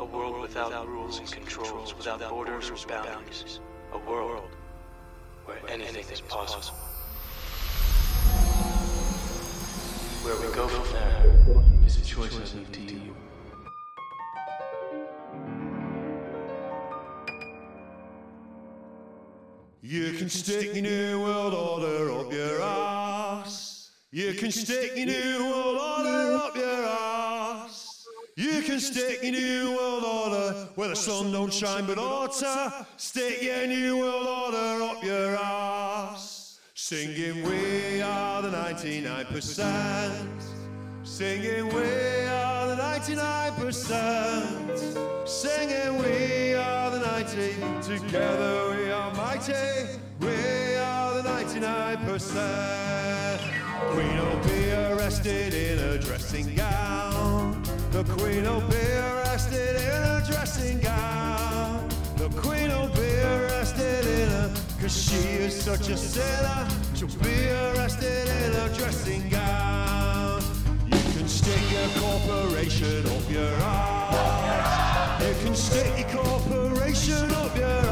A world without rules and controls, without borders or boundaries. A world where anything is possible. Where we go from there is a choice I leave to you. You can stick your new world order up your ass. You can stick your new world order up your ass. You can stick your new world order where the sun don't shine but oughta. Stick your new world order up your ass. Singing we are the 99%. Singing we are the 99%. Singing we are the 90. Together we are mighty. We are the 99%. Queen will be arrested in a dressing gown. The Queen will be arrested in a dressing gown. The Queen will be arrested in a, cause she is such a sinner. She'll be arrested in a dressing gown. You can stick your corporation up your ass. You can stick your corporation up your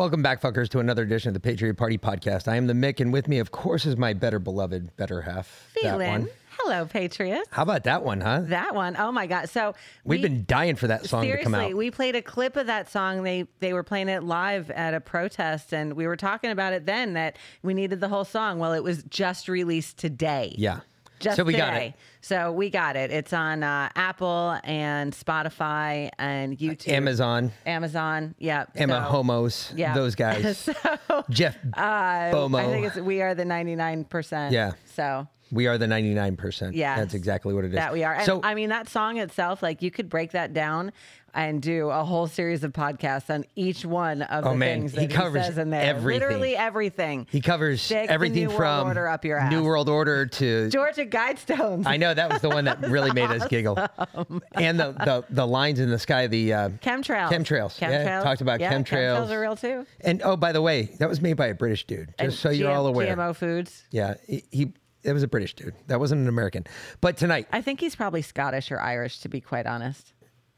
welcome back, fuckers, to another edition of the Patriot Party Podcast. I am the Mick, and with me, of course, is my better beloved, better half. One. Hello, Patriots. How about that one, huh? That one. Oh my God. So We've we- been dying for that song to come out. We played a clip of that song. They they were playing it live at a protest, and we were talking about it then that we needed the whole song. Well, it was just released today. yeah. Just so we today. got it. So we got it. It's on uh, Apple and Spotify and YouTube. Amazon, Amazon. Yeah. Emma so- Homos, Yeah. those guys. so Jeff Bomo. I think it's we are the ninety nine percent. Yeah. So we are the 99%. Yeah, That's exactly what it is. That we are. And so, I mean, that song itself, like you could break that down and do a whole series of podcasts on each one of Oh, the man, things he that covers says in there. everything. Literally everything. he covers Stick everything New World from Order up your ass. New World Order to Georgia Guidestones. I know that was the one that really made us giggle. And the, the the lines in the sky, the uh, Chemtrails. Chemtrails. Yeah, talked about yeah, chemtrails. Chemtrails are real too. and oh, by the way, that was made by a British dude. Just And so you're all aware. GMO foods. Yeah, he, he it was a British dude. That wasn't an American. But tonight, I think he's probably Scottish or Irish, to be quite honest.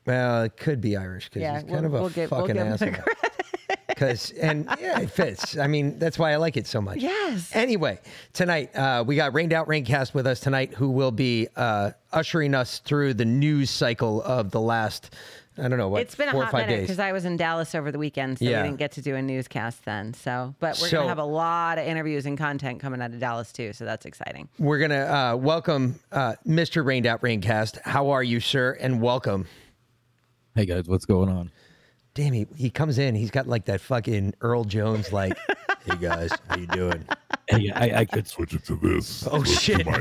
Well, it could be Irish because Yeah, he's kind we'll- of a we'll we'll fucking the asshole. Because and yeah, it fits. I mean, that's why I like it so much. Yes. Anyway, tonight uh, we got Rained Out RantCast with us tonight, who will be uh, ushering us through the news cycle of the last. I don't know what it's been a hot minute because I was in Dallas over the weekend, so Yeah. we didn't get to do a newscast then. So, but we're So- gonna have a lot of interviews and content coming out of Dallas too, so that's exciting. We're gonna uh, welcome uh, Mr. Rained Out RantCast. How are you, sir? And welcome. Hey guys, what's going on? Damn, he, he comes in. He's got like that fucking Earl Jones, like, hey guys, how you doing? Hey, I, I could switch it to this. Oh shit!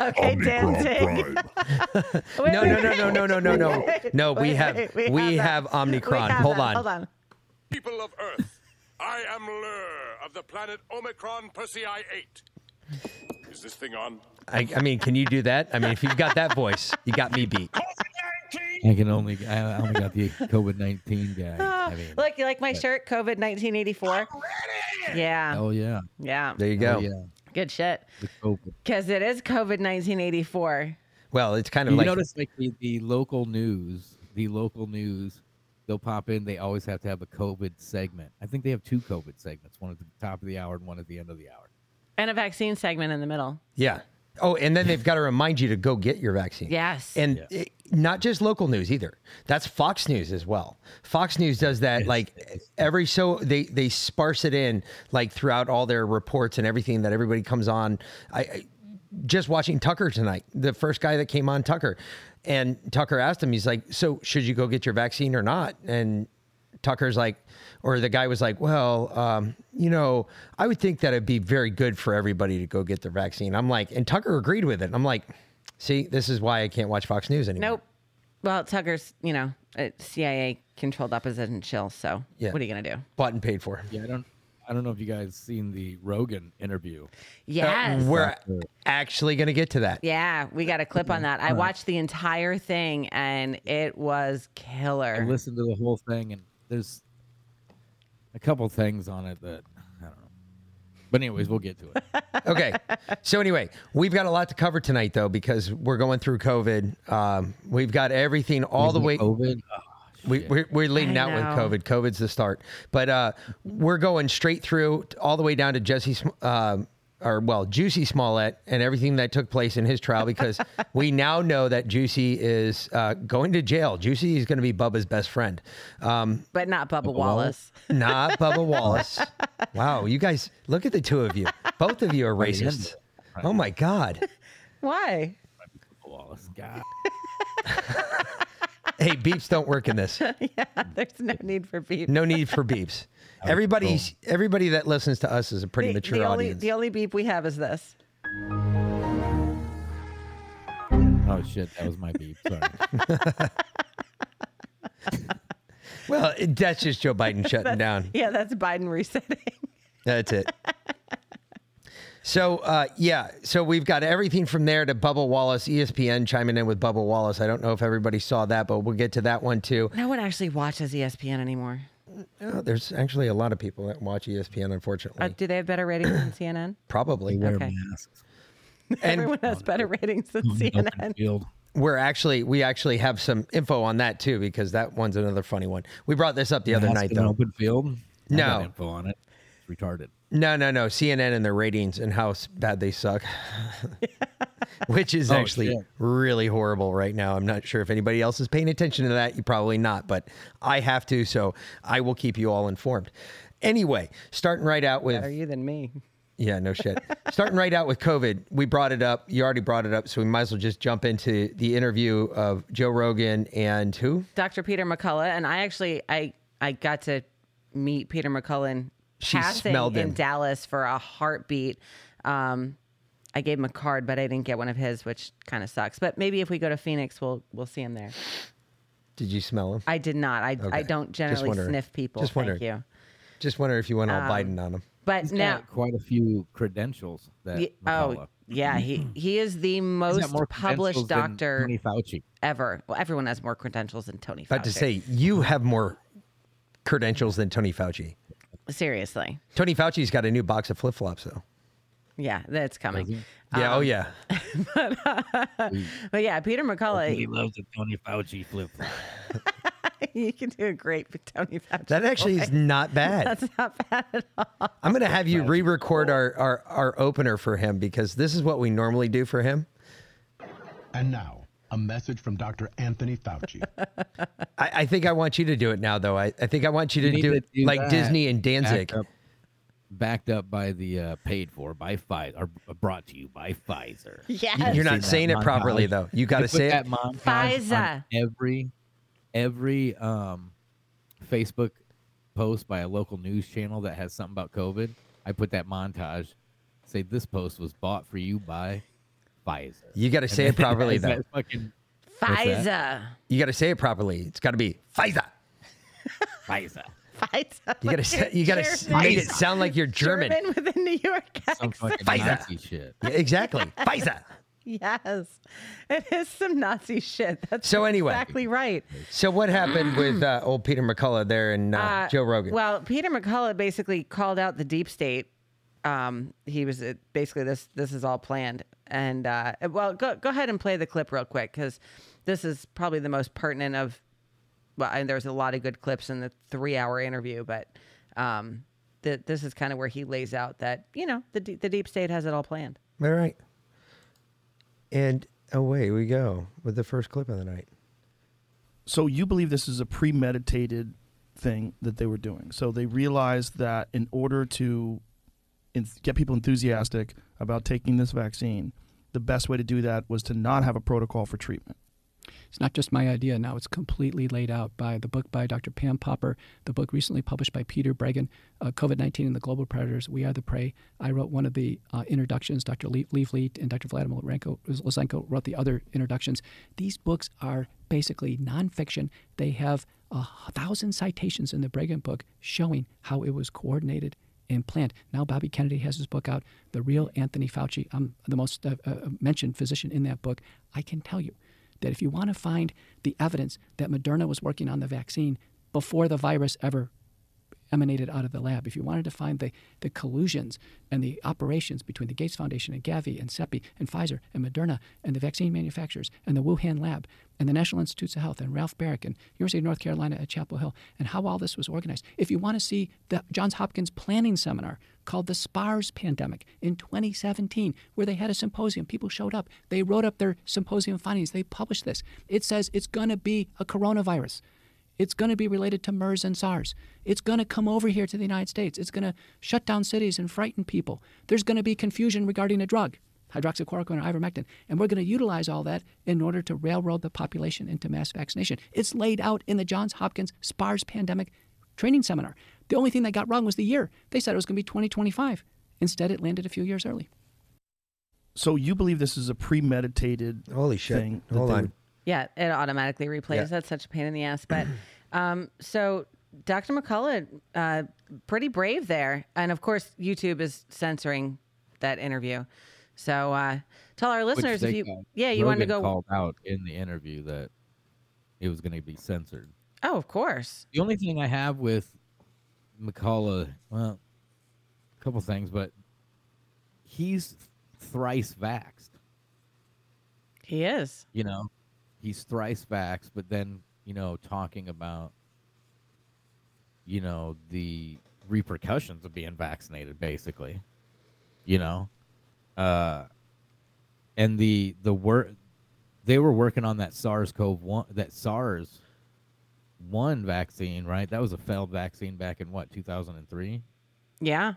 Okay, Omnicron Danzig. Prime. Wait, No, wait, no, no, no, no, no, no, no, wait, no. We wait, have wait, we that. have Omnicron. We have Hold that. on. Hold on. People of Earth, I am Lrrr of the planet Omicron Persei 8. Is this thing on? I, I mean, can you do that? I mean, if you've got that voice, you got me beat. I can only I only got the COVID nineteen guy. I mean, Look, you like my shirt? COVID 1984. Yeah, oh yeah, yeah, There you go. oh yeah, good shit. Because it is COVID 1984. Well, it's kind of You like notice like the, the local news, the local news, they'll pop in. They always have to have a COVID segment. I think they have two COVID segments, one at the top of the hour and one at the end of the hour. And a vaccine segment in the middle. yeah. Oh, and then they've got to remind you to go get your vaccine. Yes. And it- not just local news either. That's Fox News as well. Fox News does that like every so they they sparse it in like throughout all their reports and everything that everybody comes on. I, I just watching Tucker tonight, the first guy that came on Tucker, and Tucker asked him, he's like, "So should you go get your vaccine or not?" And Tucker's like, or the guy was like, "Well, um, you know, I would think that it'd be very good for everybody to go get their vaccine." I'm like, and Tucker agreed with it. I'm like, see, this is why I can't watch Fox News anymore. Nope. Well, Tucker's, you know, CIA controlled opposition chill. So Yeah. what are you going to do? Bought and paid for. Yeah, I don't. I don't know if you guys seen the Rogan interview. Yes. We're actually going to get to that. yeah, we got a clip on that. I watched the entire thing and it was I killer. listened to the whole thing, and there's a couple things on it that I don't know. But anyways, we'll get to it. okay. So anyway, we've got a lot to cover tonight, though, because we're going through COVID. Um, we've got everything all the way. COVID. Oh, we, we're, we're leading I out with. COVID. COVID's the start, but uh, we're going straight through all the way down to Jesse, Sm- um or well, Juicy Smollett and everything that took place in his trial because we now know that Juicy is uh, going to jail. Juicy is going to be Bubba's best friend, um, but not Bubba Wallace. not Bubba Wallace. Wow, you guys, look at the two of you. Both of you are Right in racist. Oh my God. Why? Wallace. God. Hey, beeps don't work in this. yeah, there's no need for beef. No need for beeps. Everybody's everybody that listens to us is a pretty the, mature the only audience. the only beep we have is this. Oh shit, that was my beep. Sorry. well, it- that's just Joe Biden shutting down. Yeah, that's Biden resetting. That's it. So uh, yeah, so we've got everything from there to Bubba Wallace, ESPN chiming in with Bubba Wallace. I don't know if everybody saw that, but we'll get to that one too. no one actually watches ESPN anymore. Uh, there's actually a lot of people that watch ESPN, unfortunately. Uh, do they have better ratings than CNN? Probably. Wear Okay. masks. And Everyone has better ratings than CNN. field. we're actually we actually have some info on that too because that one's another funny one. We brought this up the other night though. Open field. I got No. info on it. It's retarded. No, no, no. CNN and their ratings and how bad they suck, which is Oh, actually shit. really horrible right now. I'm not sure if anybody else is paying attention to that. You probably not, but I have to, so I will keep you all informed. Anyway, starting right out with Better you than me. yeah, no shit. starting right out with COVID, we brought it up. You already brought it up, so we might as well just jump into the interview of Joe Rogan and who? Dr. Peter McCullough, and I actually I I got to meet Peter McCullough in She passing smelled in him. Dallas for a heartbeat. Um, I gave him a card, but I didn't get one of his, which kind of sucks. But maybe if we go to Phoenix, we'll we'll see him there. Did you smell him? I did not. I I don't Just generally wondering. sniff people. Just Thank you. Just wonder if you went all Um, Biden on him. But He's now, got quite a few credentials. That y- oh yeah, he he is the most more published doctor Tony Fauci. ever. Well, everyone has more credentials than Tony. Fauci. About to say you have more credentials than Tony Fauci. Seriously. Tony Fauci's got a new box of flip flops though. Yeah, that's coming. Does Yeah, oh um, yeah. Uh, but yeah, Peter McCullough. He loves the Tony Fauci flip flop. you can do a great Tony Fauci. That actually is not bad. That's not bad at all. I'm gonna have you re-record our, our our opener for him because this is what we normally do for him. And now, a message from Dr. Anthony Fauci. I, I think I want you to do it now though. I, I think I want you to need do to it do like that Disney and Danzig. Backed up, backed up by the uh, paid for by Pfizer, or brought to you by Pfizer. Yes. You're not seen saying it properly though. You got to say that it. montage Pfizer. every every um Facebook post by a local news channel that has something about COVID. I put that montage. Say this post was bought for you by Pfizer. You got to say it properly though. that fucking Pfizer. You got to say it properly. It's got to be Pfizer. Pfizer. Pfizer. You got to say, you got to German. make it sound like you're German. German with a New York Some accent. fucking Pfizer. Nazi shit. Yeah, exactly. Pfizer. Yes, it is some Nazi shit. That's So anyway. exactly right. So what happened with uh, old Peter McCullough there and uh, Uh, Joe Rogan? Well, Peter McCullough basically called out the deep state. Um, he was uh, basically this. This is all planned. And uh, well, go go ahead and play the clip real quick because this is probably the most pertinent of. Well, and there's a lot of good clips in the three-hour interview, but um, th- this is kind of where he lays out that you know the d- the deep state has it all planned. All right. And away we go with the first clip of the night. So you believe this is a premeditated thing that they were doing. So they realized that in order to en- get people enthusiastic about taking this vaccine, the best way to do that was to not have a protocol for treatment. It's not just my idea. Now it's completely laid out by the book by Dr. Pam Popper, the book recently published by Peter Breggin, uh, COVID 19 and the Global Predators, We Are the Prey. I wrote one of the uh, introductions. Dr. Le- Leaf Leet and Dr. Vladimir Zelenko wrote the other introductions. These books are basically nonfiction. They have a thousand citations in the Bregan book showing how it was coordinated planned. Now Bobby Kennedy has his book out, The Real Anthony Fauci. I'm the most uh, uh, mentioned physician in that book. I can tell you that if you want to find the evidence that Moderna was working on the vaccine before the virus ever emanated out of the lab, if you wanted to find the, the collusions and the operations between the Gates Foundation and Gavi and CEPI and Pfizer and Moderna and the vaccine manufacturers and the Wuhan lab and the National Institutes of Health and Ralph Baric and University of North Carolina at Chapel Hill and how all this was organized. If you want to see the Johns Hopkins planning seminar called the SPARS pandemic in 2017, where they had a symposium, people showed up, they wrote up their symposium findings, they published this. It says it's going to be a coronavirus. It's going to be related to MERS and SARS. It's going to come over here to the United States. It's going to shut down cities and frighten people. There's going to be confusion regarding a drug, hydroxychloroquine or ivermectin. And we're going to utilize all that in order to railroad the population into mass vaccination. It's laid out in the Johns Hopkins SPARS pandemic training seminar. The only thing that got wrong was the year. They said it was going to be 2025. Instead, it landed a few years early. So you believe this is a premeditated Holy shit. thing? Hold on. would- Yeah, it automatically replays. Yeah. That's such a pain in the ass. But um, so Dr. McCullough, uh, pretty brave there. And of course, YouTube is censoring that interview. So uh, tell our listeners if you, yeah, you want to go. called out in the interview that it was going to be censored. Oh, of course. The only thing I have with McCullough, well, a couple things, but he's thrice vaxxed. He is. You know, he's thrice vaxxed, but then you know talking about you know the repercussions of being vaccinated, basically. You know, uh, and the the work they were working on that SARS-CoV one that SARS one vaccine, right? That was a failed vaccine back in what 2003. Yeah.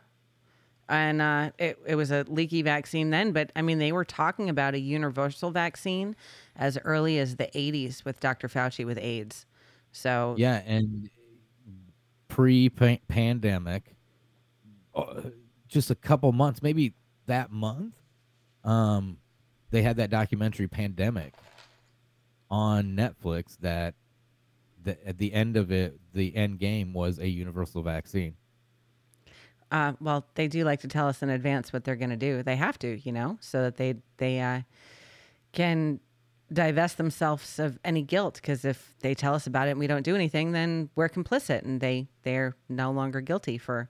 And uh, it, it was a leaky vaccine then, but I mean, they were talking about a universal vaccine as early as the 80s with Dr. Fauci with AIDS. So, Yeah, and pre-pandemic, uh, just a couple months, maybe that month, um, they had that documentary "Pandemic" on Netflix. That, that at the end of it, the end game was a universal vaccine. uh, well, they do like to tell us in advance what they're going to do. They have to, you know, so that they they uh, can divest themselves of any guilt. Because if they tell us about it and we don't do anything, then we're complicit, and they they're no longer guilty for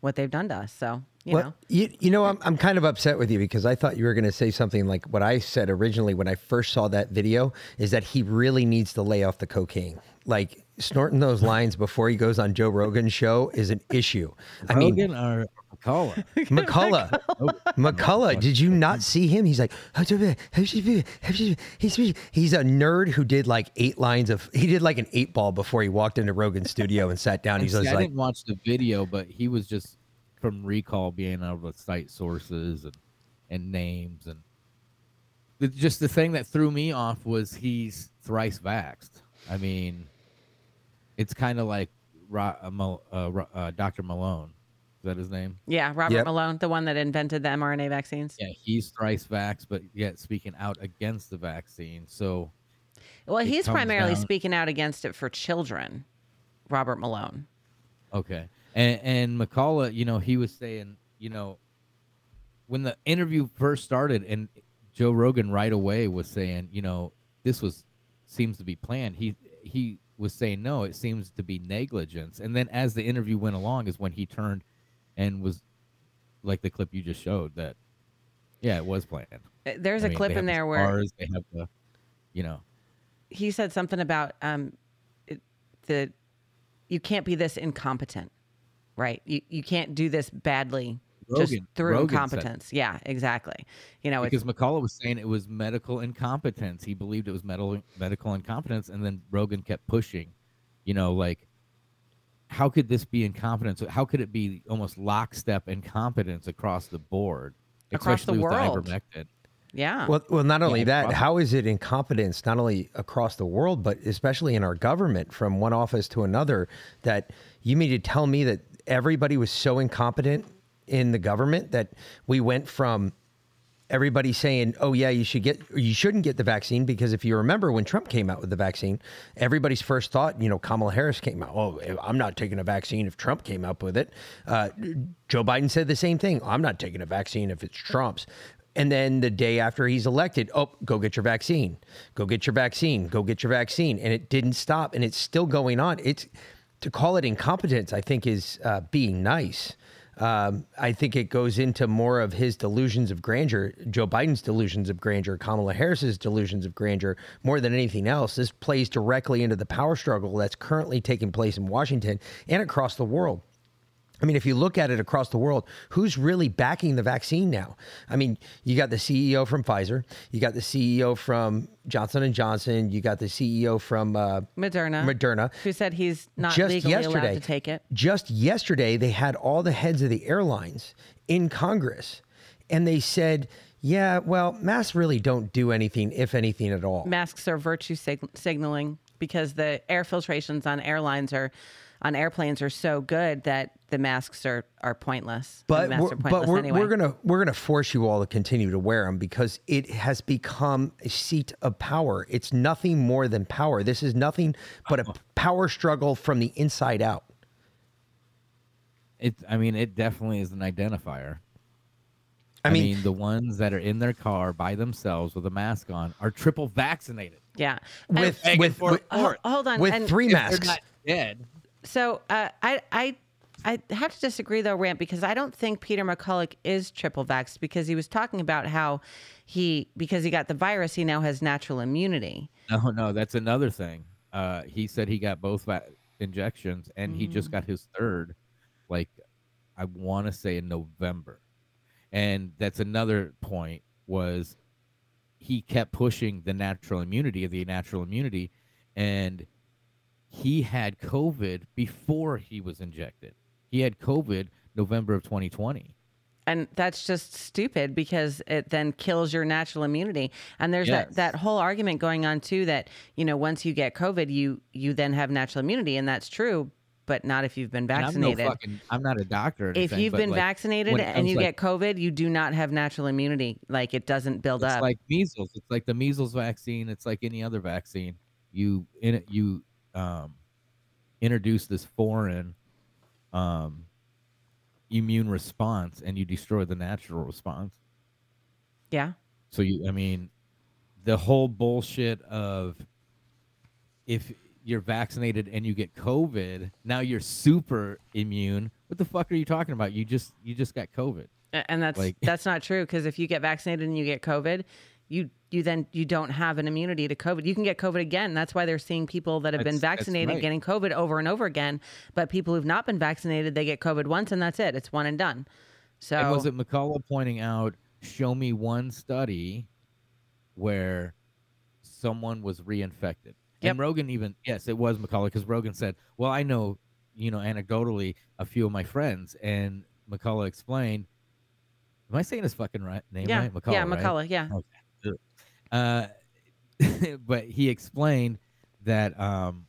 what they've done to us. So, you well, know, you, you know, I'm, I'm kind of upset with you because I thought you were going to say something like what I said originally when I first saw that video is that he really needs to lay off the cocaine. Like snorting those lines before he goes on Joe Rogan's show is an issue. I mean, Rogan or McCullough? McCullough. McCullough, did you not see him? He's like, he's he's a nerd who did like eight lines of, he did like an eight ball before he walked into Rogan's studio and sat down. He's see, just I didn't watch the video, but he was just from recall being able to cite sources and, and names and the, just the thing that threw me off was he's thrice vaxxed. I mean, it's kind of like Ro- uh, uh, uh, Dr. Malone. Is that his name? yeah, Robert Yep. Malone, the one that invented the mRNA vaccines. Yeah, he's thrice vaxxed, but yet speaking out against the vaccine. So Well, he's primarily down- speaking out against it for children, Robert Malone. Okay. And and McCullough, you know, he was saying, you know, when the interview first started and Joe Rogan right away was saying, you know, this was seems to be planned. He he was saying no, it seems to be negligence. And then as the interview went along is when he turned and was like the clip you just showed that yeah, it was planned. Uh, There's I a mean, clip in there where stars, they have the you know, he said something about um, it, the you can't be this incompetent, right? You you can't do this badly just through Rogan said incompetence. Yeah, exactly. You know, because it's McCullough was saying it was medical incompetence. He believed it was medical medical incompetence, and then Rogan kept pushing. You know, like how could this be incompetence? How could it be almost lockstep incompetence across the board, Across the especially world. with the ivermectin? Yeah. Well, well, not only Yeah, that, probably. how is it incompetence not only across the world, but especially in our government from one office to another? That you mean to tell me that everybody was so incompetent in the government that we went from everybody saying, "Oh yeah, you should get, you shouldn't get the vaccine," because if you remember when Trump came out with the vaccine, everybody's first thought, you know, Kamala Harris came out, "Oh, I'm not taking a vaccine if Trump came up with it." Uh, Joe Biden said the same thing. I'm not taking a vaccine if it's Trump's. And then the day after he's elected, oh, go get your vaccine. Go get your vaccine. Go get your vaccine. And it didn't stop, and it's still going on. It's to call it incompetence. I think is uh, being nice. Um, I think it goes into more of his delusions of grandeur, Joe Biden's delusions of grandeur, Kamala Harris's delusions of grandeur, more than anything else. This plays directly into the power struggle that's currently taking place in Washington and across the world. I mean, if you look at it across the world, who's really backing the vaccine now? I mean, you got the CEO from Pfizer, you got the CEO from Johnson and Johnson, you got the CEO from uh, Moderna. Moderna. Who said he's not Just legally yesterday, allowed to take it? Just yesterday, they had all the heads of the airlines in Congress, and they said, "Yeah, well, masks really don't do anything, if anything at all." Masks are virtue sig- signaling because the air filtrations on airlines are on airplanes are so good that the masks are are pointless. But masks we're, are pointless but we're, anyway. we're gonna we're gonna force you all to continue to wear them because it has become a seat of power. It's nothing more than power. This is nothing but a uh-huh. power struggle from the inside out. It. I mean, it definitely is an identifier. I I mean- mean, the ones that are in their car by themselves with a mask on are triple vaccinated. yeah. And- With Begging with with, support. hold on. with and- three masks. not dead. So uh, I I I have to disagree though, Rant, because I don't think Peter McCullough is triple vaxxed because he was talking about how he because he got the virus, he now has natural immunity. No, no, that's another thing. Uh, he said he got both va- injections, and he just got his third, like I want to say in November. And that's another point was he kept pushing the natural immunity of the natural immunity, and he had COVID before he was injected. He had COVID November of 2020. And that's just stupid because it then kills your natural immunity. And there's Yes. that, that whole argument going on too that, you know, once you get COVID, you you then have natural immunity. And that's true, but not if you've been And I'm vaccinated. no fucking. I'm not a doctor. Or if you've been like, vaccinated and you like, get COVID, you do not have natural immunity. Like it doesn't build it's up. like measles. It's like the measles vaccine. It's like any other vaccine. You in it, you um, introduce this foreign um, immune response, and you destroy the natural response. yeah. So you, I mean, the whole bullshit of if you're vaccinated and you get COVID, now you're super immune. What the fuck are you talking about? You just you just got COVID. And that's Like- that's not true because if you get vaccinated and you get COVID, you you then you don't have an immunity to COVID. You can get COVID again. That's why they're seeing people that have been That's- that's vaccinated right. getting COVID over and over again. But people who've not been vaccinated, they get COVID once and that's it. It's one and done. So And was it McCullough pointing out, show me one study where someone was reinfected? Yep. And Rogan even, yes, it was McCullough because Rogan said, well, I know, you know, anecdotally, a few of my friends. And McCullough explained, am I saying his fucking right name yeah, right? McCullough, yeah, right? McCullough, yeah. Okay. Uh, but he explained that um,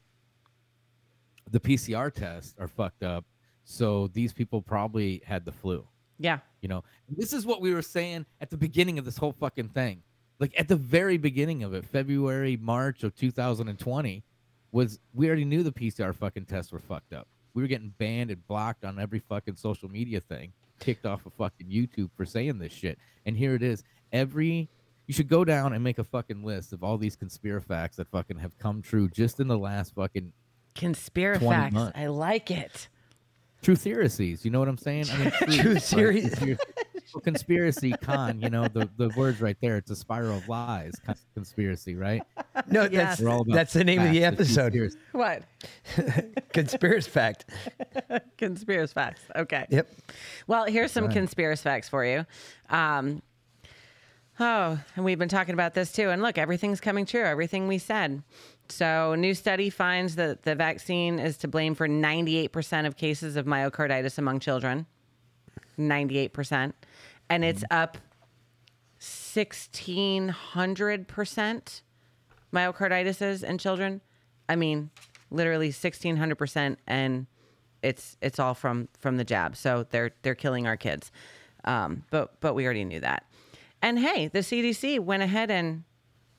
the PCR tests are fucked up. So these people probably had the flu. Yeah. You know, this is what we were saying at the beginning of this whole fucking thing. Like at the very beginning of it, February, March of 2020, was we already knew the PCR fucking tests were fucked up. We were getting banned and blocked on every fucking social media thing, kicked off of fucking YouTube for saying this shit. And here it is. Every you should go down and make a fucking list of all these conspiracy facts that fucking have come true just in the last fucking Conspiracy 20 facts. months. I like it. true theories. You know what I'm saying? I mean, True right? theories. Conspiracy, con. You know the the words right there. It's a spiral of lies. Conspiracy, right? No, Yes. that's We're all about that's the name of the episode. conspiracy. What? Conspiracy fact. Conspiracy facts. Okay. Yep. Well, here's some conspiracy facts for you. Um, oh, and we've been talking about this too. And look, everything's coming true. Everything we said. So, a new study finds that the vaccine is to blame for 98% of cases of myocarditis among children. 98%. And it's up 1600% myocarditis in children. I mean, literally 1600% and it's it's all from from the jab. So they're they're killing our kids. Um, but but we already knew that. And hey, the CDC went ahead and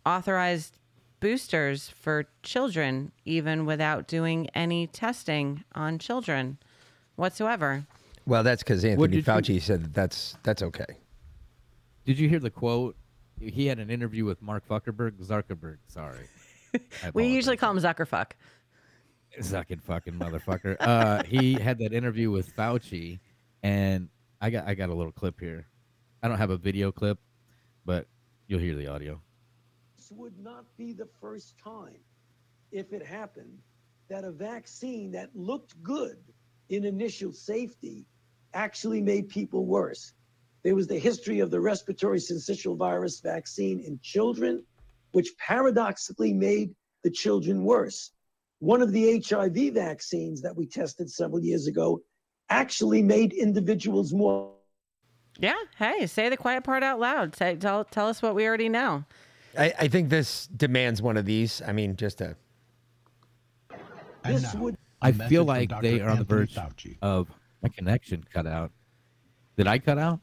authorized boosters for children even without doing any testing on children whatsoever. Well, that's because Anthony did you- Fauci said that that's that's okay. Did you hear the quote? He had an interview with Mark Zuckerberg. Zuckerberg, sorry. We usually call him Zuckerfuck. Zucking fucking motherfucker. Uh, he had that interview with Fauci, and I got I got a little clip here. I don't have a video clip, but you'll hear the audio. this would not be the first time, if it happened, that a vaccine that looked good in initial safety actually made people worse. There was the history of the respiratory syncytial virus vaccine in children, which paradoxically made the children worse. One of the HIV vaccines that we tested several years ago actually made individuals more Yeah. Hey, say the quiet part out loud. Say, tell, tell us what we already know. I, I think this demands one of these. I mean, just a And This would- a I message feel like they are on the verge Fauci. of my connection cut out. Did I cut out?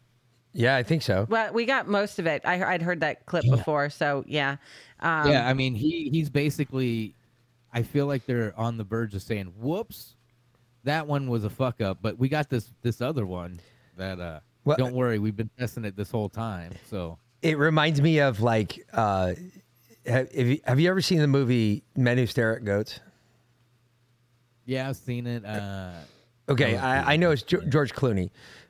yeah, I think so. Well, we got most of it. I, I'd heard that clip before. So, yeah. Um, yeah, I mean he he's basically I feel like they're on the verge of saying, "Whoops, that one was a fuck up," but we got this this other one that uh Well- don't worry, we've been testing it this whole time. So It reminds me of like, uh, have, have you, have you ever seen the movie Men Who Stare at Goats? yeah, I've seen it. Uh Okay, Oh, I, I know it's Ge- George Clooney,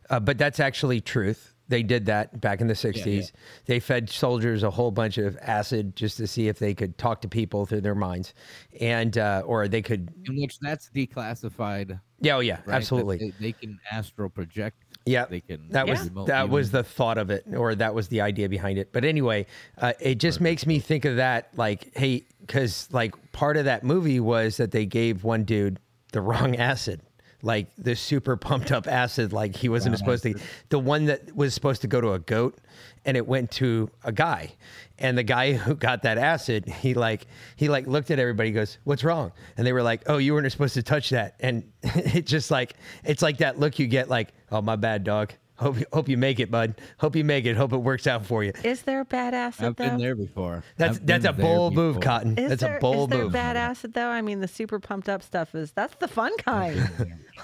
uh, but that's actually truth. They did that back in the 60s. They fed soldiers a whole bunch of acid just to see if they could talk to people through their minds. And, uh, or they could, in which that's declassified. yeah, oh, yeah, Right? Absolutely. They, they can astral project. Yeah, they can. That was remote that was the thought of it, or that was the idea behind it. But anyway, uh, it just makes me think of that, like, hey, because like part of that movie was that they gave one dude the wrong acid, like the super pumped up acid, like he wasn't supposed to. The one that was supposed to go to a goat, and it went to a guy, and the guy who got that acid, he like he like looked at everybody, goes, "What's wrong?" And they were like, "Oh, you weren't supposed to touch that," and it just like it's like that look you get, like, "Oh, my bad, dog." Hope you, hope you make it, bud. Hope you make it. Hope it works out for you. Is there bad acid I've though? been there before. That's I've that's a there bold move, before. Cotton. Is that's there, a bold move. is there move. bad acid though? I mean, the super pumped up stuff is that's the fun kind.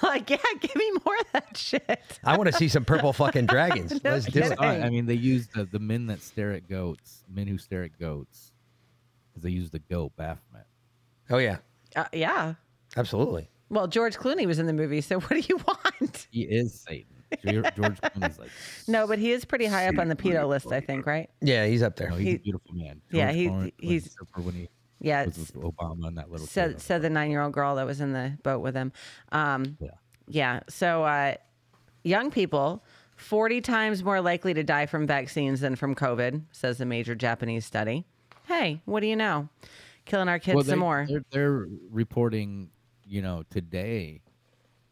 like, yeah, give me more of that shit. I want to see some purple fucking dragons. No Let's do it. I I mean, they use the, the men that stare at goats, men who stare at goats, because they use the goat Baphomet. Oh yeah, Uh, yeah. absolutely. Well, George Clooney was in the movie, so what do you want? He is Satan. George George Clooney's like, No, but he is pretty high up on the pedo list, I think, right? Yeah, he's up there. no, he's He- a beautiful man. yeah, George he- Clooney- he's- except for when he Yeah, was it's- with Obama and that little. said kid. said the nine year old girl that was in the boat with him. Um, Yeah. yeah. So uh, young people, forty times more likely to die from vaccines than from COVID, says a major Japanese study. Hey, what do you know? Killing our kids Well, some they- more. They're, they're reporting, you know, today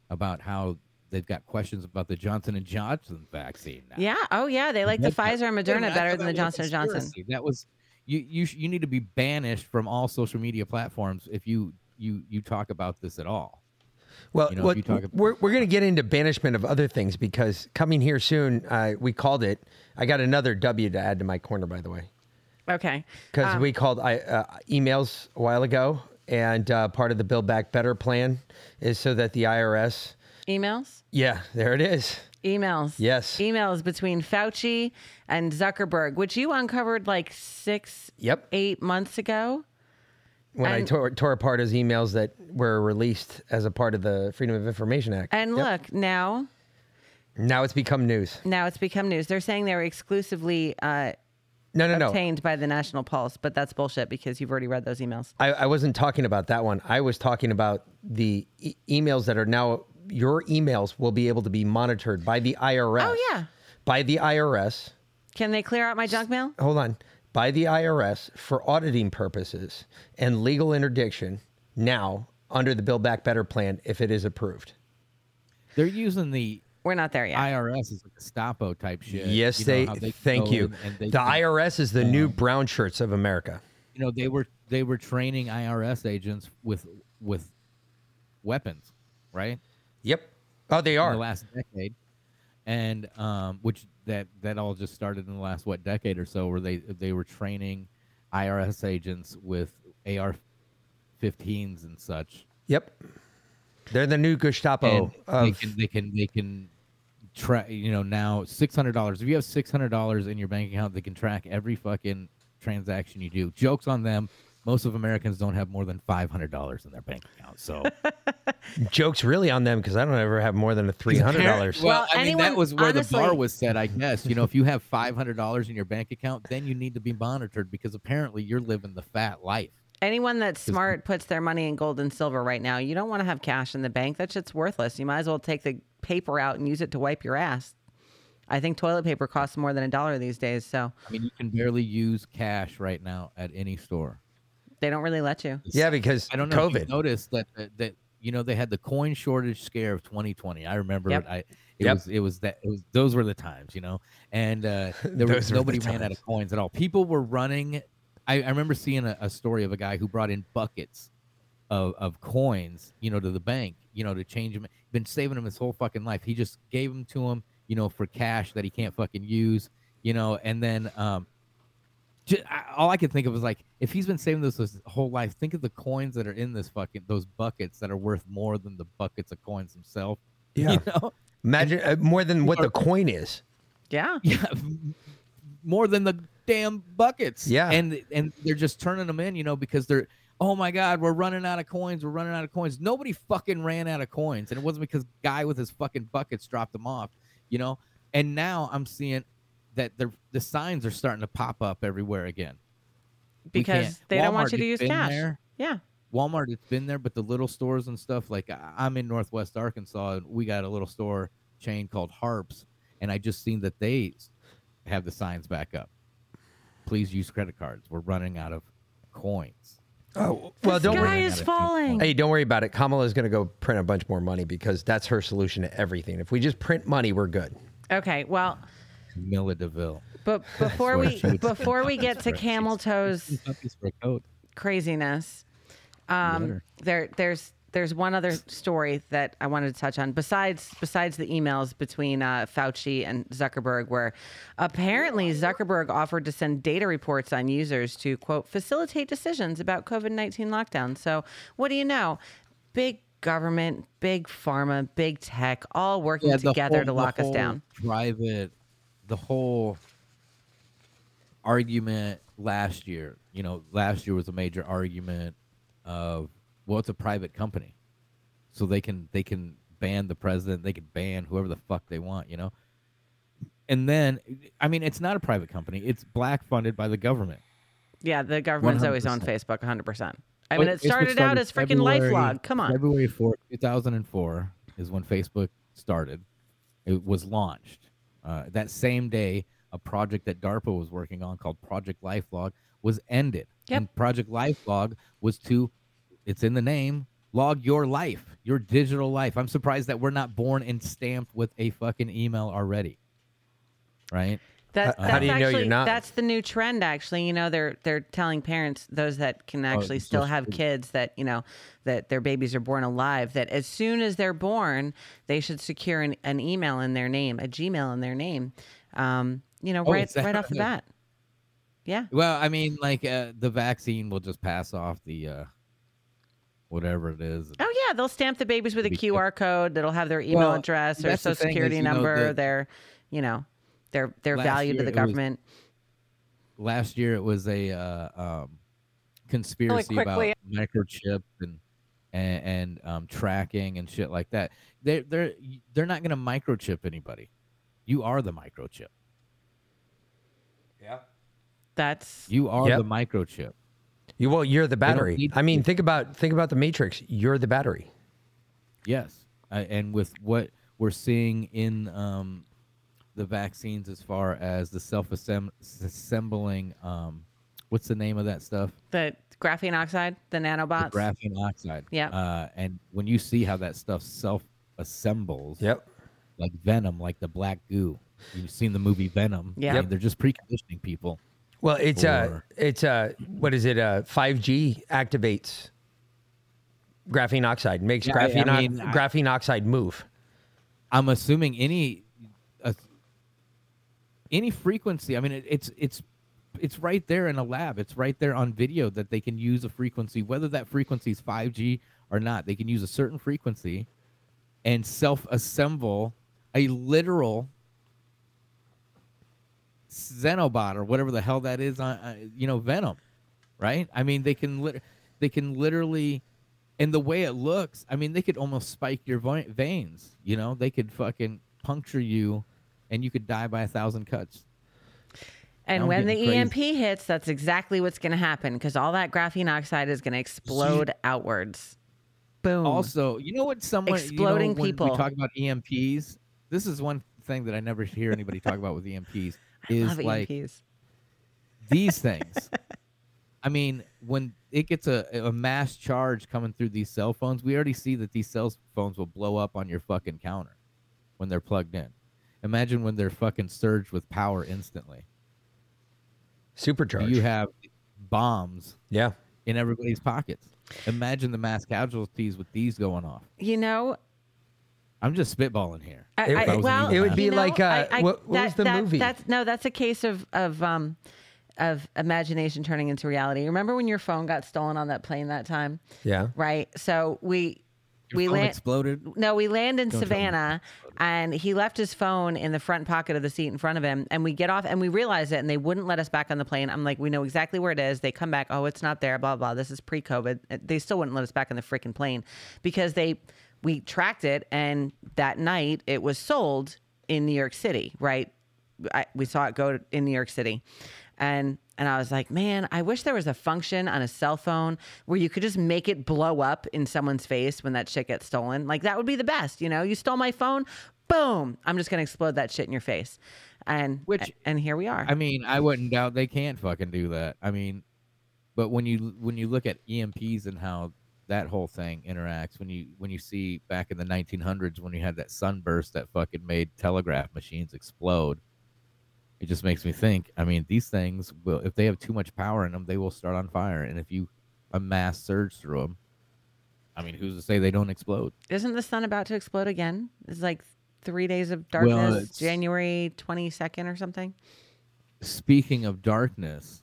about how they've got questions about the Johnson and Johnson vaccine. Now. Yeah. Oh, yeah. They like the Pfizer and Moderna better than the that was a Johnson and Johnson. That was you. You sh- you need to be banished from all social media platforms if you you you talk about this at all. Well, You know, if what- you talk about- we're we're gonna get into banishment of other things because coming here soon, uh, we called it. I got another W to add to my corner, by the way, Okay. because Um, we called I, uh, emails a while ago, and uh, part of the Build Back Better plan is so that the IRS. Emails. Yeah, there it is. Emails. Yes. Emails between Fauci and Zuckerberg, which you uncovered like six, Yep. eight months ago. When I tore, tore apart his emails that were released as a part of the Freedom of Information Act. And Yep. look, now now it's become news. now it's become news. They're saying they were exclusively uh, No, no, no. obtained by the National Pulse, but that's bullshit because you've already read those emails. I, I wasn't talking about that one. I was talking about the e- emails that are now your emails will be able to be monitored by the IRS. Oh yeah. By the IRS. Can they clear out my junk mail? Hold on. By the IRS for auditing purposes and legal interdiction now under the Build Back Better plan if it is approved. They're using the We're not there yet. IRS is like a Gestapo type shit. Yes, you know, they, how thank you. in and they The can- IRS is the new um, brown shirts of America. you know they were they were training IRS agents with with weapons, right? Yep. Oh, they are. In the last decade, and um, which that that all just started in the last what decade or so, where they they were training IRS agents with AR-15s and such. Yep. They're the new Gestapo and they can they can they can track you know now six hundred dollars if you have six hundred dollars in your bank account they can track every fucking transaction you do jokes on them most of americans don't have more than five hundred dollars in their bank account so jokes really on them because I don't ever have more than a three hundred dollars. well, Well, i mean that was where the bar was set i guess you know if you have five hundred dollars in your bank account then you need to be monitored because apparently you're living the fat life Anyone that's smart puts their money in gold and silver right now. You don't want to have cash in the bank. That shit's worthless. You might as well take the paper out and use it to wipe your ass. I think toilet paper costs more than a dollar these days, so i mean you can barely use cash right now at any store they don't really let you. yeah, because I don't know if COVID. you noticed that, that that you know they had the coin shortage scare of 2020. I remember Yep. it. I it Yep. was it was that it was those were the times, you know. And uh, there was Those were the nobody ran out of coins at all. People were running. I, I remember seeing a, a story of a guy who brought in buckets of, of coins, you know, to the bank, you know, to change them. Been saving them his whole fucking life. He just gave them to him, you know, for cash that he can't fucking use, you know, and then um, ju- I, all I could think of was like, if he's been saving this his whole life, think of the coins that are in this fucking those buckets that are worth more than the buckets of coins themselves. Yeah. You know, Imagine uh, more than what the coin is. Yeah. yeah, more than the damn buckets. Yeah. and and they're just turning them in, you know, because they're. Oh my God, we're running out of coins. We're running out of coins. Nobody fucking ran out of coins, and it wasn't because guy with his fucking buckets dropped them off, you know. And now I'm seeing that the the signs are starting to pop up everywhere again. Because can't- they don't want you to use cash. there. Yeah. Walmart, it's been there, but the little stores and stuff like I- I'm in Northwest Arkansas, and we got a little store chain called Harps, and I just seen that they have the signs back up. Please use credit cards. We're running out of coins. Oh well, the don't sky worry. is falling. Hey, don't worry about it. Kamala is going to go print a bunch more money because that's her solution to everything. If we just print money, we're good. Okay. Well, Camilla Deville. but before we she would say. before we get to camel toes Puppies for a coat. craziness, um, there there's there's one other story that I wanted to touch on besides besides the emails between uh, Fauci and Zuckerberg, where apparently Zuckerberg offered to send data reports on users to quote facilitate decisions about COVID nineteen lockdown. So what do you know? Big government, big pharma, big tech, all working Yeah, together whole- to lock us down. Private, the whole argument last year. You know, last year was a major argument of well, it's a private company, so they can they can ban the president, they can ban whoever the fuck they want. You know, and then I mean, it's not a private company; it's black funded by the government. Yeah, the government's always on Facebook 100%. I oh, mean, it Facebook started out as freaking LifeLog. Come on. February 4th, 2004 is when Facebook started. It was launched. Uh, that same day, a project that DARPA was working on called Project LifeLog was ended. Yep. And Project LifeLog was to, it's in the name, log your life, your digital life. I'm surprised that we're not born and stamped with a fucking email already. Right? That, How- how that's do you know you're not? That's the new trend. Actually, you know, they're they're telling parents, those that can actually it's still just- have kids, that you know, that their babies are born alive. That as soon as they're born, they should secure an, an email in their name, a Gmail in their name. Um, you know, Oh, right that right off the bat. Yeah. Well, I mean, like uh, the vaccine will just pass off the uh, whatever it is. Oh yeah, they'll stamp the babies with a QR code that'll have their email Well, address, that's the social thing is, security know, number, the- their, you know, their their Last value to the it was- government. last year it was a uh, um, conspiracy about quickly. microchip and and, and um, tracking and shit like that. They they're they're not gonna microchip anybody. You are the microchip. Yeah, that's You are Yep. the microchip. You well, you're the battery. I mean, to- think about think about the Matrix. You're the battery. Yes, uh, and with what we're seeing in um, the vaccines, as far as the self-assembling, um, what's the name of that stuff? the graphene oxide, the nanobots. The graphene oxide. Yeah. Uh, and when you see how that stuff self assembles, Yep. like venom, like the black goo. You've seen the movie Venom. I Yeah. mean, Yep. they're just preconditioning people. Well, it's uh it's uh what is it? Uh 5G activates graphene oxide, makes Yeah, I- I graphene mean, I- graphene oxide move. I'm assuming any any frequency. I mean, it, it's it's it's right there in a lab. It's right there on video that they can use a frequency, whether that frequency is 5G or not. They can use a certain frequency and self-assemble a literal Xenobot or whatever the hell that is on, uh, you know, Venom, right? I mean, they can lit- they can literally, and the way it looks, I mean, they could almost spike your veins. You know, they could fucking puncture you, and you could die by a thousand cuts. And I'm when the getting EMP hits, that's exactly what's going to happen because all that graphene oxide is going to explode outwards. Boom. Also, you know what? Someone Exploding you know, when people. We talk about EMPs. This is one thing that I never hear anybody talk about with EMPs. I Is love like EMPs. these things. I mean, when it gets a, a mass charge coming through these cell phones, we already see that these cell phones will blow up on your fucking counter when they're plugged in. Imagine when they're fucking surged with power instantly. Supercharged. You have bombs yeah. in everybody's pockets. Imagine the mass casualties with these going off. You know, I'm just spitballing here. I, It- I- I well, It would be you know, like, uh, I- I- what- what was the that- movie? That's no, that's a case of of um of imagination turning into reality. Remember when your phone got stolen on that plane that time? Yeah. Right. So we Your we land. exploded. No, we land in Don't. Savannah, and he left his phone in the front pocket of the seat in front of him. And we get off, and we realize it, and they wouldn't let us back on the plane. I'm like, we know exactly where it is. They come back, oh, it's not there. Blah blah. This is pre-COVID. Uh, they still wouldn't let us back on the freaking plane because they we tracked it, and that night it was sold in New York City. Right, I, we saw it go in New York City, and and I was like, man, I wish there was a function on a cell phone where you could just make it blow up in someone's face when that shit gets stolen. Like that would be the best. You know, you stole my phone, boom, I'm just gonna explode that shit in your face, and Which- and here we are. I mean, I wouldn't doubt they can't fucking do that. I mean, but when you when you look at EMPs and how that whole thing interacts, when you when you see back in the 1900s when you had that sunburst that fucking made telegraph machines explode, it just makes me think. I mean, these things will if they have too much power in them, they will start on fire, and if you a mass surge through them, I mean, who's to say they don't explode? Isn't the sun about to explode again? It's like three days of darkness, it's- January 22nd or something. speaking of darkness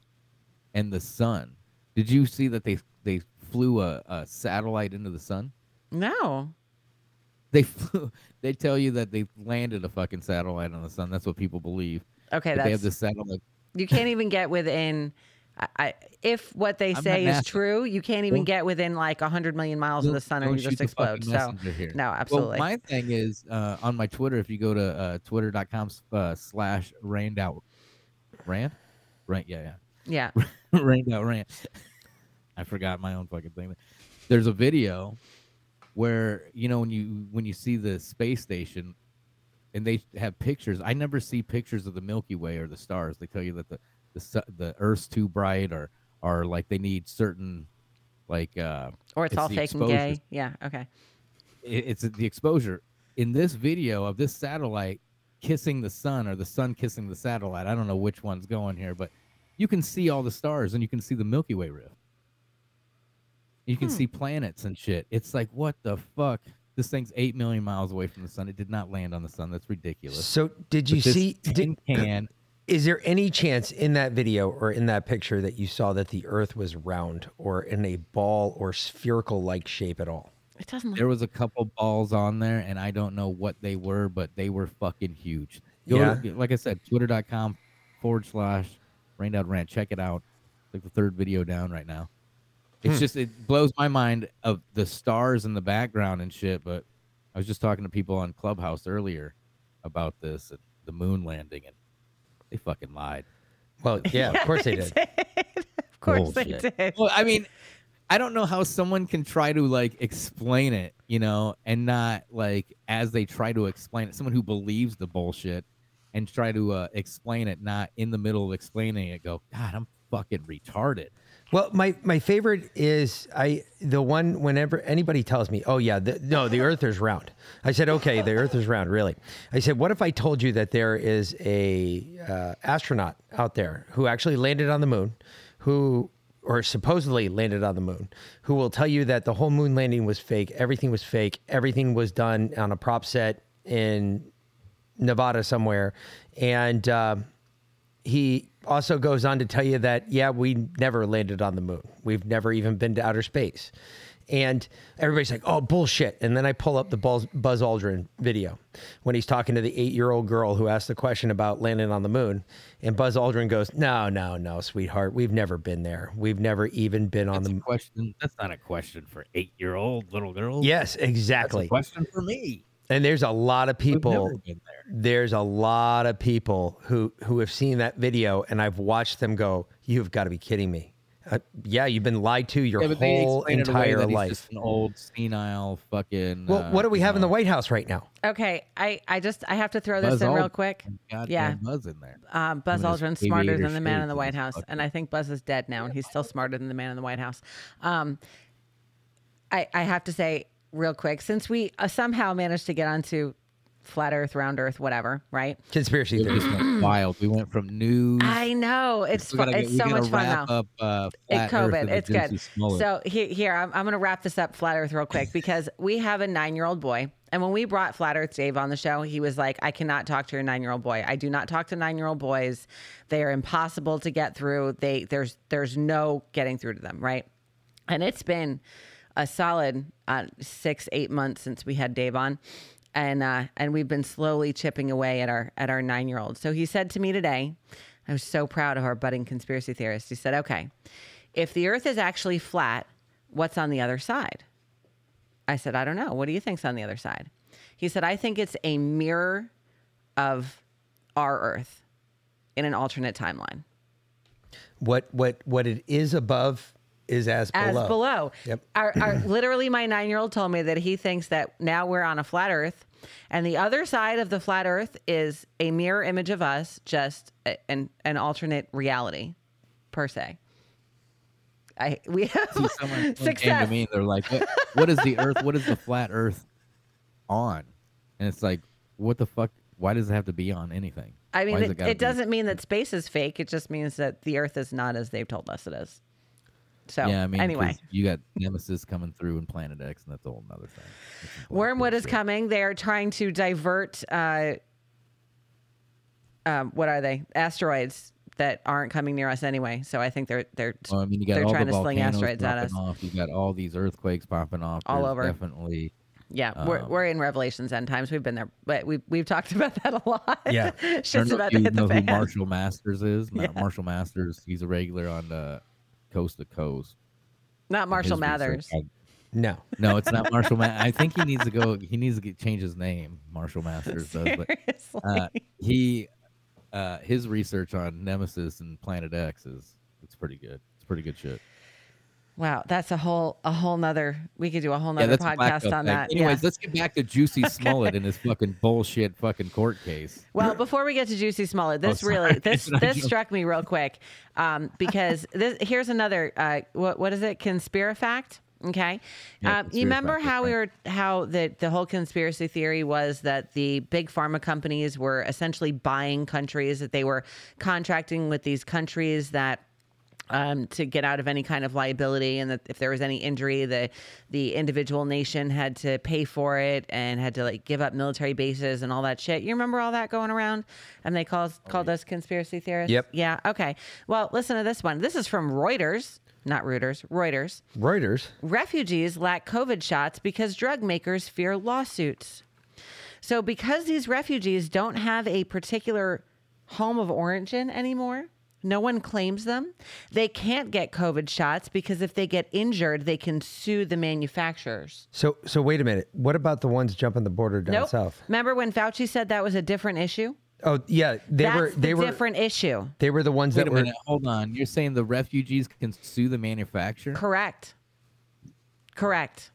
and the sun, did you see that they they flew a, a satellite into the sun? No, They flew. They tell you that they landed a fucking satellite on the sun. That's what people believe. Okay, But they have that's this satellite. you can't even get within. I, if what they I'm say is true, you can't even Don't- get within like hundred million miles of the sun, or you just the explode. So here. no, absolutely. Well, my thing is uh, on my Twitter. If you go to uh, twitter.com uh, slash rained out rant, rant, yeah, yeah. yeah, rained out rant. I forgot my own fucking thing. There's a video where you know when you when you see the space station and they have pictures. I never see pictures of the Milky Way or the stars. They tell you that the the the Earth's too bright or or like they need certain like uh Or it's, all the fake and gay. Yeah. Okay. it- it's the exposure in this video of this satellite kissing the sun or the sun kissing the satellite. I don't know which one's going here, but you can see all the stars and you can see the Milky Way rift. You can Hmm. see planets and shit. It's like what the fuck? This thing's eight million miles away from the sun. It did not land on the sun. That's ridiculous. So did you see? tin Did, uh, can? is there any chance in that video or in that picture that you saw that the Earth was round or in a ball or spherical like shape at all? It doesn't. Look, There was a couple balls on there, and I don't know what they were, but they were fucking huge. Go Yeah. to, like I said, twitter.com forward slash rained out rant. Check it out. It's like the third video down right now. It's Hmm. just it blows my mind of the stars in the background and shit. But I was just talking to people on Clubhouse earlier about this and the moon landing, and they fucking lied. Well, yeah, of course they did. of course they did. Well, I mean, I don't know how someone can try to like explain it, you know, and not like as they try to explain it, someone who believes the bullshit and try to uh, explain it, not in the middle of explaining it, go, God, I'm fucking retarded. Well, my my favorite is I the one whenever anybody tells me, "Oh yeah, the, no, the Earth is round." I said, "Okay, the Earth is round, really." I said, "What if I told you that there is a uh, astronaut out there who actually landed on the moon, who or supposedly landed on the moon, who will tell you that the whole moon landing was fake, everything was fake, everything was done on a prop set in Nevada somewhere, and." Uh, he also goes on to tell you that yeah we never landed on the moon we've never even been to outer space and everybody's like oh bullshit and then i pull up the buzz, aldrin video when he's talking to the eight year old girl who asked the question about landing on the moon and buzz aldrin goes no no no sweetheart we've never been there we've never even been on That's the a moon question. That's not a question for eight year old little girls. yes exactly. That's a exactly question for me. And there's a lot of people there. there's a lot of people who who have seen that video and I've watched them go, "You've got to be kidding me." Uh, yeah, you've been lied to your Yeah, whole explain it away entire he's life. just an old senile fucking. well, uh, what do we you have in the White House right now? Okay, I, I just I have to throw this Buzz in real quick. goddamn Yeah. Buzz in there. Um, Buzz One Aldrin's smarter than the man in the White House, and I think Buzz is dead now, and he's still smarter than the man in the White House. Um, I I have to say real quick, since we uh, somehow managed to get onto flat Earth, round Earth, whatever, right? Conspiracy theories went wild. We went from news. I know it's fu- gotta it's so much fun now. Up, uh, It COVID. It's good. So here, here I'm, I'm going to wrap this up, Flat Earth, real quick, because we have a nine year old boy. And when we brought Flat Earth Dave on the show, he was like, I cannot talk to your nine year old boy. I do not talk to nine year old boys. They are impossible to get through. They there's there's no getting through to them, right? And it's been a solid uh, six, eight months since we had Dave on. And uh, and we've been slowly chipping away at our at our nine year old. So he said to me today, I was so proud of our budding conspiracy theorist. He said, "Okay, if the Earth is actually flat, what's on the other side?" I said, "I don't know. What do you think's on the other side?" He said, "I think it's a mirror of our Earth in an alternate timeline." What what what it is above is as as below. below. Yep. Our, our, literally, my nine year old told me that he thinks that now we're on a flat Earth, and the other side of the flat Earth is a mirror image of us, just a- an an alternate reality, per se. I we have See, someone, someone came to me and they're like, what, what is the Earth? What is the flat Earth on? And it's like, what the fuck? Why does it have to be on anything? I mean, Why does it, it doesn't mean that space is fake. It just means that the Earth is not as they've told us it is. So yeah, I mean, 'cause anyway, you got Nemesis coming through in Planet X, and that's a whole nother thing. Wormwood is bullshit. coming. They are trying to divert. Uh, um, what are they? Asteroids that aren't coming near us anyway. So I think they're they're Well, I mean, you got they're all trying the to sling volcanoes asteroids at popping us. Off. You got all these earthquakes popping off All There's over. Definitely. Yeah, we're Um, we're in Revelations end times. We've been there, but we've we've talked about that a lot. Yeah. I don't shit's about if to you hit know the who. Marshall Masters is. Not Yeah. Marshall Masters. He's a regular on the Coast to Coast. Not Marshall His research- Mathers. I- No. No, it's not Marshall. Ma- I think he needs to go. He needs to get, change his name. Marshall Masters does, but Seriously. uh, he uh, his research on Nemesis and Planet X is it's pretty good. It's pretty good shit. Wow, that's a whole a whole nother. We could do a whole Yeah, nother a podcast on thing. that. Anyways, yeah. let's get back to Juicy Smollett and his fucking bullshit fucking court case. Well, before we get to Juicy Smollett, this Oh, really this this struck me real quick um, because this here's another uh, what what is it? Conspirifact. Okay, Yeah, um, you remember how we were how the the whole conspiracy theory was that the big pharma companies were essentially buying countries that they were contracting with these countries that um, to get out of any kind of liability, and that if there was any injury, the the individual nation had to pay for it and had to like give up military bases and all that shit. You remember all that going around? And they called called us conspiracy theorists. Yep. Yeah. Okay. Well, listen to this one. This is from Reuters, not Reuters. Reuters. Reuters. Refugees lack COVID shots because drug makers fear lawsuits. So, because these refugees don't have a particular home of origin anymore, no one claims them. They can't get COVID shots because if they get injured, they can sue the manufacturers. So so wait a minute. What about the ones jumping the border down nope. south? Remember when Fauci said that was a different issue? Oh yeah, they That's were the they were different issue. they were the ones Wait that a were minute, hold on. You're saying the refugees can sue the manufacturer? Correct. Correct.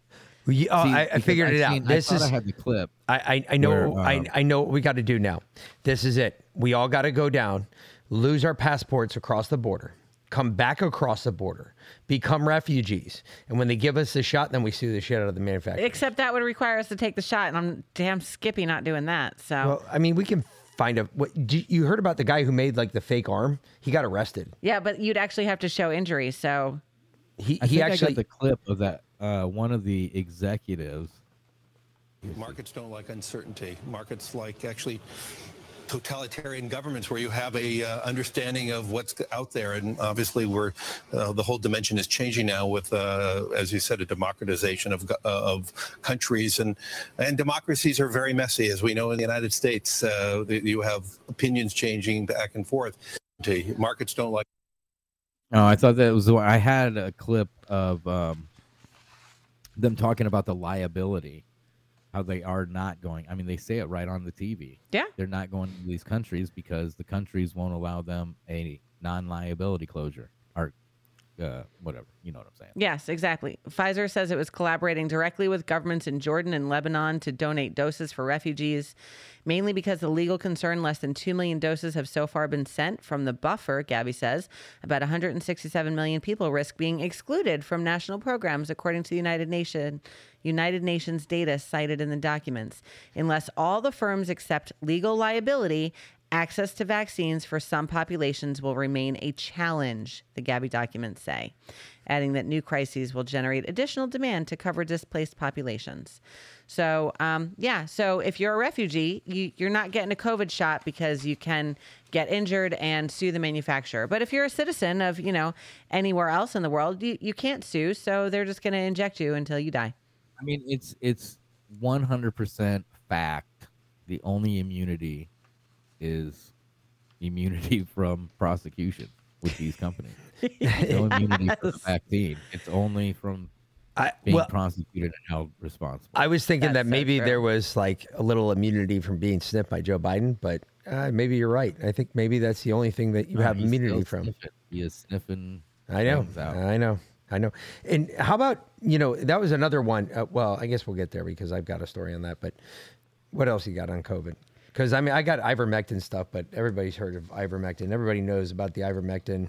Ye- oh, See, I, I figured I've it out. This I is thought I had the clip. I, I, I know where, I, um, I know what we got to do now. This is it. We all got to go down, lose our passports across the border, come back across the border, become refugees, and when they give us the shot, then we sue the shit out of the manufacturer. Except that would require us to take the shot, and I'm damn skippy not doing that. So Well, I mean, we can find a. What you- you heard about the guy who made like the fake arm? He got arrested. yeah, but you'd actually have to show injury. So He I he think I actually got the clip of that uh, one of the executives. Markets don't like uncertainty. Markets like actually totalitarian governments where you have a uh, understanding of what's out there. And obviously we're uh, the whole dimension is changing now with uh, as you said a democratization of uh, of countries. And and democracies are very messy as we know in the United States. Uh, you have opinions changing back and forth. Markets don't like Oh, I thought that was the one. I had a clip of um, them talking about the liability, how they are not going. I mean, they say it right on the TV. Yeah. They're not going to these countries because the countries won't allow them a non-liability closure or uh, whatever. You know what I'm saying? Yes, exactly. Pfizer says it was collaborating directly with governments in Jordan and Lebanon to donate doses for refugees, mainly because the legal concern less than 2 million doses have so far been sent from the buffer, Gavi says. About 167 million people risk being excluded from national programs, according to the United Nation, United Nations data cited in the documents. Unless all the firms accept legal liability, Access to vaccines for some populations will remain a challenge, the Gavi documents say, adding that new crises will generate additional demand to cover displaced populations. So, um, yeah, so if you're a refugee, you, you're not getting a COVID shot because you can get injured and sue the manufacturer. But if you're a citizen of, you know, anywhere else in the world, you, you can't sue. So they're just going to inject you until you die. I mean, it's it's 100% fact. The only immunity is immunity from prosecution with these companies. No immunity from the vaccine. It's only from I, being well, prosecuted and held responsible. I was thinking That's that maybe true. there was like a little immunity from being sniffed by Joe Biden, but uh, maybe you're right. I think maybe that's the only thing that you No, have immunity from. sniffing. He is sniffing. I know. out. I know. I know. And how about, you know, that was another one. Uh, well, I guess we'll get there because I've got a story on that. But what else you got on COVID? Because I mean, I got ivermectin stuff, but everybody's heard of ivermectin. Everybody knows about the ivermectin.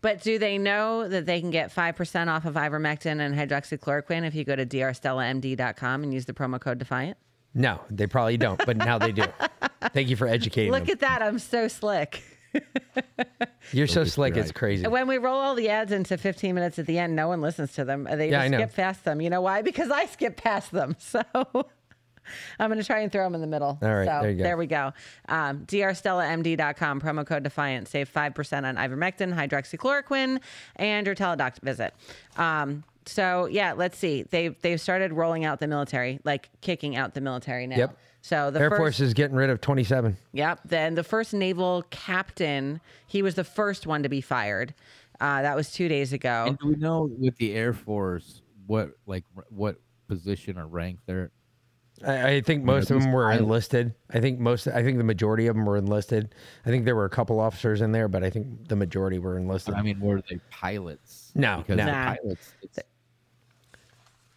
But do they know that they can get 5% off of ivermectin and hydroxychloroquine if you go to drstellamd.com and use the promo code DEFIANT? No, they probably don't, but now they do. Thank you for educating Look them. at that. I'm so slick. You're so slick, your it's crazy. When we roll all the ads into 15 minutes at the end, no one listens to them. They Yeah, I just know. skip past them. You know why? Because I skip past them. So I'm going to try and throw them in the middle. All right, So there you go. we go. Um, drstellamd.com, promo code Defiant. Save 5% on ivermectin, hydroxychloroquine, and your teledoc visit. Um, so yeah, let's see. They they've started rolling out the military, like kicking out the military now. Yep. So the Air first, Force is getting rid of 27. Yep. Then the first naval captain, he was the first one to be fired. Uh, that was two days ago. And do we know with the Air Force what like what position or rank they're? I, I think most of them were pilots- enlisted. I think most. I think the majority of them were enlisted. I think there were a couple officers in there, but I think the majority were enlisted. I mean, were they pilots? No, because no. Nah. pilots. It's,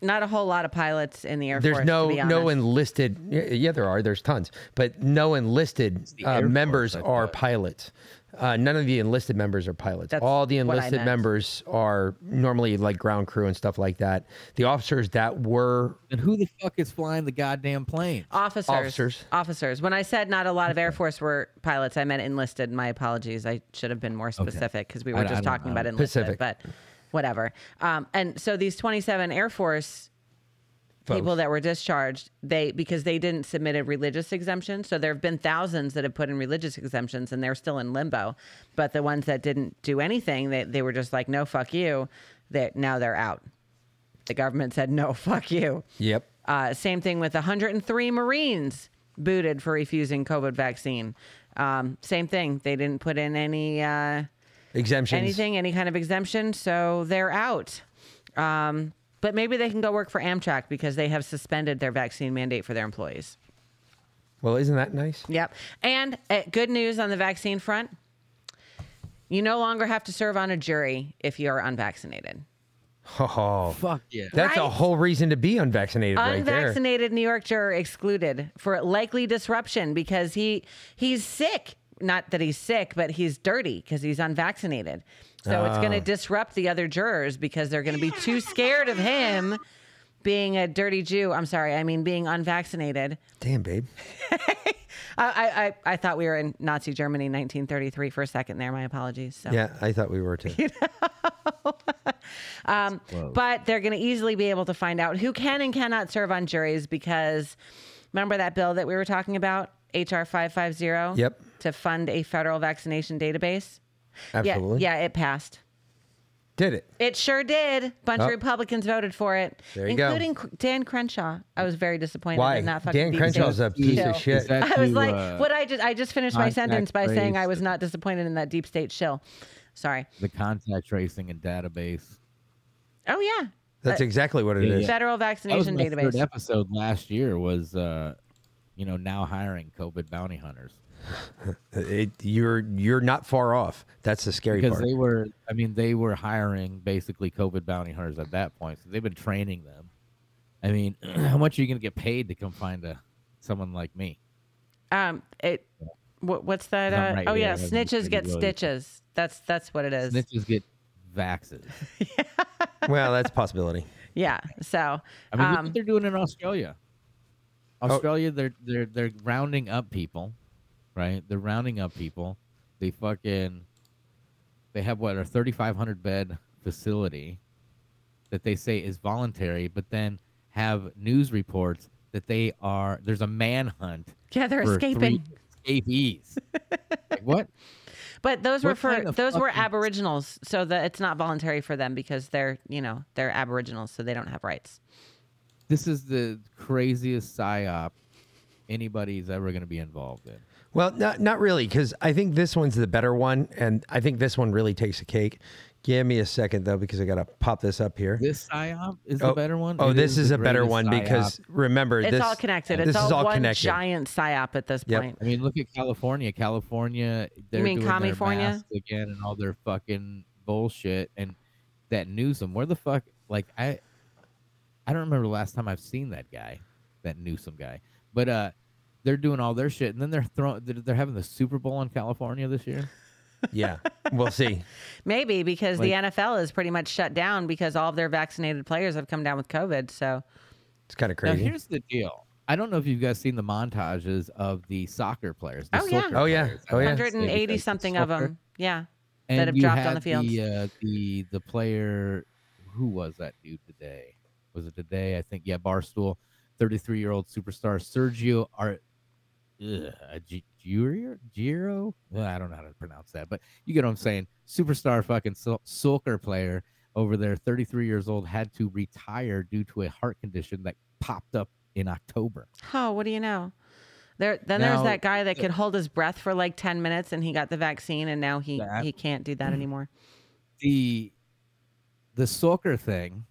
Not a whole lot of pilots in the Air There's Force. There's no to be no enlisted. Yeah, yeah, there are. There's tons, but no enlisted uh, Air Force, members I are thought. pilots. Uh, none of the enlisted members are pilots. That's All the enlisted members are normally like ground crew and stuff like that. The officers that were and who the fuck is flying the goddamn plane? officers. officers. Officers. When I said not a lot of Air Force were pilots, I meant enlisted. My apologies. I should have been more specific because we were I just don't talking know. about enlisted. Pacific. But whatever. Um, and so these 27 Air Force people that were discharged they because they didn't submit a religious exemption so there have been thousands that have put in religious exemptions and they're still in limbo. But the ones that didn't do anything they, they were just like no fuck you. That now they're out. The government said no fuck you. Yep. uh, same thing with 103 marines booted for refusing covid vaccine. Um, same thing. They didn't put in any uh, exemptions. anything, any kind of exemption, so they're out. Um, but maybe they can go work for Amtrak because they have suspended their vaccine mandate for their employees. Well, isn't that nice? Yep. And uh, good news on the vaccine front you no longer have to serve on a jury if you are unvaccinated. Oh, Fuck yeah. that's a whole reason to be unvaccinated, right. Unvaccinated New York juror excluded for likely disruption because he he's sick. Not that he's sick, but he's dirty because he's unvaccinated. So it's going to Oh. disrupt the other jurors because they're going to be too scared of him being a dirty Jew. I'm sorry, I mean being unvaccinated. Damn, babe. I, I, I, thought we were in Nazi Germany 1933 for a second there. My apologies. So. Yeah, I thought we were too. Um, but they're going to easily be able to find out who can and cannot serve on juries because remember that bill that we were talking about, HR 550? Yep. To fund a federal vaccination database? Absolutely. Yeah, yeah, it passed. Did it? It sure did. Bunch Oh. of Republicans voted for it, There you go. including Cr- Dan Crenshaw. I was very disappointed Why? in that fucking Dan deep Crenshaw's state a piece of shill. shit. Is that I was to, like, uh, what I just I just finished my contact sentence by saying I trace? was not disappointed in that deep state shill. Sorry. The contact tracing and database. Oh yeah. That's Uh, exactly what it Yeah, is. yeah. Federal That was vaccination my database. third episode last year was, uh, you know, now hiring COVID bounty hunters It- you're you're not far off. That's the scary because part. they were. I mean, they were hiring basically COVID bounty hunters at that point. So they've been training them. I mean, how much are you going to get paid to come find a someone like me? Um, it. What, what's that? Uh, right oh here. yeah, I snitches get video. stitches. That's that's what it is. Snitches get vaxes. well, that's a possibility. Yeah. So. I mean, um, what they're doing in Australia. Oh. Australia, they're they're they're rounding up people, right? They're rounding up people. They fucking, they have what a thirty five hundred bed facility that they say is voluntary, but then have news reports that they are there's a manhunt. Yeah, they're for escaping. escapees. Like, what? But those were for kind of those were fucking- Aboriginals, so that it's not voluntary for them because they're you know they're Aboriginals, so they don't have rights. This is the craziest psyop anybody's ever going to be involved in. Well, not not really, because I think this one's the better one, and I think this one really takes a cake. Give me a second though, because I gotta pop this up here. This psyop is oh, the better one. Oh, It this is, the a better greatest one because remember It's this. all connected. This It's is all, all one connected. giant psyop at this Yep. point. I mean, look at California. California, they're mean doing their California? masks again and all their fucking bullshit. And that Newsom, where the fuck? Like I, I don't remember the last time I've seen that guy, that Newsom guy. But uh, they're doing all their shit, and then they're throwing. They're, they're having the Super Bowl in California this year. Yeah, we'll see. Maybe because the NFL is pretty much shut down because all of their vaccinated players have come down with COVID. So It's kind of crazy. Now crazy. here's the deal. I don't know if you guys seen the montages of the soccer players. the Oh, yeah. soccer Oh, yeah. players. Oh, yeah. 180 something of them, yeah, And that have dropped on the field. The, uh, the the player, who was that dude today? Was it today? I think yeah. Barstool, thirty three year old superstar Sergio Ar, ugh, a G- Giro, Giro. Well, I don't know how to pronounce that, but you get what I'm saying. Superstar fucking so- soccer player over there, thirty three years old, had to retire due to a heart condition that popped up in October. Oh, what do you know? There, then there's that guy that uh, could hold his breath for like 10 minutes and he got the vaccine and now he That- he can't do that mm. anymore. the the soccer thing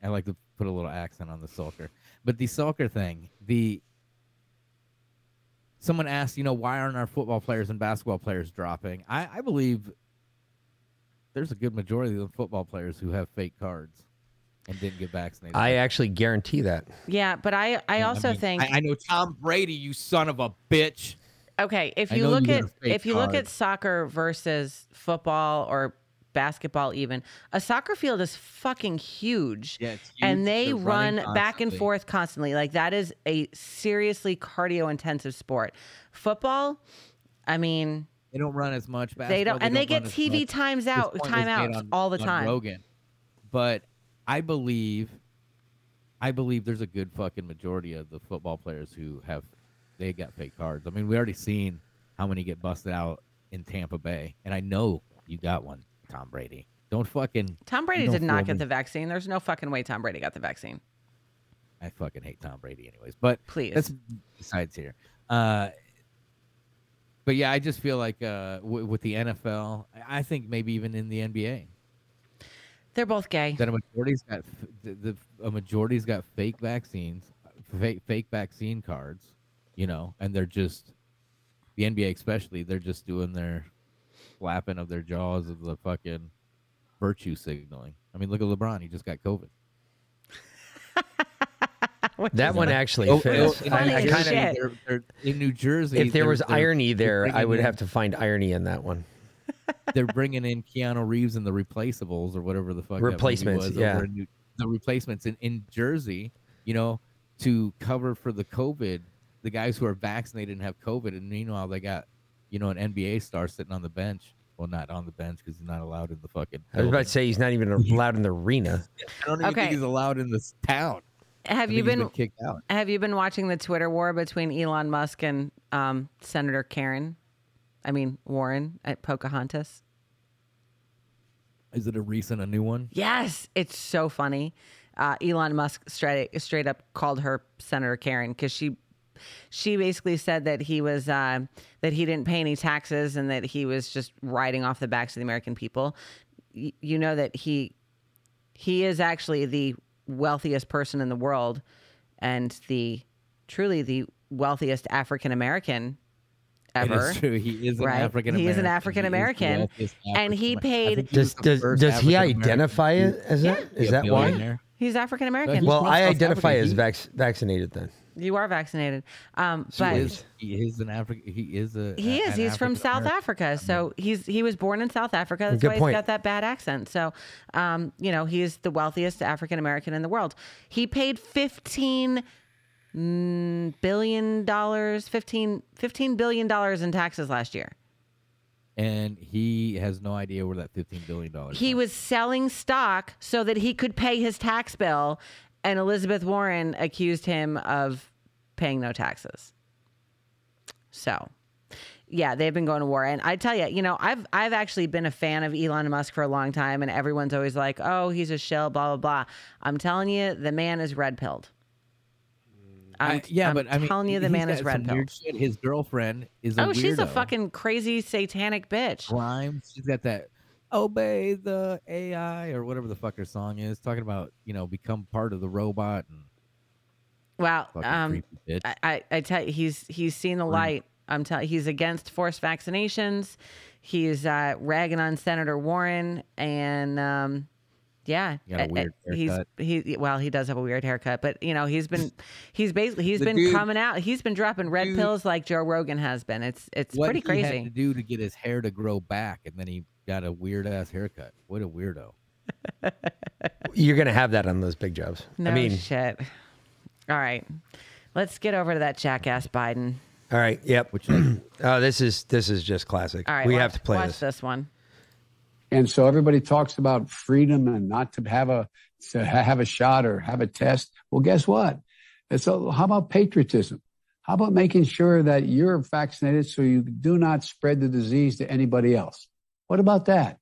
and like to put a little accent on the soccer but the soccer thing the someone asked you know why aren't our football players and basketball players dropping? I i believe there's a good majority of the football players who have fake cards and didn't get vaccinated. I actually guarantee that. Yeah, but I I Yeah, also mean, think I, I know tom brady you son of a bitch. Okay, if you look you at got a fake if you look at soccer versus football or basketball even, a soccer field is fucking huge. Yeah, it's huge. And they They're run back and forth constantly. Like that is a seriously cardio intensive sport. Football, I mean, they don't run as much they don't and they run get TV times out point was made timeouts on- all the time. Rogan. But I believe, I believe there's a good fucking majority of the football players who have they got fake cards. I mean, we already seen how many get busted out in Tampa Bay, and I know you got one, Tom Brady. Don't fucking. Tom Brady did don't get me. the vaccine. There's no fucking way Tom Brady got the vaccine. I fucking hate Tom Brady, anyways. But Please. that's besides here. Uh, but yeah, I just feel like uh, w- with the NFL, I I think maybe even in the NBA, They're both gay. that a majority's got f- the, the a majority's got fake vaccines, fake fake vaccine cards, you know, and they're just the NBA especially they're just doing their flapping of their jaws of the fucking virtue signaling. I mean, look at LeBron; he just got COVID. that one funny. actually Oh, fits. oh, in I, I New kind Jersey, of. shit. they're- they're- in New Jersey, If there was irony there, I would in- have to find irony in that one. they're bringing in Keanu Reeves and the Replaceables or whatever the fuck that movie Replacements, was yeah. New- the replacements in, in Jersey, you know, to cover for the COVID, the guys who are vaccinated and have COVID, and meanwhile they got, you know, an NBA star sitting on the bench. Well, not on the bench because he's not allowed in the fucking. I was about to say he's not even allowed in the arena. I don't even Okay. think he's allowed in this town. Have I you think he's been, kicked out? Have you been watching the Twitter war between Elon Musk and um, Senator Karen? I mean Warren at Pocahontas. Is it a recent, a new one? Yes, it's so funny. Uh, Elon Musk straight straight up called her Senator Karen because she she basically said that he was uh, that he didn't pay any taxes and that he was just riding off the backs of the American people. Y- you know that he he is actually the wealthiest person in the world and the truly the wealthiest African American ever. is true. He is an right? African He is American. an African American, and he paid. Does does does he identify it as that? Is that why? He's African American. Well, I identify as vac- vaccinated then. You are vaccinated, um, So but is, he is an African. He is a. he is. an He's from South American. Africa, so he's he was born in South Africa. That's Good why he's got that bad accent. So, um, you know, he's the wealthiest African American in the world. He paid fifteen mm, dollars, 15, 15 billion dollars in taxes last year. And he has no idea where that fifteen billion dollars. He was selling stock so that he could pay his tax bill, and Elizabeth Warren accused him of paying no taxes. So, yeah, they've been going to war, and I tell you, you know, I've I've actually been a fan of Elon Musk for a long time, and everyone's always like, "Oh, he's a shell," blah blah blah. I'm telling you, the man is red pilled. I'm, I- yeah, I'm but I mean, telling you, the man is red some weird pilled. shit. His girlfriend is a Oh, she's a fucking crazy satanic bitch. Grimes. She's got that obey the AI or whatever the fuck her song is, talking about you know become part of the robot and Well, um. I, I, I tell you, he's he's seen the light. I'm telling. He's against forced vaccinations. He's uh, ragging on Senator Warren, and um, yeah, He got a weird he's he well, he does have a weird haircut, but you know, he's been he's basically he's The been dude- coming out. He's been dropping red dude- pills like Joe Rogan has been. It's it's what pretty he had crazy. to do to get his hair to grow back, and then he got a weird ass haircut. What a weirdo! You're gonna have that on those big jobs. No I mean, shit. All right, let's get over to that jackass Biden. all right, yep. Which Oh, this is this is just classic. All right, we watch, have to play watch this. this one. And so everybody talks about freedom and not to have a to have a shot or have a test. Well, guess what? It's a, how about patriotism? How about making sure that you're vaccinated so you do not spread the disease to anybody else? What about that?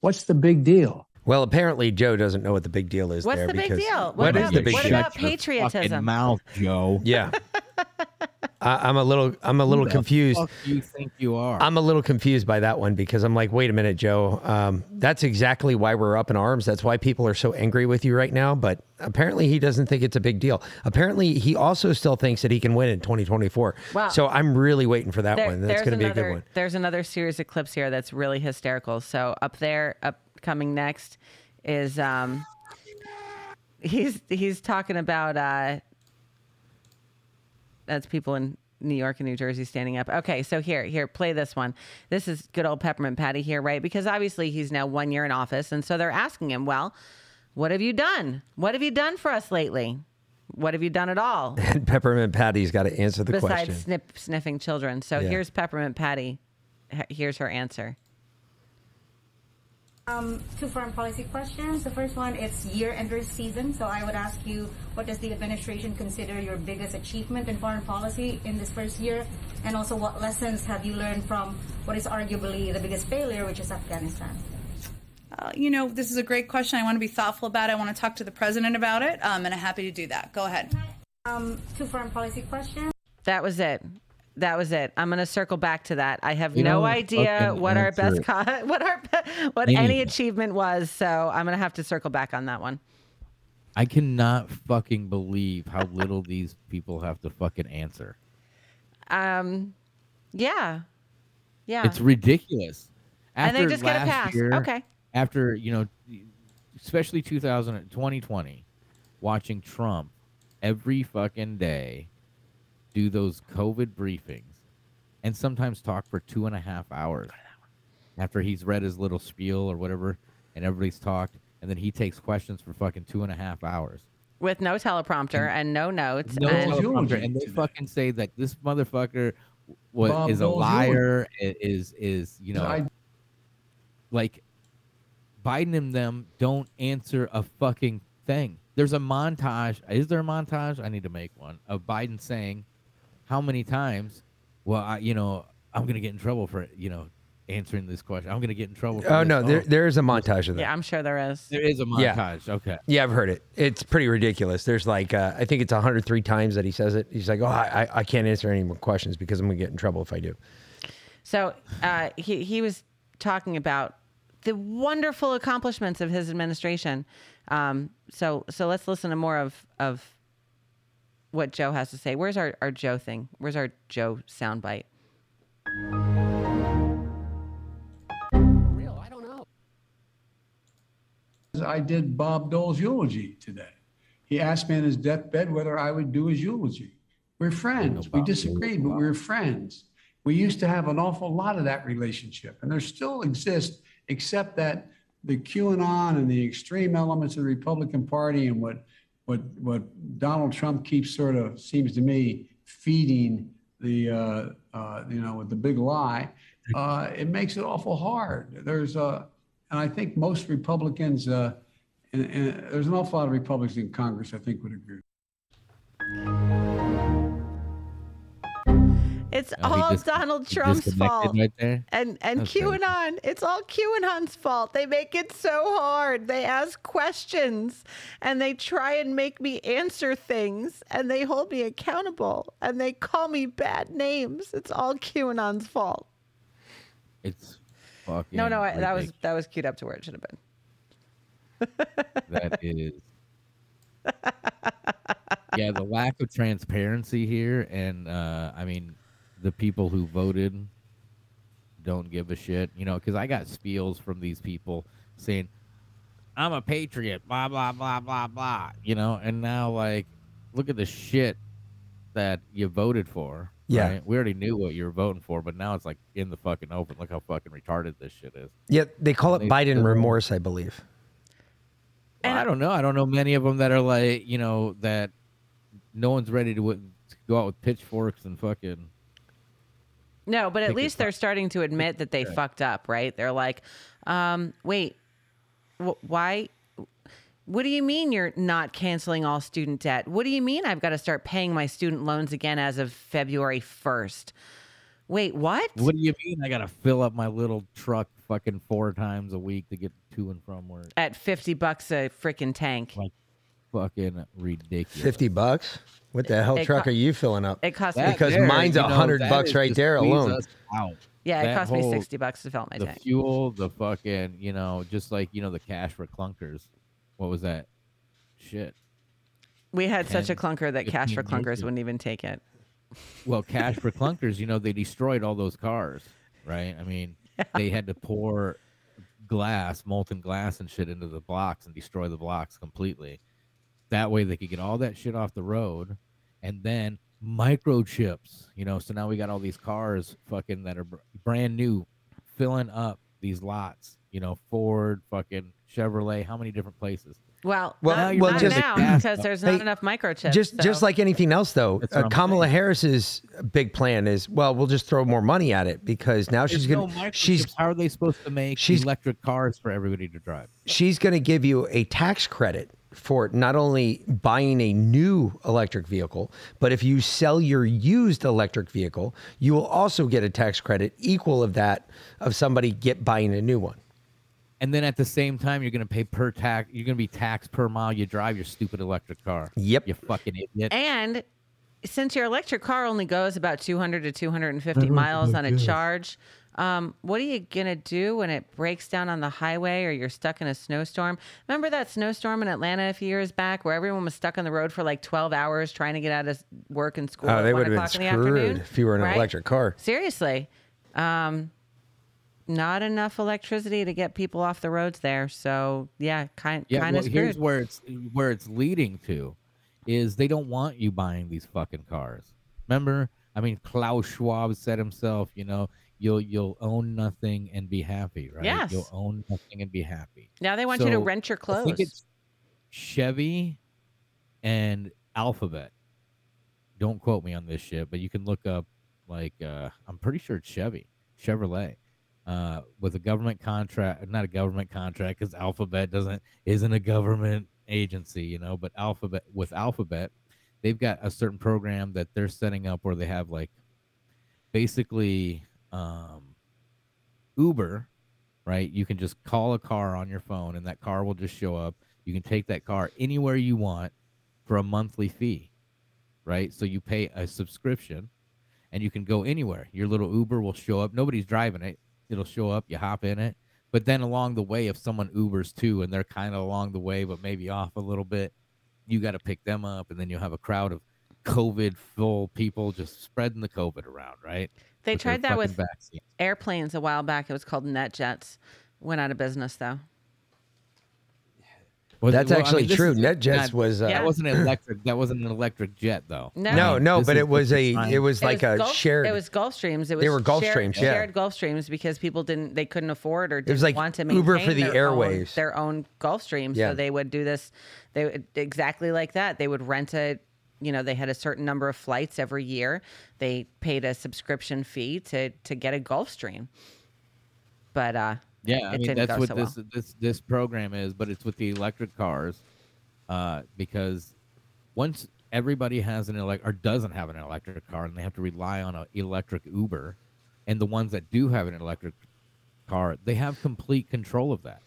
What's the big deal? Well, apparently Joe doesn't know what the big deal is What's there the big because deal? What what is about- the big what deal? about Shut your patriotism? mouth, Joe. Yeah. I, I'm a little I'm a little Who the confused. fuck you think you are? I'm a little confused by that one because I'm like, wait a minute, Joe. Um, that's exactly why we're up in arms. That's why people are so angry with you right now. But apparently, he doesn't think it's a big deal. Apparently, he also still thinks that he can win in 2024. Wow. So I'm really waiting for that There- one. That's going to be a good one. There's another series of clips here that's really hysterical. So up there, upcoming next is um, he's he's talking about uh, that's people in New York and New Jersey standing up. Okay, so here, here, play this one. This is good old Peppermint Patty here, right? Because obviously he's now one year in office, and so they're asking him, well, what have you done? What have you done for us lately? What have you done at all? And Peppermint Patty's got to answer the besides question. snip, sniffing children. So Yeah. here's Peppermint Patty. Here's her answer. Um, two foreign policy questions. The first one, it's year-end season, so I would ask you, what does the administration consider your biggest achievement in foreign policy in this first year? And also, what lessons have you learned from what is arguably the biggest failure, which is Afghanistan? Uh, you know, this is a great question. I want to be thoughtful about it. I want to talk to the president about it, um, and I'm happy to do that. Go ahead. Um, two foreign policy questions. That was it. That was it. I'm going to circle back to that. I have You no idea what our best co- what our what any achievement was. So I'm going to have to circle back on that one. I cannot fucking believe how little these people have to fucking answer. Um, yeah, yeah. It's ridiculous. And they just get a pass. year- Okay. After, you know, especially 2000, 2020, watching Trump every fucking day do those COVID briefings and sometimes talk for two and a half hours after he's read his little spiel or whatever and everybody's talked and then he takes questions for fucking two and a half hours. with no teleprompter and no notes. No and teleprompter, and they fucking say that this motherfucker was Bob is a liar. i- Is is you know, I- like Biden and them don't answer a fucking thing. There's a montage. Is there a montage? I need to make one of Biden saying how many times. Well, I, you know, I'm gonna get in trouble for you know answering this question. I'm gonna get in trouble. For Oh this. no, there there is a montage of that. yeah, I'm sure there is. there is a montage. Yeah. montage. Okay. Yeah, I've heard it. It's pretty ridiculous. There's like uh, I think it's 103 times that he says it. He's like, "Oh, I, I- I can't answer any more questions because I'm gonna get in trouble if I do." So uh, he he was talking about the wonderful accomplishments of his administration. Um, so so let's listen to more of of what Joe has to say. Where's our, our Joe thing? Where's our Joe soundbite? Real, I don't know. I did Bob Dole's eulogy today. He asked me on his deathbed whether I would do his eulogy. We're friends. We disagreed, but we're friends. We used to have an awful lot of that relationship, and there still exists, except that the QAnon and the extreme elements of the Republican Party and what what what Donald Trump keeps sort of seems to me feeding the uh, uh, you know with the big lie, uh, it makes it awful hard. There's a and I think most Republicans, uh, and, and there's an awful lot of Republicans in Congress, I think, would agree. It's Oh, all dis- Donald Trump's fault. right there? And and That's crazy. QAnon, it's all QAnon's fault. They make it so hard. They ask questions and they try and make me answer things and they hold me accountable and they call me bad names. It's all QAnon's fault. It's fucking. No, no, I, that was that was queued up to where it should have been. that is yeah the lack of transparency here and uh i mean the people who voted don't give a shit you know because i got spiels from these people saying i'm a patriot blah blah blah blah blah you know and now like look at the shit that you voted for Yeah. right? we already knew what you were voting for but now it's like in the fucking open look how fucking retarded this shit is Yeah, they call it They Biden still- remorse, I believe. Well, I don't know. I don't know many of them that are like, you know, that no one's ready to, to go out with pitchforks and fucking. No, but at least they're starting to admit that they fucked up, right? They're like, um, wait, wh- why? What do you mean you're not canceling all student debt? What do you mean I've got to start paying my student loans again as of February 1st? Wait, what? What do you mean? I gotta fill up my little truck fucking four times a week to get to and from work. At 50 bucks a freaking tank. Like fucking ridiculous. 50 bucks? What the hell It truck co- are you filling up? It cost That me, because there, mine's you a know, hundred that bucks is right to there squeeze alone. us out. yeah, it That cost me whole- 60 bucks to fill my the tank. fuel, the fucking, you know, just like you know the cash for clunkers. What was that? Shit. We had such a 10, clunker that Cash for 15 Clunkers years. wouldn't even take it. Well, cash for clunkers, you know, they destroyed all those cars, right? I mean, they had to pour glass, molten glass and shit into the blocks and destroy the blocks completely. That way they could get all that shit off the road and then microchips, you know, so now we got all these cars fucking that are br- brand new filling up these lots, you know, Ford, fucking Chevrolet, how many different places? Well, Well, not, well, not just- now because there's not Hey, enough microchips. just just like anything else though uh, kamala saying. harris's big plan is well we'll just throw more money at it because now she's There's gonna she's how are they supposed to make she's- electric cars for everybody to drive? she's going to give you a tax credit for not only buying a new electric vehicle, but if you sell your used electric vehicle, you will also get a tax credit equal of that of somebody get buying a new one. And then at the same time, you're gonna pay per tax. You're gonna be taxed per mile you drive your stupid electric car. Yep. You fucking idiot. And since your electric car only goes about 200 to 250 miles on a charge, um, what are you going to do when it breaks down on the highway or you're stuck in a snowstorm? Remember that snowstorm in Atlanta a few years back where everyone was stuck on the road for like 12 hours trying to get out of work and school Oh, at they 1 would have been o'clock in the screwed afternoon? if you were in an right? electric car. Seriously. Um, not enough electricity to get people off the roads there. So, yeah, kind, yeah. kind well, of here's where it's where it's leading to. is they don't want you buying these fucking cars. Remember? I mean, Klaus Schwab said himself, you know, you'll you'll own nothing and be happy, right? Yes. You'll own nothing and be happy. Now they want you to rent your clothes. I think it's Chevy and Alphabet. Don't quote me on this shit, but you can look up like uh I'm pretty sure it's Chevy, Chevrolet. Uh with a government contract, not a government contract cuz Alphabet doesn't isn't a government agency, you know, but Alphabet with Alphabet, they've got a certain program that they're setting up where they have like basically um Uber, right? You can just call a car on your phone and that car will just show up. You can take that car anywhere you want for a monthly fee, right? So you pay a subscription and you can go anywhere. Your little Uber will show up. Nobody's driving it. It'll show up, you hop in it. But then along the way, if someone Ubers too and they're kind of along the way, but maybe off a little bit, you got to pick them up and then you'll have a crowd of COVID full people just spreading the COVID around, right? They tried that with fucking airplanes a while back. It was called NetJets. Went out of business though. Well, That's well, I actually mean, true. is NetJets not- was, uh, that wasn't electric. That wasn't an electric jet though. No. No, no, but it was a it was like a Gulf, shared It was Gulfstreams. It was They were Gulfstreams, shared, yeah. Shared Gulfstreams because people didn't they couldn't afford or didn't was like want to Uber for the their own- airways. their own Gulfstream. Yeah. So they would do this. They would exactly like that. They would rent a. You know, they had a certain number of flights every year. They paid a subscription fee to to get a Gulfstream. But uh, Yeah, it I mean didn't that's what so this well. this this program is, but it's with the electric cars, uh, because once everybody has an elect or doesn't have an electric car, and they have to rely on an electric Uber, and the ones that do have an electric car, they have complete control of that.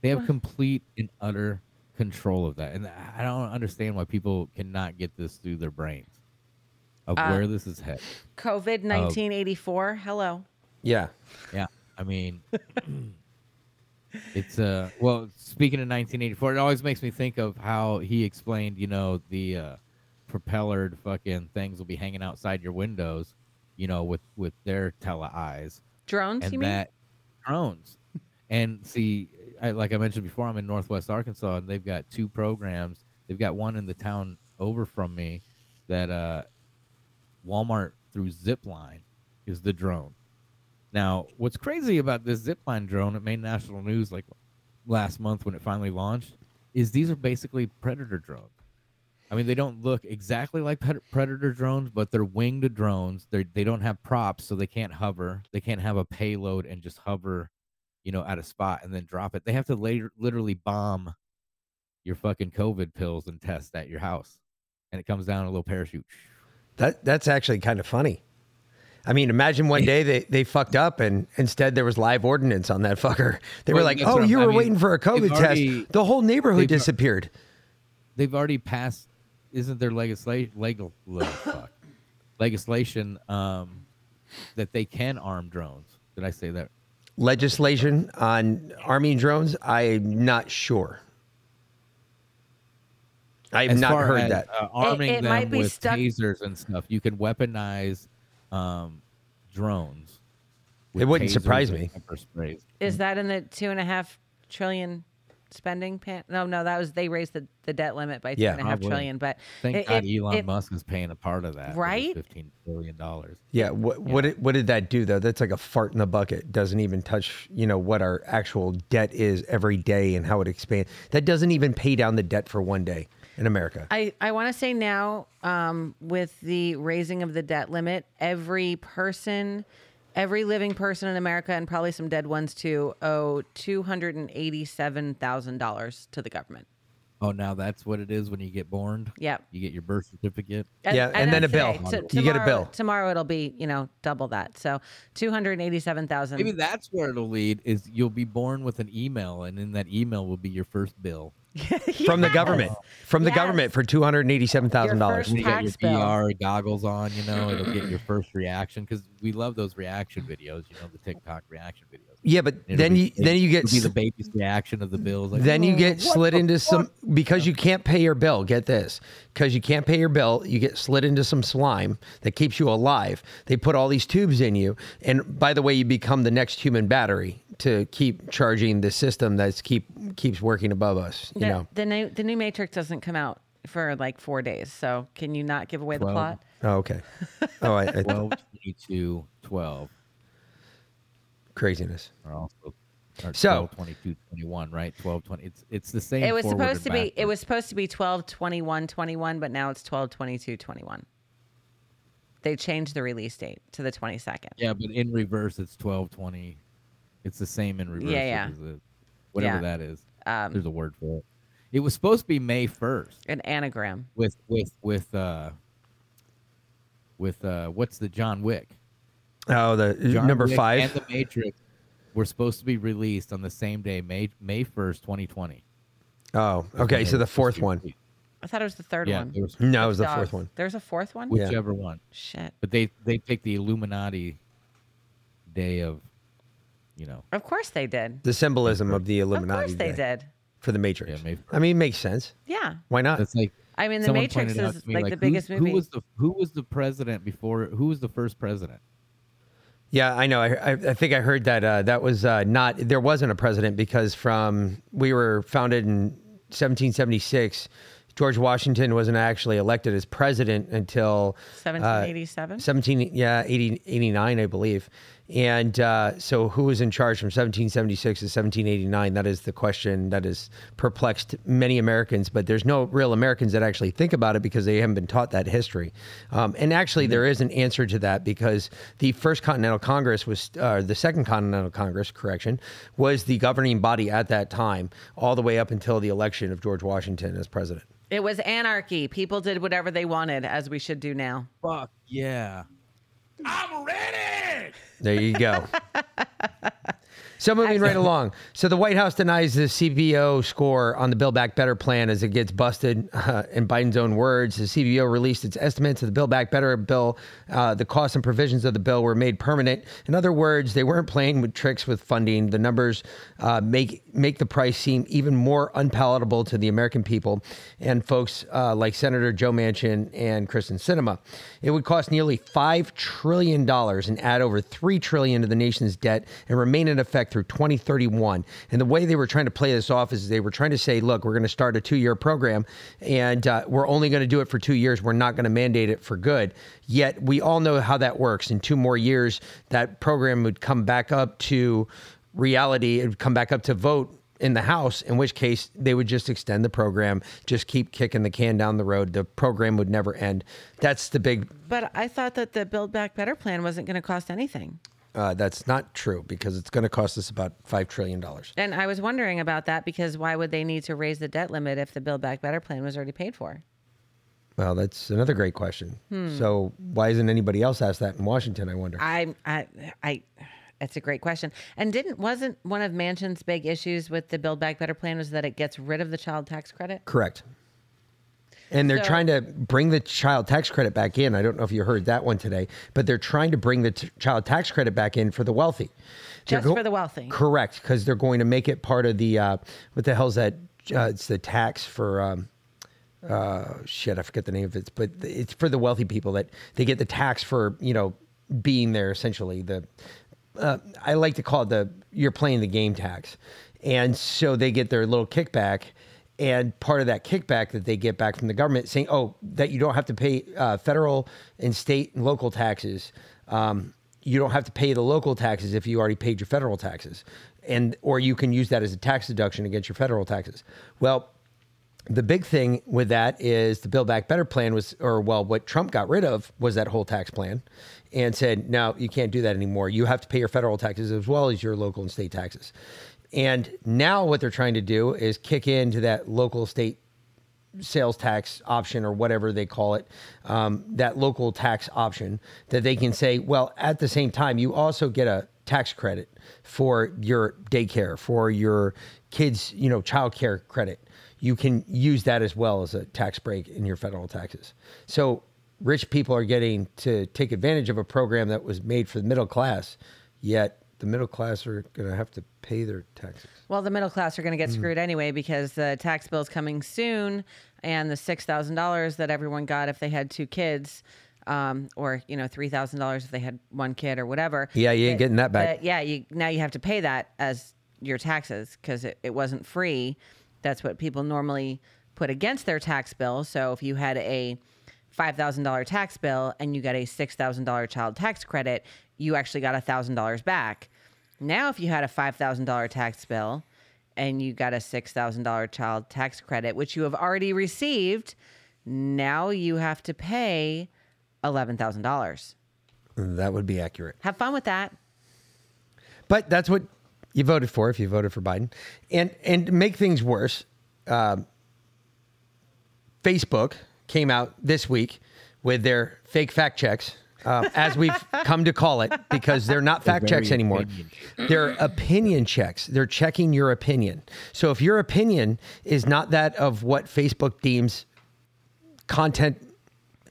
They have complete and utter control of that, and I don't understand why people cannot get this through their brains of Uh, where this is headed. COVID nineteen eighty four. Hello. Yeah. Yeah, I mean, it's uh well. Speaking of 1984, it always makes me think of how he explained, you know, the uh, propellered fucking things will be hanging outside your windows, you know, with with their tele eyes Drones, and you mean? drones. And see, I, like I mentioned before, I'm in Northwest Arkansas, and they've got two programs. They've got one in the town over from me that uh, Walmart through Zipline is the drone. Now, what's crazy about this Zipline drone? It made national news like last month when it finally launched. Is these are basically Predator drones. I mean, they don't look exactly like Predator drones, but they're winged drones. They they don't have props, so they can't hover. They can't have a payload and just hover, you know, at a spot and then drop it. They have to later literally bomb your fucking COVID pills and test at your house, and it comes down a little parachute. That that's actually kind of funny. I mean, imagine one day they, they fucked up and instead there was live ordinance on that fucker. They were Well, like, "Oh, you I were mean, waiting for a COVID already- test." The whole neighborhood disappeared. They've already passed. Isn't there legislation legal fuck, legislation um, that they can arm drones? Did I say that? Legislation on arming drones, I'm not sure. I've As not far heard as, that. uh, arming it might them be with stuck- tasers and stuff. You can weaponize um, drones. It wouldn't surprise me. sprays. Is that in the two and a half trillion spending pan? No, no, that was they raised the, the debt limit by two Yeah. and a half Probably. trillion. But Thank it- God it- Elon it- Musk is paying a part of that. Right? Fifteen billion dollars. Yeah, what what did, what did that do though? That's like a fart in the bucket. Doesn't even touch, you know, what our actual debt is every day and how it expands. That doesn't even pay down the debt for one day in America. I, I want to say now, um, with the raising of the debt limit, every person, every living person in America, and probably some dead ones too, owe two hundred and eighty-seven thousand dollars to the government. Oh, now that's what it is when you get born. Yep. You get your birth certificate. Yeah, and then a that's bill. today. You get a tomorrow- bill. Tomorrow it'll be, you know, double that. So two hundred eighty-seven thousand. Maybe that's where it'll lead. Is you'll be born with an email, and in that email will be your first bill. From the government. From the Yes. government for two hundred and eighty-seven thousand dollars. You get your VR goggles on, you know, it'll get your first reaction because we love those reaction videos, you know, the TikTok reaction videos. Yeah, but It'll then be- you then you get it'll be the baby's reaction of the bills. Like, then you "Oh, get what slid the into some because you can't pay your bill. Get this, because you can't pay your bill, you get slid into some slime that keeps you alive. They put all these tubes in you, and by the way, you become the next human battery to keep charging the system that's keep keeps working above us. You the, know, the new the new Matrix doesn't come out for like four days. So can you not give away the plot? Oh, okay. Oh, I, I 12, 22, 12 craziness. are also or So- 12, 22, 21, right? 12, 20. It's it's the same. It was supposed to be. It was supposed to be 12, 21, 21, but now it's 12, 22, 21. They changed the release date to the 22nd. Yeah, but in reverse, it's 12, 20. It's the same in reverse. Yeah, yeah. which is whatever Yeah. that is. Um, There's a word for it. It was supposed to be May 1st An anagram. with with with uh with uh what's the John Wick? Oh, the John number Wick five. and the Matrix were supposed to be released on the same day, May May 1st, 2020. oh, okay. So the fourth one. released. I thought it was the third Yeah, one. there was- No, it was the fourth dogs. one. There's a fourth one. Yeah. Whichever one. Shit. But they they picked the Illuminati day of, you know. Of course they did. The symbolism of the Illuminati. Of course they day did. For the Matrix. Yeah, May I mean, it makes sense. Yeah. Why not? That's like I mean, The someone Matrix pointed out is to me, like, the who's- biggest movie. Who was the who was the president before? Who was the first president? Yeah, I know. I, I, I think I heard that uh, that was uh, not there wasn't a president because from we were founded in 1776. George Washington wasn't actually elected as president until uh, 1787? 17 yeah 80, 89 I believe. And uh, so who was in charge from 1776 to 1789? That is the question that has perplexed many Americans, but there's no real Americans that actually think about it because they haven't been taught that history. Um, and actually, there is an answer to that because the First Continental Congress was, uh, the Second Continental Congress, correction, was the governing body at that time, all the way up until the election of George Washington as president. It was anarchy. People did whatever they wanted, as we should do now. Fuck yeah. I'm ready. There you go. So moving right along. So the White House denies the CBO score on the Build Back Better plan as it gets busted. Uh, in Biden's own words, the CBO released its estimates of the Build Back Better bill. Uh, the costs and provisions of the bill were made permanent. In other words, they weren't playing with tricks with funding. The numbers uh, make make the price seem even more unpalatable to the American people and folks uh, like Senator Joe Manchin and Kyrsten Sinema. It would cost nearly five trillion dollars and add over three trillion to the nation's debt and remain in effect through 2031. And the way they were trying to play this off is they were trying to say, look, we're going to start a two-year program, and uh, we're only going to do it for two years. We're not going to mandate it for good. Yet we all know how that works. In two more years, that program would come back up to reality. It would come back up to vote in the House, in which case they would just extend the program, just keep kicking the can down the road. The program would never end. That's the big. But I thought that the Build Back Better plan wasn't going to cost anything. Uh, that's not true because it's going to cost us about five trillion dollars. And I was wondering about that because why would they need to raise the debt limit if the Build Back Better plan was already paid for? Well, that's another great question. Hmm. So why isn't anybody else asked that in Washington? I wonder. I, I, I, it's a great question. And didn't wasn't one of Manchin's big issues with the Build Back Better plan was that it gets rid of the child tax credit? Correct. And they're So- trying to bring the child tax credit back in. I don't know if you heard that one today, but they're trying to bring the t- child tax credit back in for the wealthy. Just for the wealthy. Correct, because they're going to make it part of the uh, what the hell's that? Uh, it's the tax for. Um, uh, shit, I forget the name of it, but it's for the wealthy people that they get the tax for you know being there. Essentially, the uh, I like to call it the you're playing the game tax, and so they get their little kickback. And part of that kickback that they get back from the government saying, oh, that you don't have to pay uh, federal and state and local taxes. Um, you don't have to pay the local taxes if you already paid your federal taxes. And or you can use that as a tax deduction against your federal taxes. Well, the big thing with that is the Build Back Better plan was, or well, what Trump got rid of was that whole tax plan and said, no, you can't do that anymore. You have to pay your federal taxes as well as your local and state taxes. And now what they're trying to do is kick into that local state sales tax option or whatever they call it, um, that local tax option that they can say, well, at the same time, you also get a tax credit for your daycare, for your kids, you know, child care credit. You can use that as well as a tax break in your federal taxes. So rich people are getting to take advantage of a program that was made for the middle class, yet the middle class are going to have to pay their taxes. Well, the middle class are going to get Mm. screwed anyway because the tax bill is coming soon, and the six thousand dollars that everyone got if they had two kids, um, or you know three thousand dollars if they had one kid or whatever. Yeah, you ain't getting that back. yeah, you now you have to pay that as your taxes because it, it wasn't free. That's what people normally put against their tax bill. So if you had a $5,000 tax bill and you got a $6,000 child tax credit, you actually got $1,000 back. Now, if you had a $5,000 tax bill and you got a $6,000 child tax credit, which you have already received, now you have to pay $11,000. That would be accurate. Have fun with that. But that's what you voted for if you voted for Biden. And and to make things worse, um, Facebook came out this week with their fake fact checks, uh, as we've come to call it, because they're not They're fact checks anymore. opinion They're opinion checks. They're checking your opinion. So if your opinion is not that of what Facebook deems content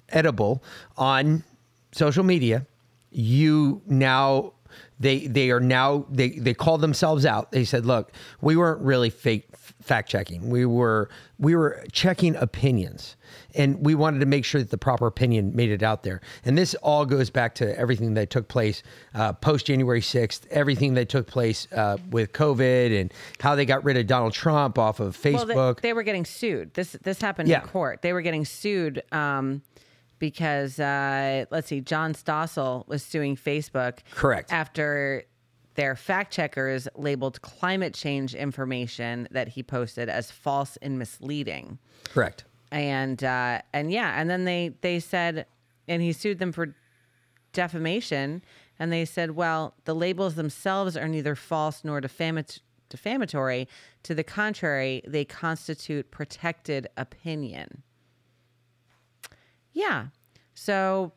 edible on social media, you now they they are now they they call themselves out. They said, "Look, we weren't really fake fact checking. We were we were checking opinions, and we wanted to make sure that the proper opinion made it out there." And this all goes back to everything that took place uh, post January sixth, everything that took place uh, with COVID, and how they got rid of Donald Trump off of Facebook. Well, they, they were getting sued. This this happened Yeah. in court. They were getting sued um, because uh, let's see, John Stossel was suing Facebook. Correct. After their fact checkers labeled climate change information that he posted as false and misleading. Correct. And uh, and yeah, and then they they said, and he sued them for defamation. And they said, well, the labels themselves are neither false nor defamat- defamatory. To the contrary, they constitute protected opinion. Yeah. So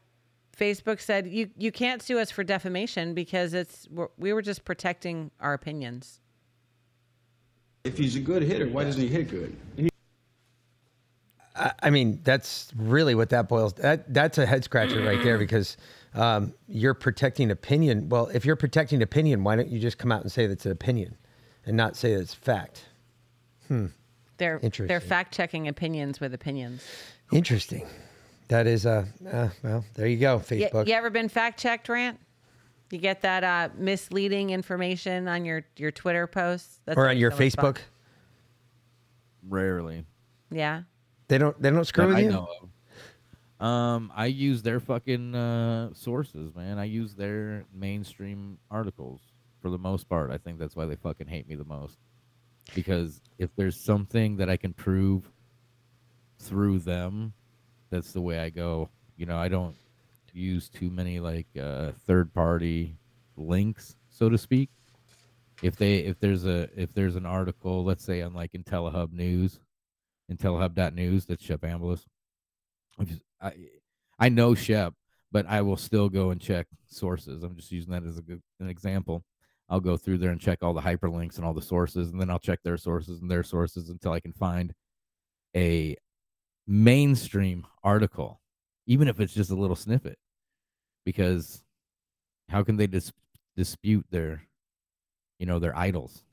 Facebook said you you can't sue us for defamation because it's we're, we were just protecting our opinions. If he's a good hitter, why doesn't he hit good? I, I mean, that's really what that boils. That that's a head scratcher right there because um, you're protecting opinion. Well, if you're protecting opinion, why don't you just come out and say that's an opinion, and not say it's fact? Hmm. They're Interesting. they're fact checking opinions with opinions. Interesting. That is uh, uh well, there you go, You, Facebook. you ever been fact checked, Rant? You get that uh, misleading information on your your Twitter posts That's or on your so much fun. Facebook. Rarely. Yeah. They don't they don't screw with I you. know of. Um, I use their fucking uh, sources, man. I use their mainstream articles for the most part. I think that's why they fucking hate me the most. Because if there's something that I can prove through them, that's the way I go. You know, I don't use too many like uh, third party links, so to speak. If they if there's a if there's an article, let's say on like IntelliHub News, IntelliHub.news, that's Shep Ambellas. I I I know Shep, but I will still go and check sources. I'm just using that as a good an example. I'll go through there and check all the hyperlinks and all the sources, and then I'll check their sources and their sources until I can find a mainstream article, even if it's just a little snippet. Because how can they dis- dispute their, you know, their idols?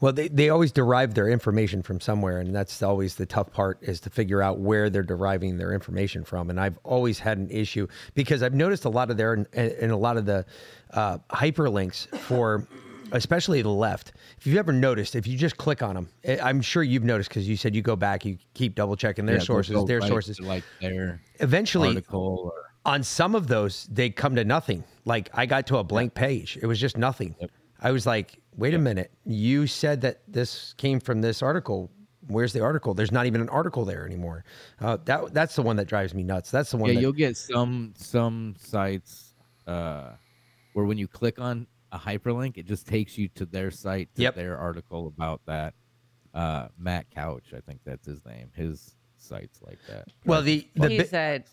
Well, they, they always derive their information from somewhere, and that's always the tough part is to figure out where they're deriving their information from. And I've always had an issue because I've noticed a lot of their and a lot of the uh, hyperlinks for, especially the left. If you've ever noticed, if you just click on them, I- I'm sure you've noticed because you said you go back, you keep double checking their Yeah, sources, their right sources. like their Eventually, or on some of those, they come to nothing. Like I got to a blank page. It was just nothing. I was like, wait a minute. You said that this came from this article. Where's the article? There's not even an article there anymore. Uh, that that's the one that drives me nuts. That's the one. yeah, that, you'll get some some sites uh, where when you click on a hyperlink, it just takes you to their site, to Yep. their article about that. Uh, Matt Couch, I think that's his name. His site's like that. Well, the the he's bi- a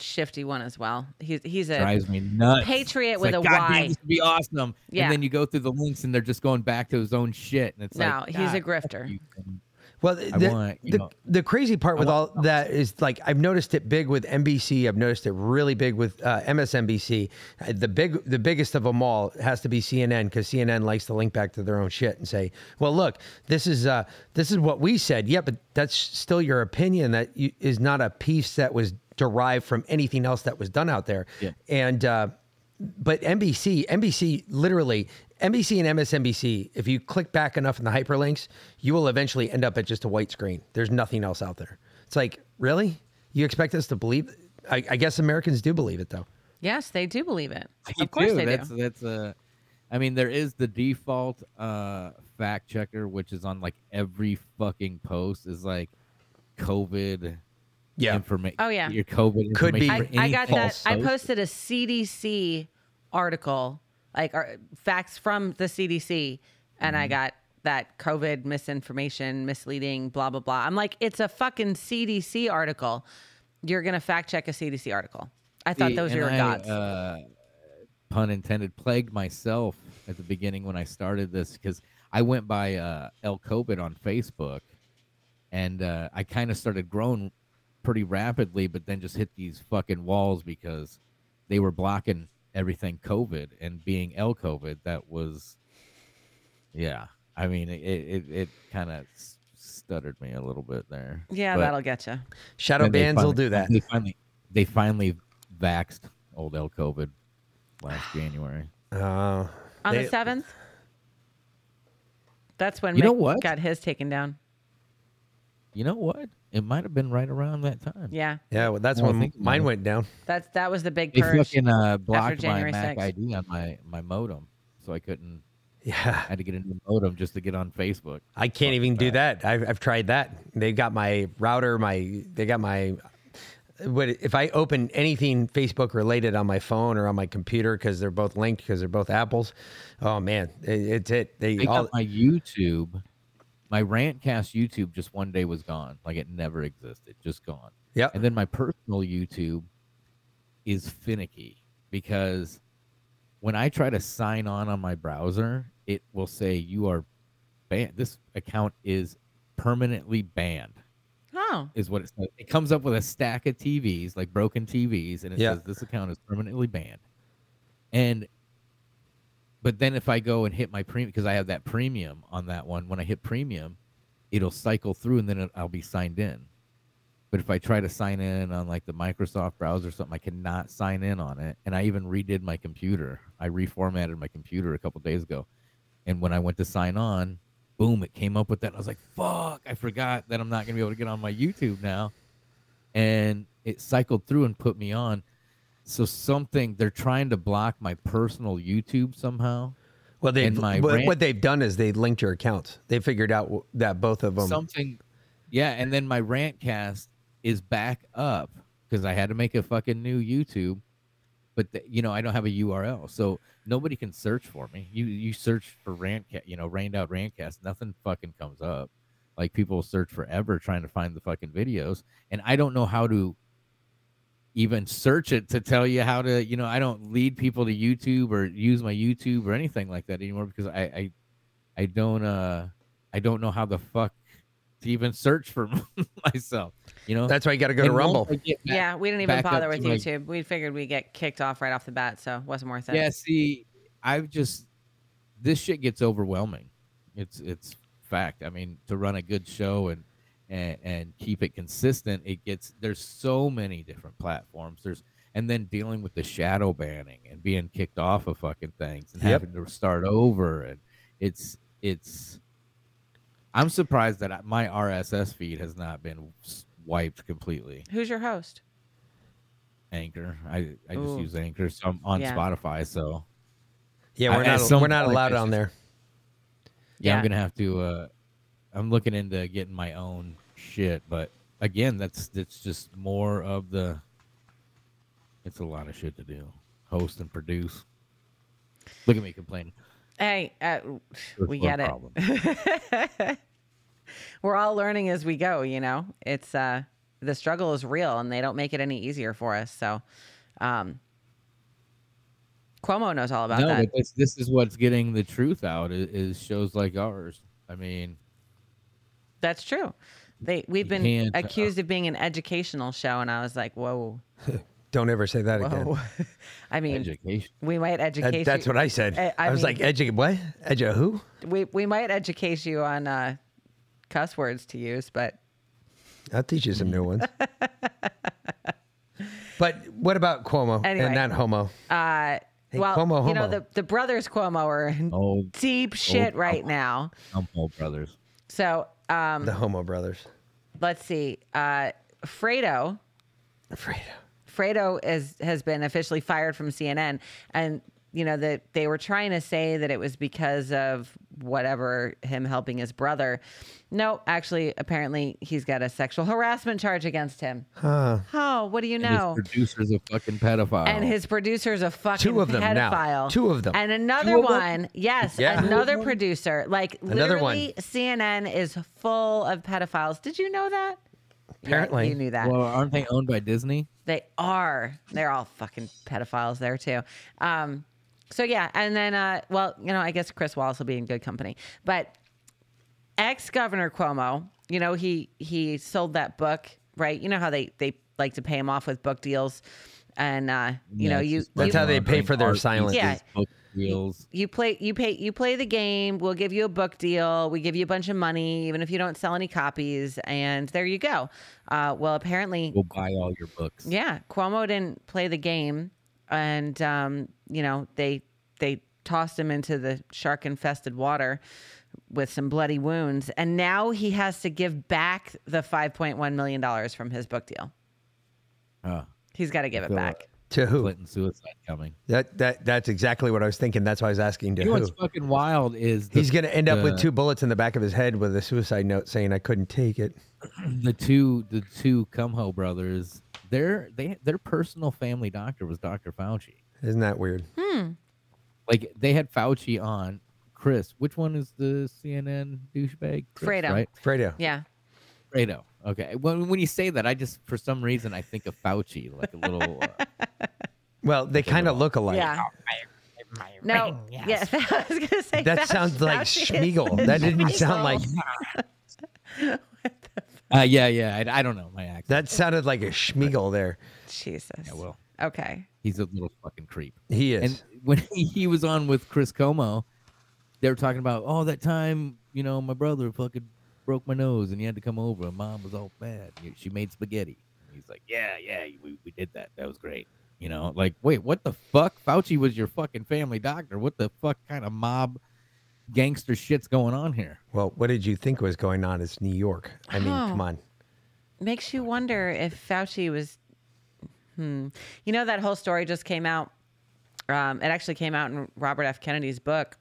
shifty one as well. He's he's a drives me nuts. patriot It's with like, a God Y. damn, this would be awesome. Yeah. And then you go through the links and they're just going back to his own shit, and it's no, like, he's a grifter. Well, the, want, the, know- the crazy part with all that is like I've noticed it big with NBC. I've noticed it really big with uh, MSNBC. Uh, The big, the biggest of them all has to be CNN because CNN likes to link back to their own shit and say, "Well, look, this is uh, this is what we said." Yeah, but that's still your opinion. That you, is not a piece that was derived from anything else that was done out there. Yeah. And uh, but NBC, NBC, literally, NBC and MSNBC. If you click back enough in the hyperlinks, you will eventually end up at just a white screen. There's nothing else out there. It's like, really? You expect us to believe? I, I guess Americans do believe it, though. Yes, they do believe it. You Of course do. they that's, do. That's uh, I mean, there is the default uh fact checker, which is on like every fucking post, is like COVID. Yeah. Information. Oh, yeah. Your COVID Could be. I, I got that. false I posted a CDC article, like ar- facts from the CDC, and Mm-hmm. I got that COVID misinformation, misleading, blah blah blah. I'm like, it's a fucking CDC article. You're gonna fact check a CDC article. I thought See, those were your I, gods. Uh, pun intended, plagued myself at the beginning when I started this because I went by uh, El COVID on Facebook, and uh, I kind of started growing pretty rapidly, but then just hit these fucking walls because they were blocking everything COVID and being El COVID. That was, yeah. I mean, it it, it kind of stuttered me a little bit there. yeah, But- that'll get you. Shadow then they bans will do that. They finally, they finally vaxed old El COVID last January. Oh, On they- the seventh. That's when You know what? got his taken down. You know what? It might have been right around that time. Yeah, yeah, well, that's Now I when think about mine it. went down. that's that was the big They purge. fucking uh, blocked my January Mac 6th. ID on my my modem, so I couldn't. Yeah, I had to get a new modem just to get on Facebook. I can't even do that. I've, I've tried that. They've got my router. My they got my. What if I open anything Facebook related on my phone or on my computer because they're both linked because they're both apples? Oh man, it, it's it. They, They all got my YouTube, my Rantcast YouTube just one day was gone. Like it never existed, just gone. Yeah. And then my personal YouTube is finicky because when I try to sign on on my browser, it will say you are banned. This account is permanently banned. Oh, Is what it says. It comes up with a stack of TVs, like broken TVs, and it Yeah. says this account is permanently banned. And but then if I go and hit my premium because I have that premium on that one, when I hit premium, it'll cycle through and then I'll be signed in. But if I try to sign in on like the Microsoft browser or something, I cannot sign in on it. And I even redid my computer. I reformatted my computer a couple days ago. And when I went to sign on, boom, it came up with that. I was like, fuck, I forgot that I'm not going to be able to get on my YouTube now. And it cycled through and put me on. So something, they're trying to block my personal YouTube somehow. well, they what, rant- what they've done is they linked your accounts. They figured out that both of them. something yeah and then my rantcast is back up because i had to make a fucking new youtube but the, you know i don't have a url so nobody can search for me you you search for rantcast you know rained out rantcast nothing fucking comes up like people search forever trying to find the fucking videos and i don't know how to even search it to tell you how to you know i don't lead people to youtube or use my youtube or anything like that anymore because i i, I don't uh i don't know how the fuck to even search for myself you know That's why you got to go to And once Rumble. Back- yeah. We didn't even bother to with my- YouTube. We figured we'd get kicked off right off the bat, so it wasn't worth it. Yeah, see, I've just this shit gets overwhelming. It's it's fact. I mean, to run a good show and and, and keep it consistent, it gets there's so many different platforms. There's and then dealing with the shadow banning and being kicked off of fucking things and Yep. having to start over and it's it's I'm surprised that my RSS feed has not been wiped completely. Who's your host? Anchor. I, I just use Anchor. So I'm on Yeah. Spotify. So Yeah, we're I- not some we're not allowed it's on just- there. yeah, Yeah. I'm gonna have to. uh I'm looking into getting my own shit, but again, that's that's just more of the. It's a lot of shit to do, host and produce. Look at me complaining. Hey, uh, we get it. We're all learning as we go. You know, it's uh, the struggle is real, and they don't make it any easier for us. So, um, Cuomo knows all about no, that. but this this is what's getting the truth out is, is shows like ours. I mean, That's true. They we've been can't, uh, accused of being an educational show, and I was like, whoa, Don't ever say that again. I mean, education. we might educate. That- that's you- what I said. I- I, I was mean- like, educate what? Edu who? we we might educate you on uh, cuss words to use, but I'll teach you some new ones. but what about Cuomo Anyway. and that homo? uh, Hey, well, Cuomo you know the the brothers Cuomo are in Oh, deep shit right now. Humble brothers. So um, the Homo brothers. let's see. Uh, Fredo. Fredo. Fredo is has been officially fired from CNN, and you know that they were trying to say that it was because of whatever him helping his brother. No, actually, apparently he's got a sexual harassment charge against him. Huh. Oh, what do you And know? His producer's a fucking pedophile. And his producer's a fucking Two of them now. pedophile. Two of them. And another Two them? one, yes, Yeah. another producer. Like Another one. literally, CNN is full of pedophiles. Did you know that? Yeah, Apparently. you knew that. Well, aren't they owned by Disney? They are. They're all fucking pedophiles there too. Um, so yeah, and then uh, well, you know, I guess Chris Wallace will be in good company. But ex Governor Cuomo, you know, he he sold that book, right? You know how they they like to pay him off with book deals, and uh, you know, you That's you, how they pay for their silence. Yeah. Book deals. you play you pay you play the game we'll give you a book deal we give you a bunch of money even if you don't sell any copies and there you go uh, well apparently We'll buy all your books. yeah cuomo didn't play the game and um, you know they they tossed him into the shark infested water with some bloody wounds and now he has to give back the 5.1 million dollars from his book deal Oh, he's got to give it feel back To who? Clinton suicide coming. That that that's exactly what I was thinking. That's why I was asking to You know who. what's fucking wild is the, He's going to end up with two bullets in the back of his head with a suicide note saying I couldn't take it. the two the two Cuomo brothers. Their they their personal family doctor was Dr. Fauci. Isn't that weird? hmm Like they had Fauci on. Chris, which one is the CNN douchebag? Chris, Fredo. right? Fredo. yeah Fredo. Okay. When when you say that, I just for some reason I think of Fauci, like a little. Uh, Well, they kind of look alike. yeah no yeah i was gonna say That Fauci- sounds like Fauci Schmiegel. That didn't sound like uh, yeah, yeah. I, I don't know my accent. that sounded like a Schmiegel there. jesus Yeah, well, okay he's a little fucking creep. He is. And when he, he was on with Chris Cuomo, they were talking about, oh, that time, you know, my brother fucking broke my nose and he had to come over and mom was all bad. She made spaghetti. He's like, yeah, yeah, we, we did that. That was great. You know, like, wait, what the fuck? Fauci was your fucking family doctor. What the fuck kind of mob gangster shit's going on here? well, what did you think was going on? It's New York. I mean, Oh. come on. makes you wonder if Fauci was. Hmm. You know that whole story just came out. Um, it actually came out in Robert F. Kennedy's book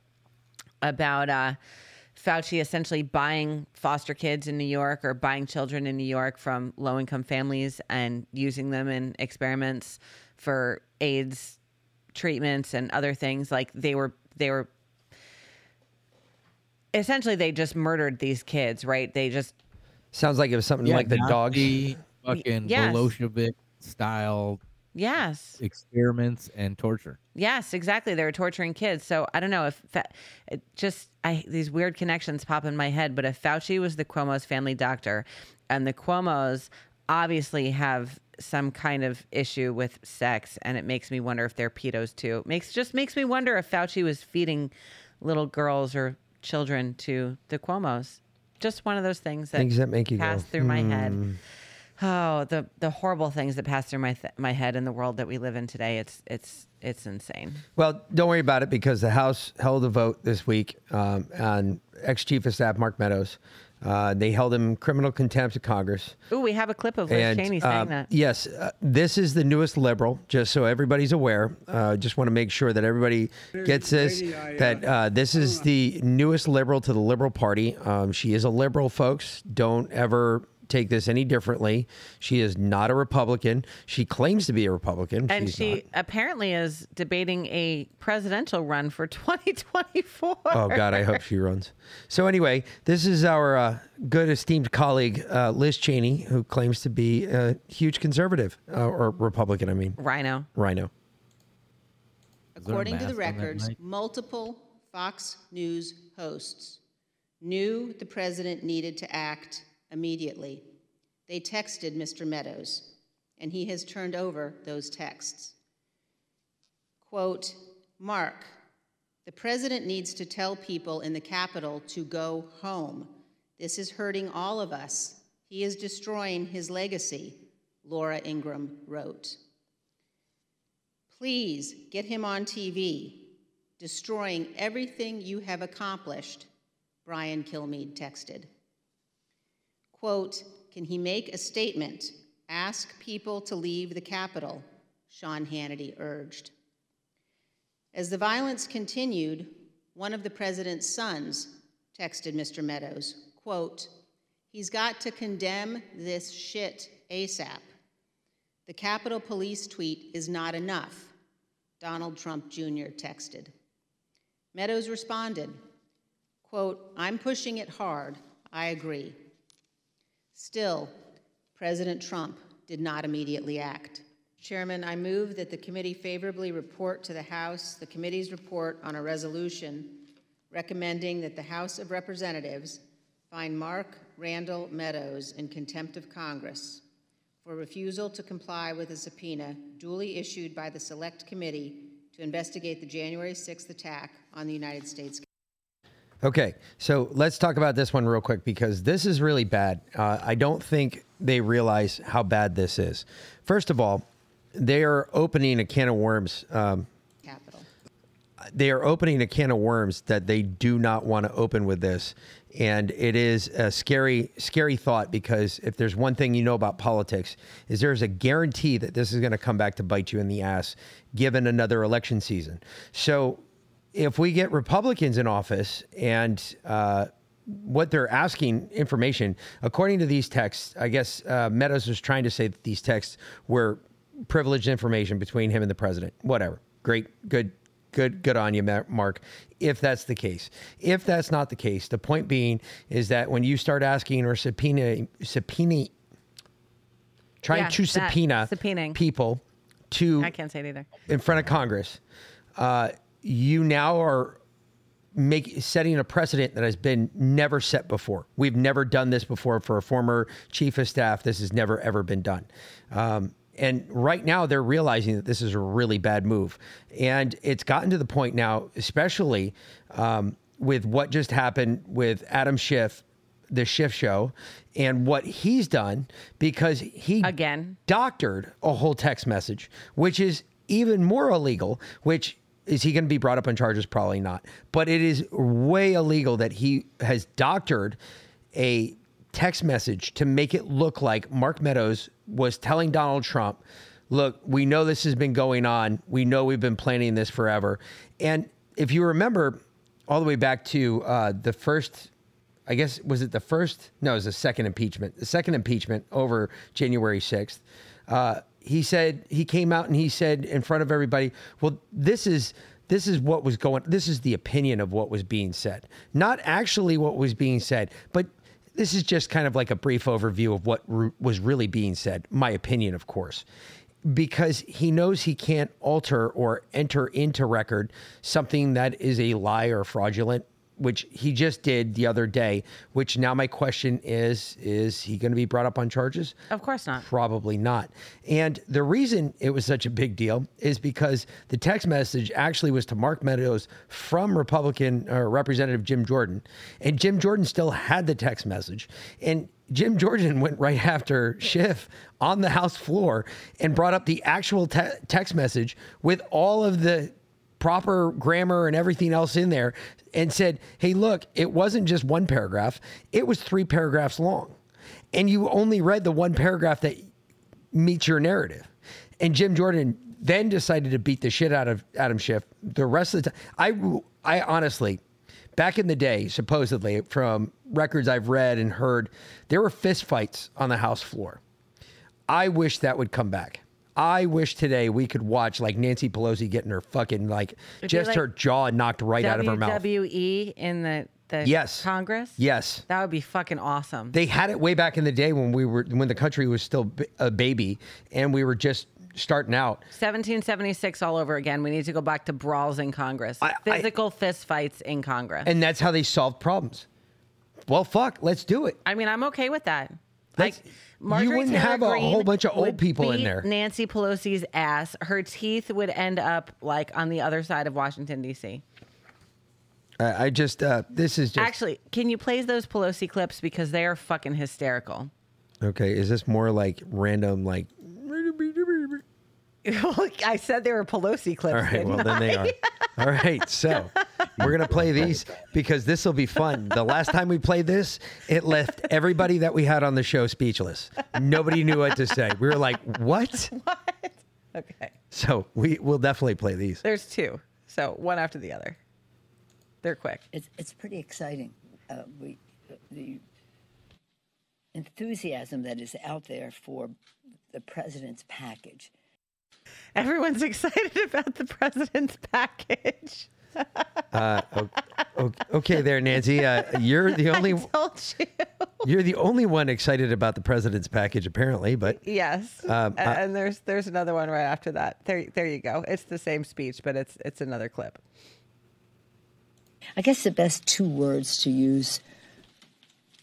about uh, Fauci essentially buying foster kids in New York or buying children in New York from low income families and using them in experiments for AIDS treatments and other things. Like they were they were essentially they just murdered these kids, right? They just Sounds like it was something like the dogs. Nazi fucking Yes. Milosevic style yes. experiments and torture. Yes, exactly. They were torturing kids. So I don't know if Fa- it just I these weird connections pop in my head. But if Fauci was the Cuomo's family doctor, and the Cuomo's obviously have some kind of issue with sex, and it makes me wonder if they're pedos too. Makes just makes me wonder if Fauci was feeding little girls or children to the Cuomo's. Just one of those things that Things that make you go, pass through my head. "Hmm." Oh, the the horrible things that pass through my th- my head in the world that we live in today. It's it's it's insane. Well, don't worry about it because the House held a vote this week um, on ex chief of staff Mark Meadows. Uh, they held him criminal contempt of Congress. Ooh, we have a clip of Liz And, Cheney uh, saying that. Yes, uh, this is the newest liberal. Just so everybody's aware, uh, just want to make sure that everybody gets this. That uh, this is the newest liberal to the Liberal Party. Um, she is a liberal, folks. Don't ever take this any differently. She is not a Republican. She claims to be a Republican. And She's she not. apparently is debating a presidential run for 2024. Oh God, I hope she runs. So anyway, this is our uh, good esteemed colleague uh, Liz Cheney, who claims to be a huge conservative uh, or Republican. I mean, RINO. RINO. According to the records, multiple Fox News hosts knew the president needed to act immediately. They texted Mr. Meadows, and he has turned over those texts. Quote, Mark, the president needs to tell people in the Capitol to go home. This is hurting all of us. He is destroying his legacy, Laura Ingraham wrote. Please get him on TV, destroying everything you have accomplished, Brian Kilmeade texted. Quote, can he make a statement? Ask people to leave the Capitol, Sean Hannity urged. As the violence continued, one of the president's sons texted Mr. Meadows, quote, he's got to condemn this shit ASAP. The Capitol Police tweet is not enough, Donald Trump Jr. texted. Meadows responded, quote, I'm pushing it hard. I agree. Still, President Trump did not immediately act. Chairman, I move that the committee favorably report to the House the committee's report on a resolution recommending that the House of Representatives find Mark Randall Meadows in contempt of Congress for refusal to comply with a subpoena duly issued by the Select Committee to investigate the January 6th attack on the United States. Okay, so let's talk about this one real quick because this is really bad. Uh, I don't think they realize how bad this is. First of all, they are opening a can of worms. Um, Capital. they are opening a can of worms that they do not want to open with this. And it is a scary, scary thought because if there's one thing you know about politics, is there's a guarantee that this is going to come back to bite you in the ass given another election season. So if we get Republicans in office and uh, what they're asking information, according to these texts, I guess uh, Meadows was trying to say that these texts were privileged information between him and the president. Whatever. Great, good, good, good on you, Mark. If that's the case, if that's not the case, the point being is that when you start asking or subpoena, subpoena, trying Yeah, to subpoena subpoenaing. people to I can't say it either. in front of Congress, uh, you now are make setting a precedent that has been never set before. We've never done this before for a former chief of staff. This has never ever been done. Um, and right now they're realizing that this is a really bad move, and it's gotten to the point now, especially um, with what just happened with Adam Schiff the Schiff Show and what he's done because he again doctored a whole text message, which is even more illegal. Which is he going to be brought up on charges? Probably not. But it is way illegal that he has doctored a text message to make it look like Mark Meadows was telling Donald Trump, "Look, we know this has been going on. We know we've been planning this forever." And if you remember, all the way back to uh, the first I guess was it the first? No, it was the second impeachment. The second impeachment over January sixth. Uh, he said he came out and he said in front of everybody, "Well, this is this is what was going. This is the opinion of what was being said, not actually what was being said, but." This is just kind of like a brief overview of what re- was really being said. My opinion, of course because he knows he can't alter or enter into record something that is a lie or fraudulent which he just did the other day which now my question is is he going to be brought up on charges Of course not. Probably not. And the reason it was such a big deal is because the text message actually was to Mark Meadows from Republican uh, Representative Jim Jordan. And Jim Jordan still had the text message. And Jim Jordan went right after Schiff on the House floor and brought up the actual te- text message with all of the proper grammar and everything else in there and said, hey, look, it wasn't just one paragraph, it was three paragraphs long. And you only read the one paragraph that meets your narrative. And Jim Jordan then decided to beat the shit out of Adam Schiff the rest of the time. I, I honestly, back in the day, supposedly, from records I've read and heard, there were fistfights on the House floor. I wish that would come back. I wish today we could watch like Nancy Pelosi getting her fucking like It'd just like her jaw knocked right out of her mouth. WWE in the the Yes. Congress. Yes. That would be fucking awesome. They had it way back in the day when we were when the country was still a baby and we were just starting out. 1776 all over again. We need to go back to brawls in Congress. Physical fist fights in Congress. And that's how they solved problems. Well, fuck, let's do it. I mean, I'm okay with that. Like you wouldn't Taylor have a Greene whole bunch of old would people in beat there. Nancy Pelosi's ass. Her teeth would end up like on the other side of Washington D.C. I, I just uh, this is just Actually, can you play those Pelosi clips because they are fucking hysterical. okay. Is this more like random like? I said they were Pelosi clips. All right, didn't well then they are. All right, so we're gonna play these because this will be fun. The last time we played this, it left everybody that we had on the show speechless. Nobody knew what to say. We were like, "What?" Okay. So we will definitely play these. There's two. So one after the other. They're quick. It's it's pretty exciting. Uh, we the enthusiasm that is out there for the president's package. Everyone's excited about the president's package. Uh, o- o- okay, there, Nancy. Uh, you're the only. Told you. You're the only one excited about the president's package, apparently. But Yes. Um, A- I- and there's there's another one right after that. There there you go. It's the same speech, but it's it's another clip. I guess the best two words to use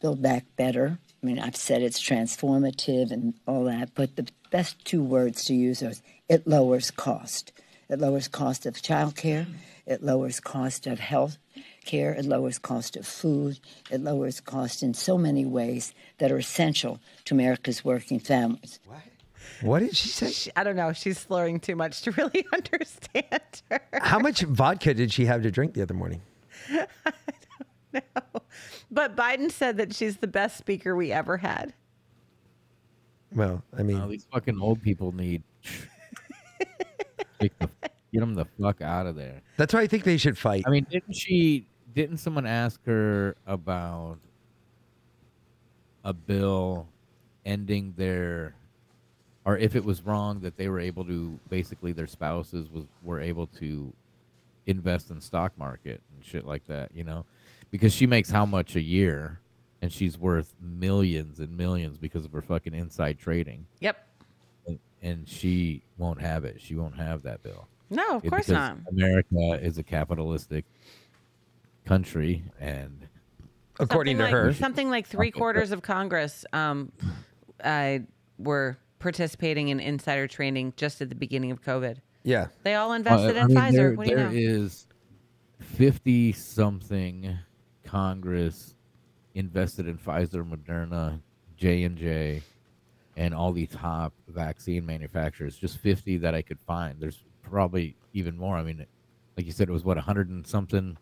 Build Back Better. I mean, I've said it's transformative and all that, but the best two words to use are it lowers cost. It lowers cost of childcare. It lowers cost of health care. It lowers cost of food. It lowers cost in so many ways that are essential to America's working families. what did she say? She- I don't know. She's slurring too much to really understand her. How much vodka did she have to drink the other morning? I don't know. But Biden said that she's the best speaker we ever had. Well, I mean, All these fucking old people need. Take the, get them the fuck out of there. that's why I think they should fight. I mean, didn't she? Didn't someone ask her about a bill ending their, or if it was wrong that they were able to basically their spouses was were able to invest in stock market and shit like that, you know, because she makes how much a year, and she's worth millions and millions because of her fucking inside trading. Yep. and, and she won't have it. She won't have that bill. No, of It- course not. America is a capitalistic country, and according something to like, her, something like three quarters of Congress um, uh, were participating in insider trading just at the beginning of COVID. yeah. They all invested Uh, in mean, Pfizer. There, what do you know? is fifty something Congress invested in Pfizer, Moderna, J and J, and all the top vaccine manufacturers. Just fifty that I could find. There's probably even more. I mean, like you said, it was what hundred and something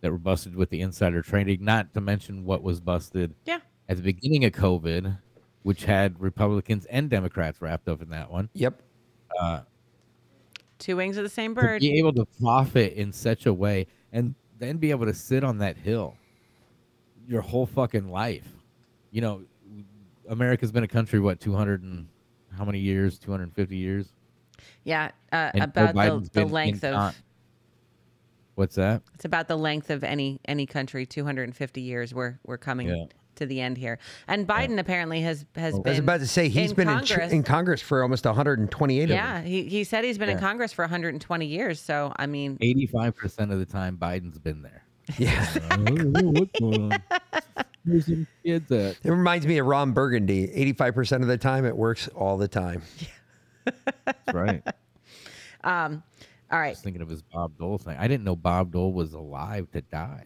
that were busted with the insider trading. Not to mention what was busted Yeah. at the beginning of COVID, which had Republicans and Democrats wrapped up in that one. Yep. Uh, Two wings of the same to bird. be able to profit in such a way and then be able to sit on that hill your whole fucking life. You know, America's been a country what 200 and how many years? 250 years. Yeah, uh, about the, the length of con- What's that? it's about the length of any any country. Two hundred and fifty years. We're we're coming Yeah. to the end here. And Biden apparently has has I been. was about to say he's in been in, Congress. tr- in Congress for almost 128 of yeah, them. he he said he's been in Congress for 120 years. So I mean, 85% of the time Biden's been there. Yeah. What's going on? Kids at? It reminds me of Ron Burgundy. 85% of the time, it works all the time. That's right. um, all I was thinking of his Bob Dole thing. I didn't know Bob Dole was alive to die.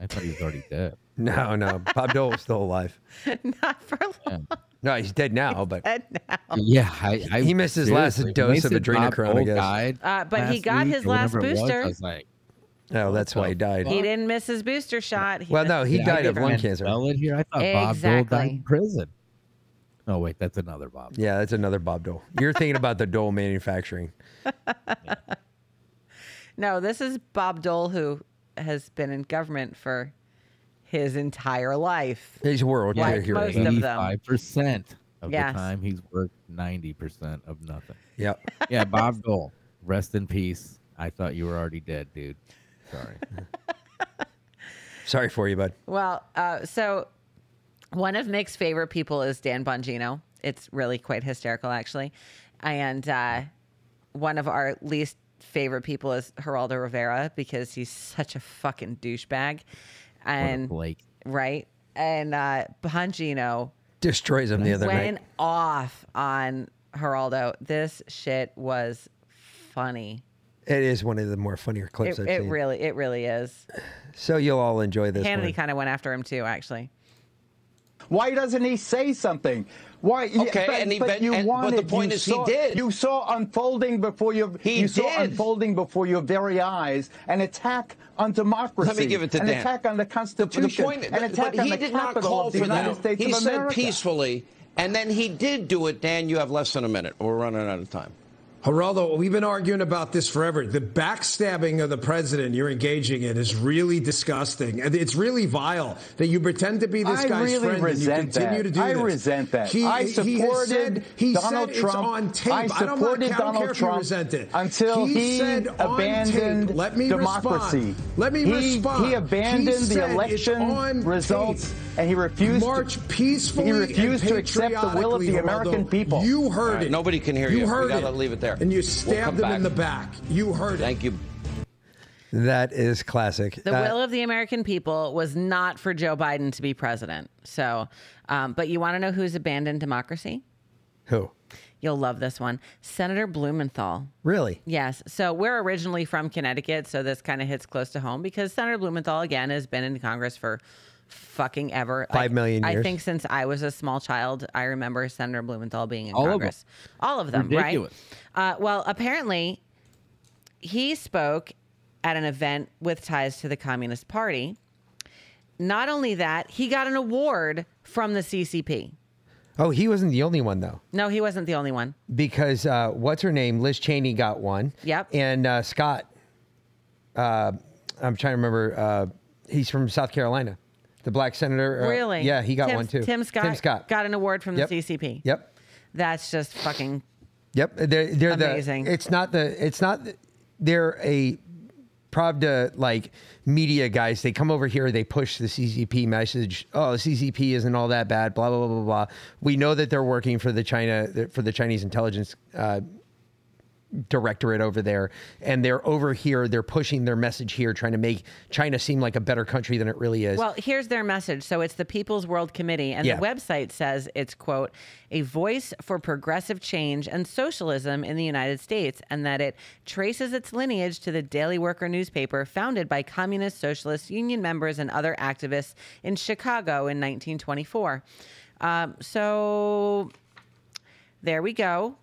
I thought he was already dead. No, no. Bob Dole's still alive. Not for long. No, he's dead now, but Dead now. Yeah, I, I He missed his last seriously, when they dose of said Bob adrenochrome, I guess. died Uh, but he got week his last whenever it was, booster. I was like, no, that's why he died. He didn't miss his booster shot. He- Well, no, he died of lung Van cancer. Bellen here? I thought Bob Dole died in prison. Oh wait, that's another Bob. Yeah, that's another Bob Dole. You're thinking about the Dole manufacturing. No, this is Bob Dole, who has been in government for his entire life. He's a world Like hero. most of them. Eighty-five percent of Yes. the time he's worked ninety percent of nothing. Yep. Yeah, Bob Dole, rest in peace. I thought you were already dead, dude. Sorry. Sorry for you, bud. Well, uh, so one of Mick's favorite people is Dan Bongino. It's really quite hysterical, actually. And uh, one of our least favorite people is Geraldo Rivera because he's such a fucking douchebag. And Blake. right, and uh, Bongino Destroys him the other went night. off on Geraldo. This shit was funny. It is one of the more funnier clips It, I've it seen. really, it really is. so you'll all enjoy this Hannity kind of went after him too, actually. Why doesn't he say something? Why? Okay, but, and he- but you and- but the point is he did. You saw unfolding before your. He you saw did. unfolding before your very eyes an attack on democracy. Let me give it to an Dan. attack on the The, Constitution. the point, an attack on he the did not Capitol call of the for United that. States he of said peacefully, and then he did do it. Dan, you have less than a minute. We're running out of time. Geraldo, we've been arguing about this forever. The backstabbing of the president you're engaging in is really disgusting. And it's really vile that you pretend to be this I guy's really friend and you continue that. to do that. I this. resent that. He, I he supported said, he Donald said Trump. it's on tape. I don't, supported I don't care Donald if Trump resent it. until he said on abandoned tape, Let me democracy. Respond. Let me he, respond. He abandoned He the election on results, tape. and he refused. March to, peacefully He refused and to accept the will of the patriotically, American people. You heard All right, it. nobody can hear you. You We heard gotta it. leave it there. And you We'll stabbed come him in the back. You heard it. Thank you. That is classic. The Uh, will of the American people was not for Joe Biden to be president. So, um, but you want to know who's abandoned democracy? Who? You'll love this one. Senator Blumenthal. Really? Yes. So we're originally from Connecticut, so this kind of hits close to home because Senator Blumenthal again has been in Congress for fucking ever. Five million I years. think since I was a small child, I remember Senator Blumenthal being in All of. Congress. All of them, Ridiculous. right? Uh, well, apparently, he spoke at an event with ties to the Communist Party. Not only that, he got an award from the CCP. Oh, he wasn't the only one though, No, he wasn't the only one. because uh, what's her name? Liz Cheney got one. Yep. And uh, Scott, uh, I'm trying to remember. Uh, he's from South Carolina, the black senator. uh, Really? Yeah, he got Tim- one too. Tim Scott, Tim Scott. got an award from Yep. the CCP. Yep. That's just fucking Yep. They're, they're Amazing. the. It's not the. It's not. the- They're a Pravda like media guys. They come over here. They push the CCP message. Oh, the CCP isn't all that bad. Blah blah blah blah blah. We know that they're working for the China for the Chinese intelligence. Uh, directorate over there and they're over here they're pushing their message here trying to make china seem like a better country than it really is Well, here's their message. So it's the People's World Committee, and Yeah. the website says it's, quote, a voice for progressive change and socialism in the United States, and that it traces its lineage to the Daily Worker newspaper founded by communist socialist union members and other activists in Chicago in 1924. Um, so there we go.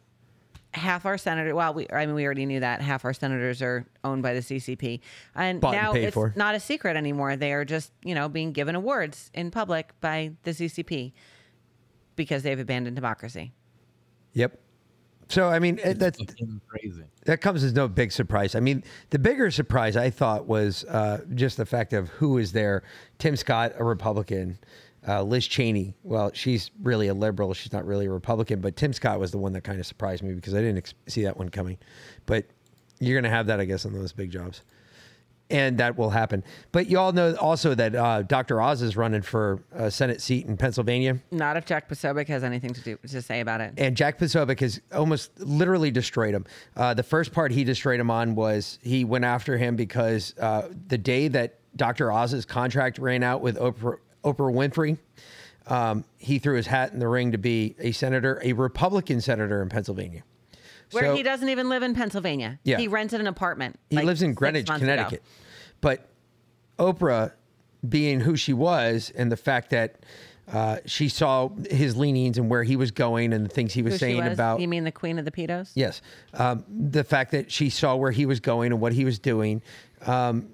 Half our senator, well, we, I mean, we already knew that half our senators are owned by the CCP, and Bought and now paid it's for. not a secret anymore. They are just, you know, being given awards in public by the CCP because they've abandoned democracy. Yep. So I mean, it, that's crazy. that comes as no big surprise. I mean, the bigger surprise I thought was uh, just the fact of who is there. Tim Scott, a Republican. Uh, Liz Cheney, well, she's really a liberal. She's not really a Republican, but Tim Scott was the one that kind of surprised me because I didn't ex- see that one coming. But you're going to have that, I guess, on those big jobs. And that will happen. But you all know also that uh, Dr. Oz is running for a Senate seat in Pennsylvania. Not if Jack Posobiec has anything to do to say about it. And Jack Posobiec has almost literally destroyed him. Uh, the first part he destroyed him on was he went after him because uh, the day that Dr. Oz's contract ran out with Oprah, Oprah Winfrey, um, he threw his hat in the ring to be a senator, a Republican senator in Pennsylvania. Where So- he doesn't even live in Pennsylvania. Yeah. He rented an apartment. He like, lives in Greenwich, months ago. Connecticut. But Oprah, being who she was, and the fact that uh, she saw his leanings and where he was going and the things he was Who saying was? about You mean the Queen of the Pedos? Yes. Um, the fact that she saw where he was going and what he was doing, um,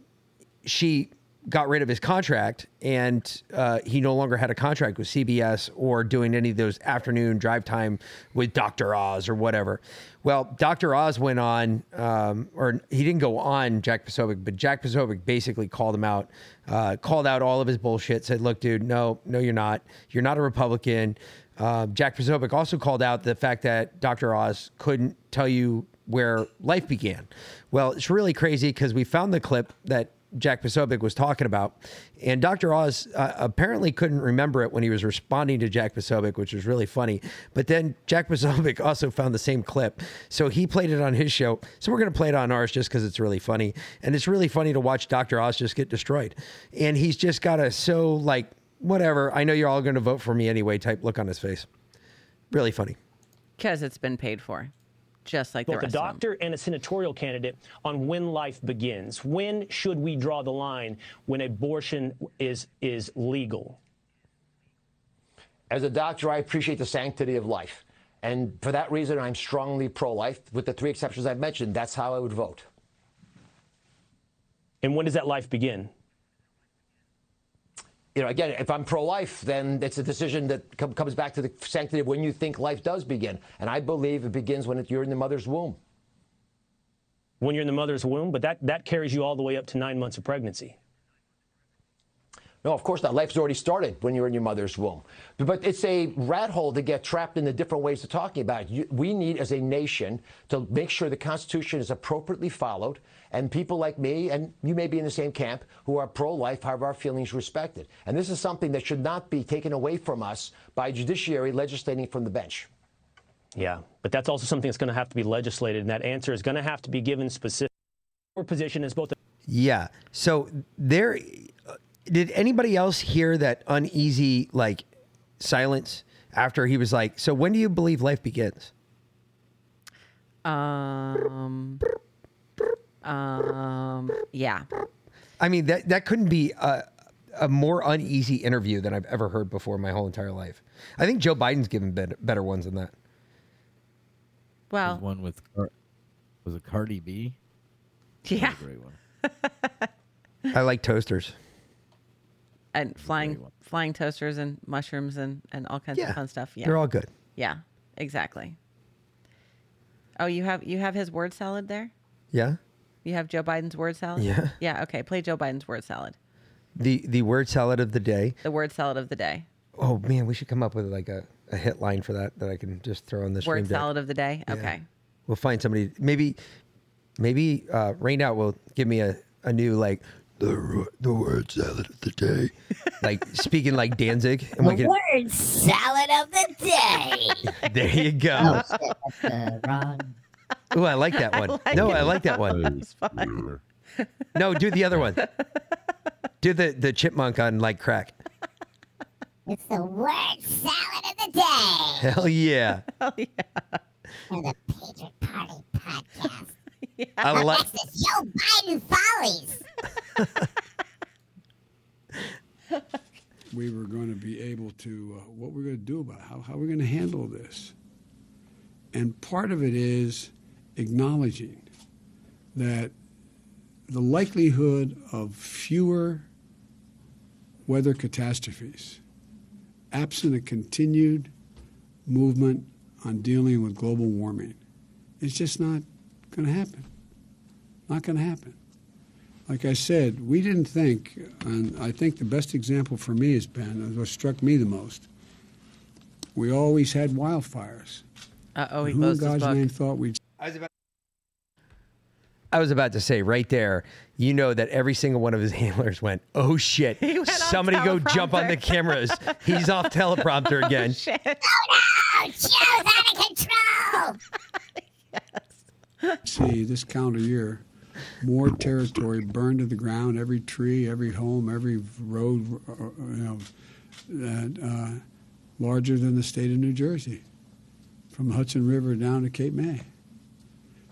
she got rid of his contract and uh, he no longer had a contract with CBS or doing any of those afternoon drive time with Dr. Oz or whatever. Well, Dr. Oz went on, um, or he didn't go on Jack Posobiec, but Jack Posobiec basically called him out, uh, called out all of his bullshit, said, look, dude, no, no, you're not. You're not a Republican. Uh, Jack Posobiec also called out the fact that Dr. Oz couldn't tell you where life began. Well, it's really crazy because we found the clip that Jack Posobiec was talking about, and Dr. Oz uh, apparently couldn't remember it when he was responding to Jack Posobiec, which was really funny. But then Jack Posobiec also found the same clip, so he played it on his show. So we're going to play it on ours just because it's really funny, and it's really funny to watch Dr. Oz just get destroyed, and he's just got a so like whatever. I know you're all going to vote for me anyway. Type look on his face. Really funny. Because it's been paid for, just like the both a rest of them. doctor and a senatorial candidate on when life begins. When should we draw the line when abortion is is legal? As a doctor, I appreciate the sanctity of life. And for that reason, I'm strongly pro life. With the three exceptions I've mentioned, that's how I would vote. And when does that life begin? You know, again, if I'm pro life, then it's a decision that com- comes back to the sanctity of when you think life does begin. And I believe it begins when it, you're in the mother's womb. When you're in the mother's womb, but that, that carries you all the way up to nine months of pregnancy. No, of course not. Life's already started when you're in your mother's womb. But it's a rat hole to get trapped in the different ways of talking about it. You, we need, as a nation, to make sure the Constitution is appropriately followed, and people like me, and you may be in the same camp, who are pro life, have our feelings respected. And this is something that should not be taken away from us by judiciary legislating from the bench. Yeah, but that's also something that's going to have to be legislated, and that answer is going to have to be given specific. Your position is both. Yeah. So there, did anybody else hear that uneasy like silence after he was like, "So when do you believe life begins?" Um. Um. Yeah. I mean that that couldn't be a, a more uneasy interview than I've ever heard before in my whole entire life. I think Joe Biden's given better, better ones than that. Well, There's one with Car- was it Cardi B? Yeah. Was a great one. I like toasters. and flying flying toasters and mushrooms and and all kinds Yeah, of fun stuff. Yeah, they're all good. Yeah, exactly. Oh, you have you have his word salad there. Yeah. You have Joe Biden's word salad. Yeah. Yeah. Okay. Play Joe Biden's word salad. The the word salad of the day. The word salad of the day. Oh man, we should come up with like a, a hit line for that that I can just throw on the stream Word deck. salad of the day. Yeah. Okay. We'll find somebody. Maybe, maybe uh, Rain Out will give me a, a new like the the word salad of the day, like speaking like Danzig, and we The can. word salad of the day. There you go. Oh, shit, that's, uh, wrong. Oh, I like that one. like no, it. I like that one. That's. No, do the other one. Do the the chipmunk on like crack. It's the word salad of the day. Hell yeah. Hell yeah. And the Patriot Party podcast. I like. Next Joe Biden follies. we were going to be able to, uh, what we're going to do about it, how, how we're going to handle this. And part of it is acknowledging that the likelihood of fewer weather catastrophes, absent a continued movement on dealing with global warming, is just not going to happen. Not going to happen like I said, we didn't think, and I think the best example for me has been, what struck me the most, we always had wildfires. Uh oh, he Who in God's name thought we'd I was about. I was about to say right there, you know that every single one of his handlers went, "Oh shit! Went Somebody go jump on the cameras. He's off teleprompter again." Shit. Oh, Joe's out of control. see this calendar year more territory burned to the ground, every tree, every home, every road, uh, you know, that, uh, larger than the state of New Jersey, from Hudson River down to Cape May.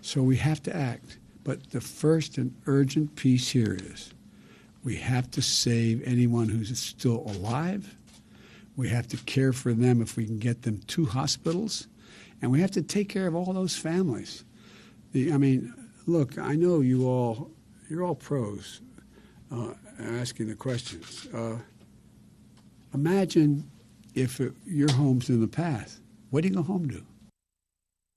So we have to act. But the first and urgent piece here is we have to save anyone who's still alive. We have to care for them if we can get them to hospitals. And we have to take care of all those families. The, I mean, look, I know you all, you're all pros uh, asking the questions. Uh, imagine if it, your home's in the path. What do you go home to?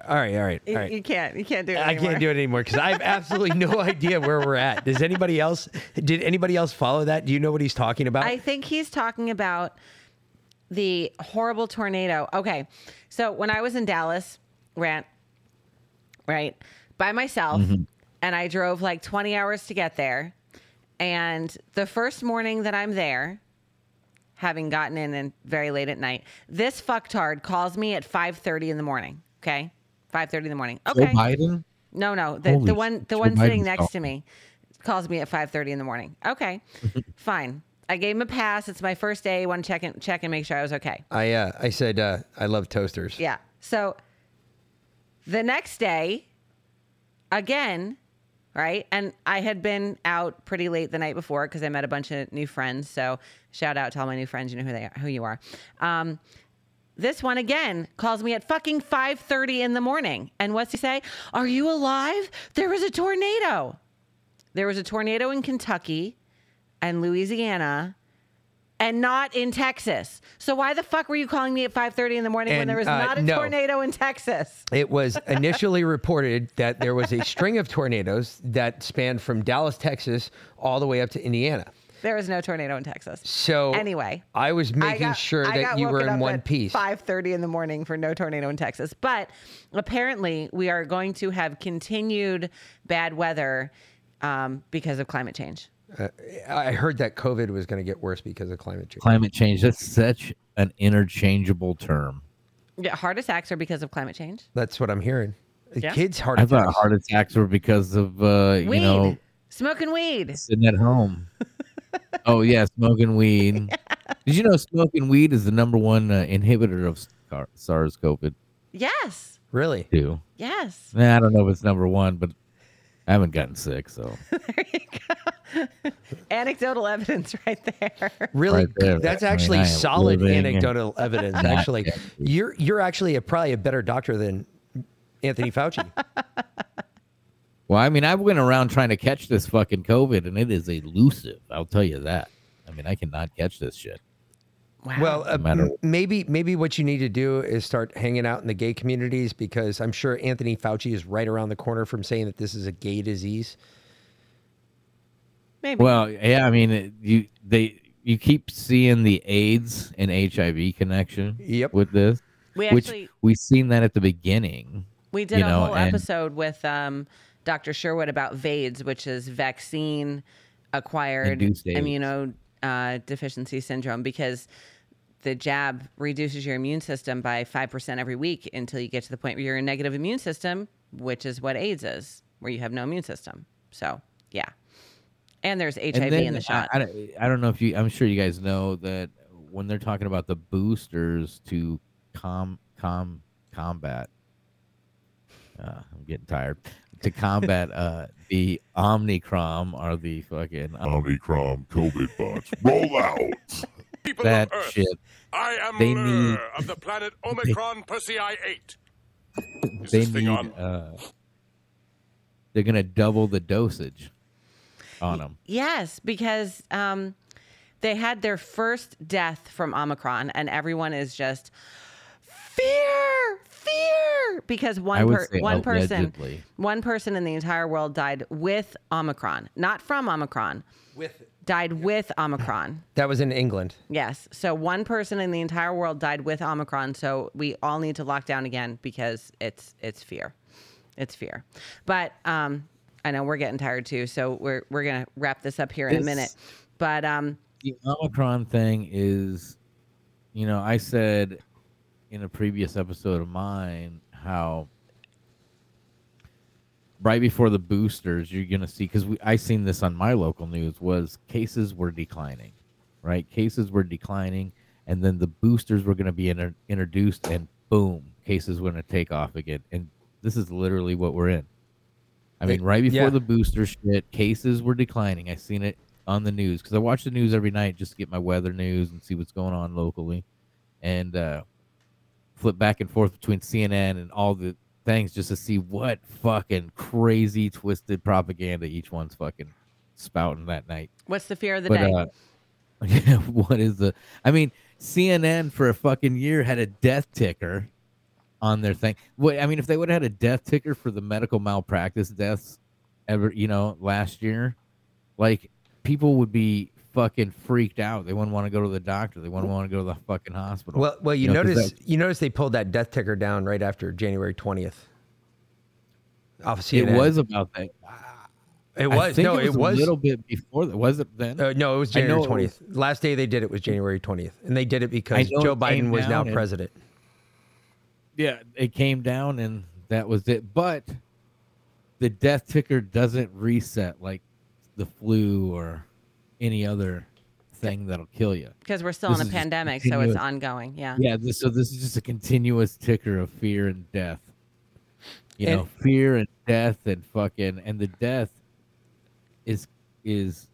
All right, all right, all You, you can't. You can't do it. I anymore. can't do it anymore because I have absolutely no idea where we're at. Does anybody else? Did anybody else follow that? Do you know what he's talking about? I think he's talking about the horrible tornado. Okay. So when I was in Dallas, rant, right, by myself, Mm-hmm. and I drove like 20 hours to get there. And the first morning that I'm there, having gotten in and very late at night, this fucktard calls me at 5:30 in the morning. Okay, 5:30 in the morning. Joe Okay. Biden? No, no, the, Holy the one the Joe one sitting Biden's next to me calls me at 5:30 in the morning. Okay, fine. I gave him a pass. It's my first day. Want to check and check and make sure I was okay. I uh, I said uh, I love toasters. Yeah. So the next day, again, right? And I had been out pretty late the night before because I met a bunch of new friends. So shout out to all my new friends. You know who they are, who you are. Um, this one again calls me at fucking 5:30 in the morning. And what's he say? Are you alive? There was a tornado. There was a tornado in Kentucky and Louisiana and not in Texas. So why the fuck were you calling me at 5:30 in the morning when there was uh, not a no. tornado in Texas? It was initially reported that there was a string of tornadoes that spanned from Dallas, Texas, all the way up to Indiana. There was no tornado in Texas. So anyway, I was I making got- sure that you were in up one at piece. 5:30 in the morning for no tornado in Texas. But apparently, we are going to have continued bad weather um, because of climate change. Uh, I heard that COVID was going to get worse because of climate change. Climate change. That's such an interchangeable term. Yeah, heart attacks are because of climate change. That's what I'm hearing. The Yeah. Kids' heart I attacks. thought heart attacks were because of uh, Weed, you know smoking weed. sitting at home. oh yeah, smoking weed. Did you know smoking weed is the number one uh, inhibitor of SARS-CoV? Yes, Really? Two. yes. Nah, I don't know if it's number one, but I haven't gotten sick, so there you go. Anecdotal evidence right there. Really, Right there. that's I mean, actually I am solid living anecdotal evidence. Actually, dead. you're you're actually a, probably a better doctor than Anthony Fauci. Well, I mean, I went around trying to catch this fucking COVID, and it is elusive. I'll tell you that. I mean, I cannot catch this shit. Well, uh, No maybe maybe what you need to do is start hanging out in the gay communities because I'm sure Anthony Fauci is right around the corner from saying that this is a gay disease. Maybe. Well, yeah, I mean, you they you keep seeing the AIDS and HIV connection. Yep. With this, We which actually- we seen that at the beginning. We did a know, whole and- episode with um, Dr. Sherwood about VAIDS, which is vaccine acquired immunodeficiency uh, syndrome, because the jab reduces your immune system by 5% every week until you get to the point where you're a negative immune system, which is what AIDS is, where you have no immune system. So, yeah. And there's HIV And then in the shot. I, I, don't- I don't know if you. I'm sure you guys know that when they're talking about the boosters to com com combat. Uh, I'm getting tired. To combat uh, the Omnicron or the fucking Omnicron COVID bots. Roll out. People that of Earth, shit. I am They Lrrr need- of the planet Omicron Persei 8. Is They thing need. on? Uh, they're gonna double the dosage on them. Yes, because um, they had their first death from Omicron, and everyone is just fear, fear, because one would per- one person, one person in the entire world died with Omicron, not from Omicron. With died with Omicron. That was in England. Yes. So one person in the entire world died with Omicron. So we all need to lock down again because it's it's fear. It's fear. But um, I know we're getting tired too. So we're we're gonna wrap this up here in a minute. But um, the Omicron thing is, you know, I said in a previous episode of mine how right before the boosters you're gonna see because I seen this on my local news was cases were declining, right? Cases were declining, and then the boosters were gonna be inter- introduced, and boom, cases were gonna take off again, and this is literally what we're in. I mean, right before yeah. the booster shit, cases were declining. I seen it on the news because I watch the news every night just to get my weather news and see what's going on locally, and uh, flip back and forth between CNN and all the things just to see what fucking crazy twisted propaganda each one's fucking spouting that night. what's the fear of the But day? uh, yeah, what is the? I mean, CNN for a fucking year had a death ticker on their thing. I mean, if they would have had a death ticker for the medical malpractice deaths ever, you know, last year, like people would be fucking freaked out. They wouldn't want to go to the doctor. They wouldn't want to go to the fucking hospital. Well, well, you, know, 'cause notice you notice they pulled that death ticker down right after January twentieth. Off it CNN. was about that. It was no, it was, it was a little bit before that. Was it then? Uh, no, it was January twentieth. Last day they did it was January twentieth, and they did it because Joe Biden was now and- president. Yeah, it came down and that was it. But the death ticker doesn't reset like the flu or any other thing that'll kill you. Because we're still This in a pandemic, so it's ongoing. Yeah. Yeah, this, so this is just a continuous ticker of fear and death. You And- know, fear and death and fucking and the death is is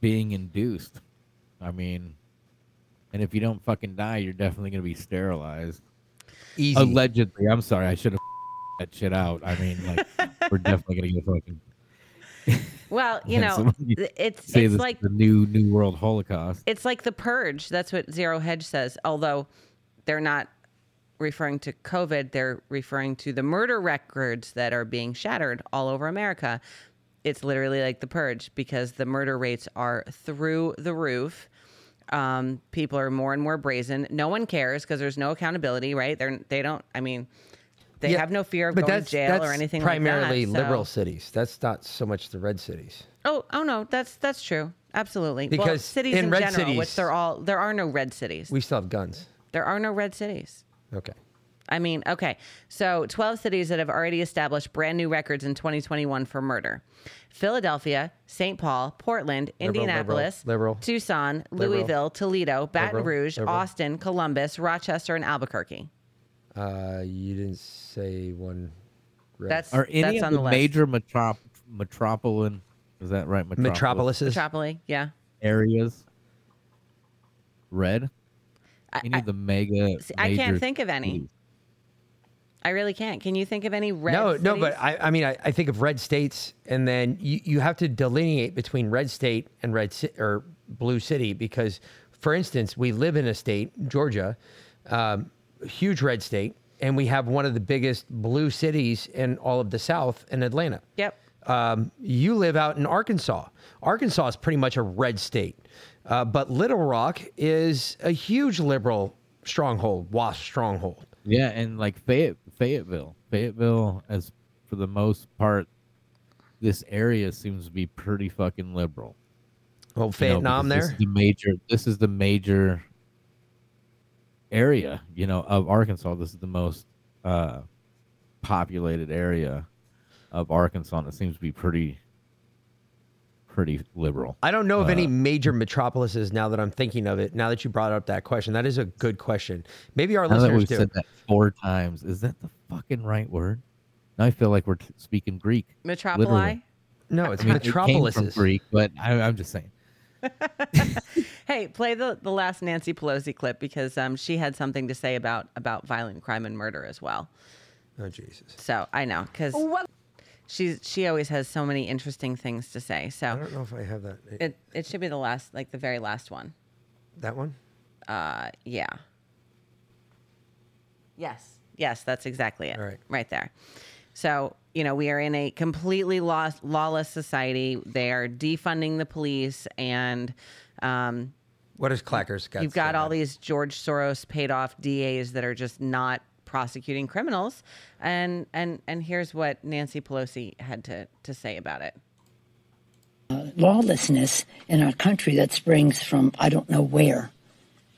being induced. I mean, and if you don't fucking die, you're definitely gonna be sterilized. Easy. Allegedly, I'm sorry, I should have that shit out. I mean, like, we're definitely gonna get fucking. Well, you know, it's it's like the new new world holocaust. it's like the purge. That's what Zero Hedge says. Although they're not referring to COVID, they're referring to the murder records that are being shattered all over America. It's literally like the purge because the murder rates are through the roof. Um, people are more and more brazen. No one cares because there's no accountability, right? They're they don't. I mean, they Yeah, have no fear of going to jail or anything primarily like that. so- liberal cities. That's not so much the red cities. Oh, oh no, that's that's true. Absolutely. well, Because cities in in, red general, which they're all there are no red cities. We still have guns. There are no red cities. Okay. I mean, okay. So 12 cities that have already established brand new records in 2021 for murder. Philadelphia, St. Paul, Portland, Liberal, Indianapolis, liberal. Tucson, Liberal. Louisville, Toledo, Baton Rouge. Austin, Columbus, Rochester, and Albuquerque. Uh, you didn't say one. red. That's Are any that's of on the, the, major metrop metropolitan is that right? Metropolises? Metropolis, yeah. areas red. I- Any of the mega. See, I can't major think of any. cities? I really can't. Can you think of any red no, no, but cities? I, I mean, I, I think of red states, and then you, you have to delineate between red state and red ci- or blue city because, for instance, we live in a state, Georgia, um, huge red state, and we have one of the biggest blue cities in all of the South in Atlanta. Yep. Um, you live out in Arkansas. Arkansas is pretty much a red state, uh, but Little Rock is a huge liberal stronghold, WASP stronghold. Yeah, and like Fayette, Fayetteville, Fayetteville, as for the most part, this area seems to be pretty fucking liberal. Oh, You know, Vietnam because there. This is the major. This is the major area, you know, of Arkansas. This is the most uh, populated area of Arkansas, and it seems to be pretty, pretty liberal. I don't know of any Uh, major metropolises now that I'm thinking of it. Now that you brought up that question, that is a good question. Maybe our Now that listeners we've do. said that four times, is that the fucking right word? Now I feel like we're t- speaking Greek. Metropoli? literally. No, it's I mean, it came from. Greek, but I, I'm just saying. Hey, play the, the last Nancy Pelosi clip because um, she had something to say about about violent crime and murder as well. Oh Jesus! So I know because she's she always has so many interesting things to say. So I don't know if I have that. it it should be the last, like the very last one. that one. Uh, yeah. Yes, yes, that's exactly it. All right. right there. So you know we are in a completely law, lawless society. They are defunding the police and. Um, What does Clackers got? You've to say got all about these George Soros paid off DAs that are just not prosecuting criminals. And and and here's what Nancy Pelosi had to to say about it. lawlessness in our country that springs from I don't know where.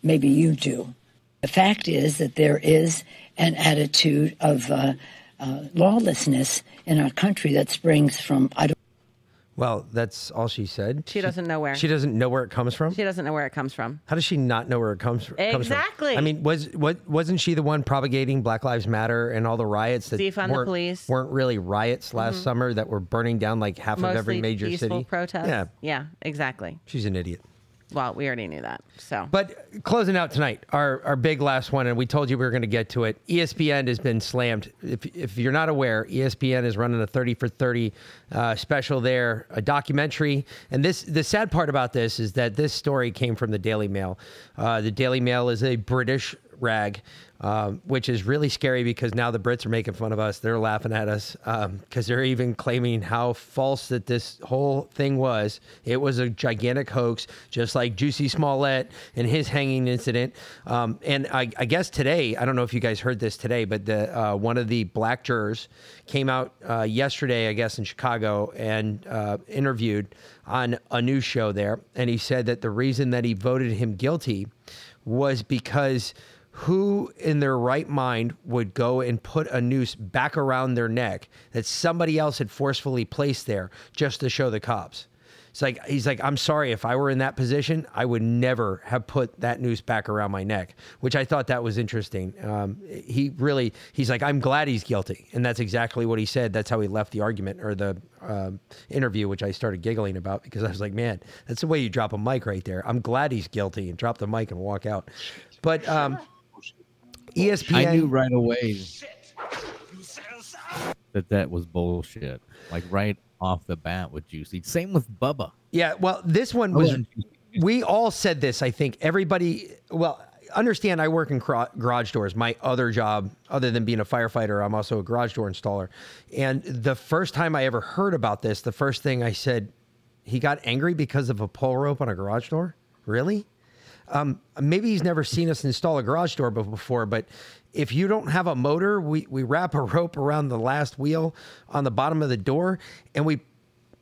Maybe you do. The fact is that there is an attitude of uh, uh, lawlessness in our country that springs from I don't. Well, that's all she said. She doesn't know where. She doesn't know where it comes from. She doesn't know where it comes from. How does she not know where it comes, comes from? Exactly. I mean, was what wasn't she the one propagating Black Lives Matter and all the riots that Defund the weren't, police. weren't really riots last Mhm. summer that were burning down like half Mostly of every major peaceful city? protests. Yeah, yeah, exactly. she's an idiot. Well, we already knew that. So, But closing out tonight, our, our big last one, and we told you we were going to get to it. ESPN has been slammed. If, if you're not aware, ESPN is running a 30 for 30 uh, special there, a documentary. And this the sad part about this is that this story came from the Daily Mail. Uh, the Daily Mail is a British rag, um, which is really scary because now the Brits are making fun of us. They're laughing at us because they're even claiming how false that this whole thing was. It was a gigantic hoax, just like Juicy Smollett and his hanging incident. Um, and I, I guess today, I don't know if you guys heard this today, but the uh, one of the black jurors came out uh, yesterday, I guess, in Chicago and uh, interviewed on a news show there, and he said that the reason that he voted him guilty was because who in their right mind would go and put a noose back around their neck that somebody else had forcefully placed there just to show the cops? It's like he's like, I'm sorry if I were in that position, I would never have put that noose back around my neck, which I thought that was interesting. Um, he really, he's like, I'm glad he's guilty, and that's exactly what he said. That's how he left the argument or the um, interview, which I started giggling about because I was like, man, that's the way you drop a mic right there. I'm glad he's guilty, and drop the mic and walk out. But um, ESPN, I knew right away that that was bullshit. Like right off the bat with Juicy. Same with Bubba. Yeah, well, this one was. We all said this. I think everybody. Well, understand. I work in garage doors. My other job, other than being a firefighter, I'm also a garage door installer. And the first time I ever heard about this, the first thing I said, he got angry because of a pull rope on a garage door. Really? Um, maybe he's never seen us install a garage door before, but if you don't have a motor, we, we wrap a rope around the last wheel on the bottom of the door and we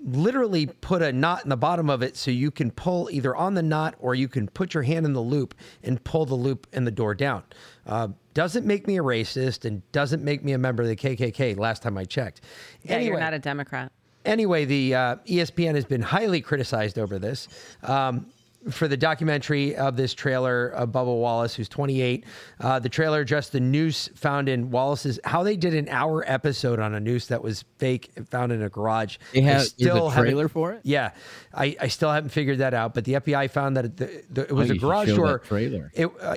literally put a knot in the bottom of it so you can pull either on the knot or you can put your hand in the loop and pull the loop and the door down. Uh, doesn't make me a racist and doesn't make me a member of the KKK last time I checked. Yeah, you're not a Democrat. Anyway, the uh, ESPN has been highly criticized over this. Um, for the documentary of this trailer of Bubba Wallace, who's 28, uh, the trailer addressed the noose found in Wallace's. How they did an hour episode on a noose that was fake and found in a garage. They I have- is a trailer for it? Yeah, I, I still haven't figured that out. But the FBI found that it, the, the, it was Oh, a garage door trailer. It, uh,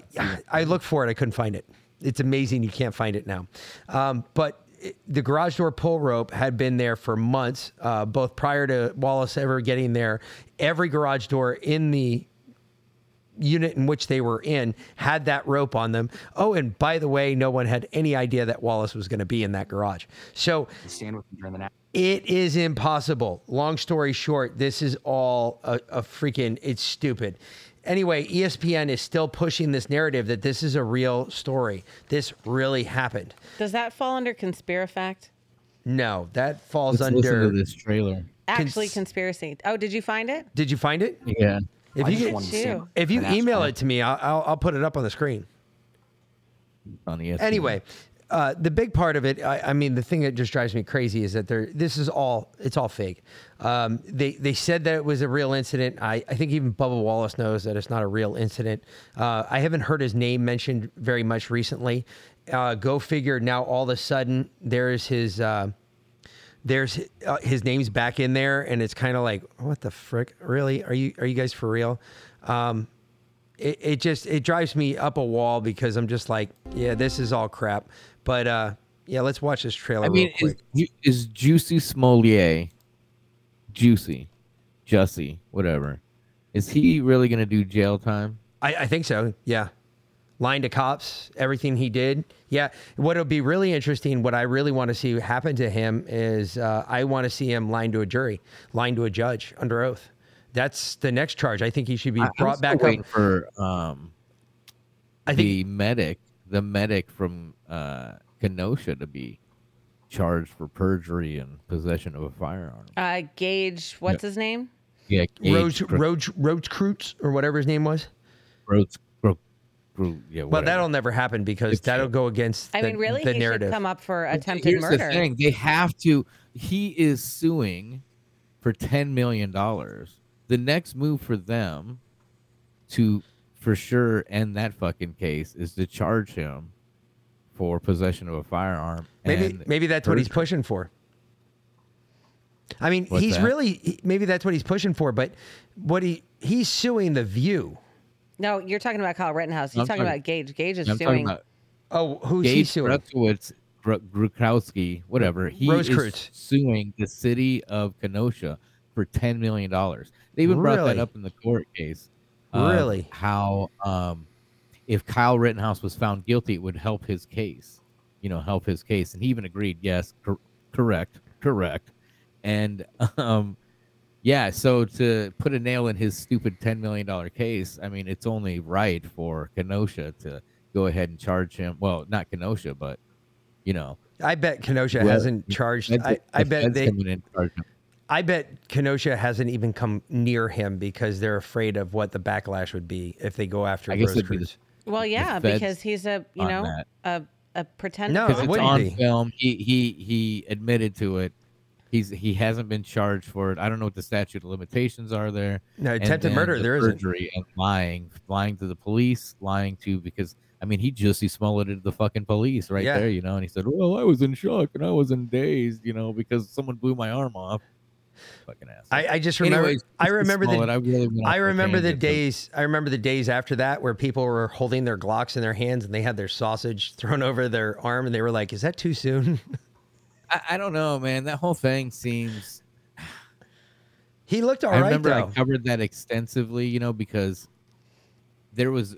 I looked for it, I couldn't find it. It's amazing you can't find it now. Um, but the garage door pull rope had been there for months, uh, both prior to Wallace ever getting there. Every garage door in the unit in which they were in had that rope on them. Oh, and by the way, no one had any idea that Wallace was going to be in that garage. So Stand with during the night. it is impossible. Long story short, this is all a, a freaking, it's stupid. Anyway, ESPN is still pushing this narrative that this is a real story. This really happened. Does that fall under conspirafact? No, that falls Let's under. to this trailer. Actually, conspiracy. Oh, did you find it? Did you find it? Yeah. If I you just to see it. if you email it to me, I'll, I'll, I'll put it up on the screen. On the ESPN. Anyway, uh, the big part of it, I, I mean, the thing that just drives me crazy is that they're, this is all, it's all fake. Um, they, they said that it was a real incident. I, I think even Bubba Wallace knows that it's not a real incident. Uh, I haven't heard his name mentioned very much recently. Uh, go figure. Now all of a sudden, there's his, uh, there's uh, his name's back in there, and it's kind of like, what the frick? Really? Are you are you guys for real? Um, it, it just it drives me up a wall because I'm just like, yeah, this is all crap. But uh, yeah, let's watch this trailer I mean, is, is Juicy Smolier, Juicy, Jussie, whatever, is he really going to do jail time? I, I think so. Yeah. lying to cops, everything he did. Yeah. What'll be really interesting, what I really want to see happen to him is uh, I want to see him lying to a jury, lying to a judge under oath. That's the next charge. I think he should be brought back up. for um, I the medic, the medic from uh, Kenosha, to be charged for perjury and possession of a firearm. Uh, Gaige, what's Yeah. his name? Yeah, Roach, Roach, Roach Croots or whatever his name was. Roach, Ro- Ro- yeah. Well, that'll never happen because that'll go against I the, mean, really, the he narrative. should come up for But attempted Here's murder. the thing: they have to. He is suing for ten million dollars. The next move for them to, for sure, end that fucking case is to charge him for possession of a firearm. Maybe and maybe that's what he's pushing for. I mean, What's he's that? really maybe that's what he's pushing for, but what he he's suing the View. No, you're talking about Kyle Rittenhouse. He's I'm talking, talking- about Gaige. Gaige is I'm suing. about Oh, who's he Gaige suing? Rutkowitz, Gr- Grukowski, whatever. He Rosecruz. is suing the city of Kenosha for ten million dollars. They even brought that up in the court case. of Really? How um, if Kyle Rittenhouse was found guilty, it would help his case. You know, help his case, and he even agreed. Yes, cor- correct, correct. And um, yeah, so to put a nail in his stupid ten million dollar case, I mean, it's only right for Kenosha to go ahead and charge him. Well, not Kenosha, but you know, I bet Kenosha Well, hasn't charged. I, I bet they. in charge him. I bet Kenosha hasn't even come near him because they're afraid of what the backlash would be if they go after I guess it'd be the- Rosecruz. Well, yeah, because he's a you know that. a a pretender. No, because it it's on be. film. He he he admitted to it. He's he hasn't been charged for it. I don't know what the statute of limitations are there. No, attempted murder, the there isn't. perjury and lying, lying to the police, lying to because I mean he Jussie Smolletted the fucking police right Yeah. there, you know, and he said, "Well, I was in shock and I was in dazed, you know, because someone blew my arm off." Fucking ass. I, I just remember. Anyways, I remember the. I really I remember the tangent, but- days. I remember the days after that where people were holding their Glocks in their hands and they had their sausage thrown over their arm and they were like, "Is that too soon?" I, I don't know, man. That whole thing seems. he looked all I right remember though. I covered that extensively, you know, because there was,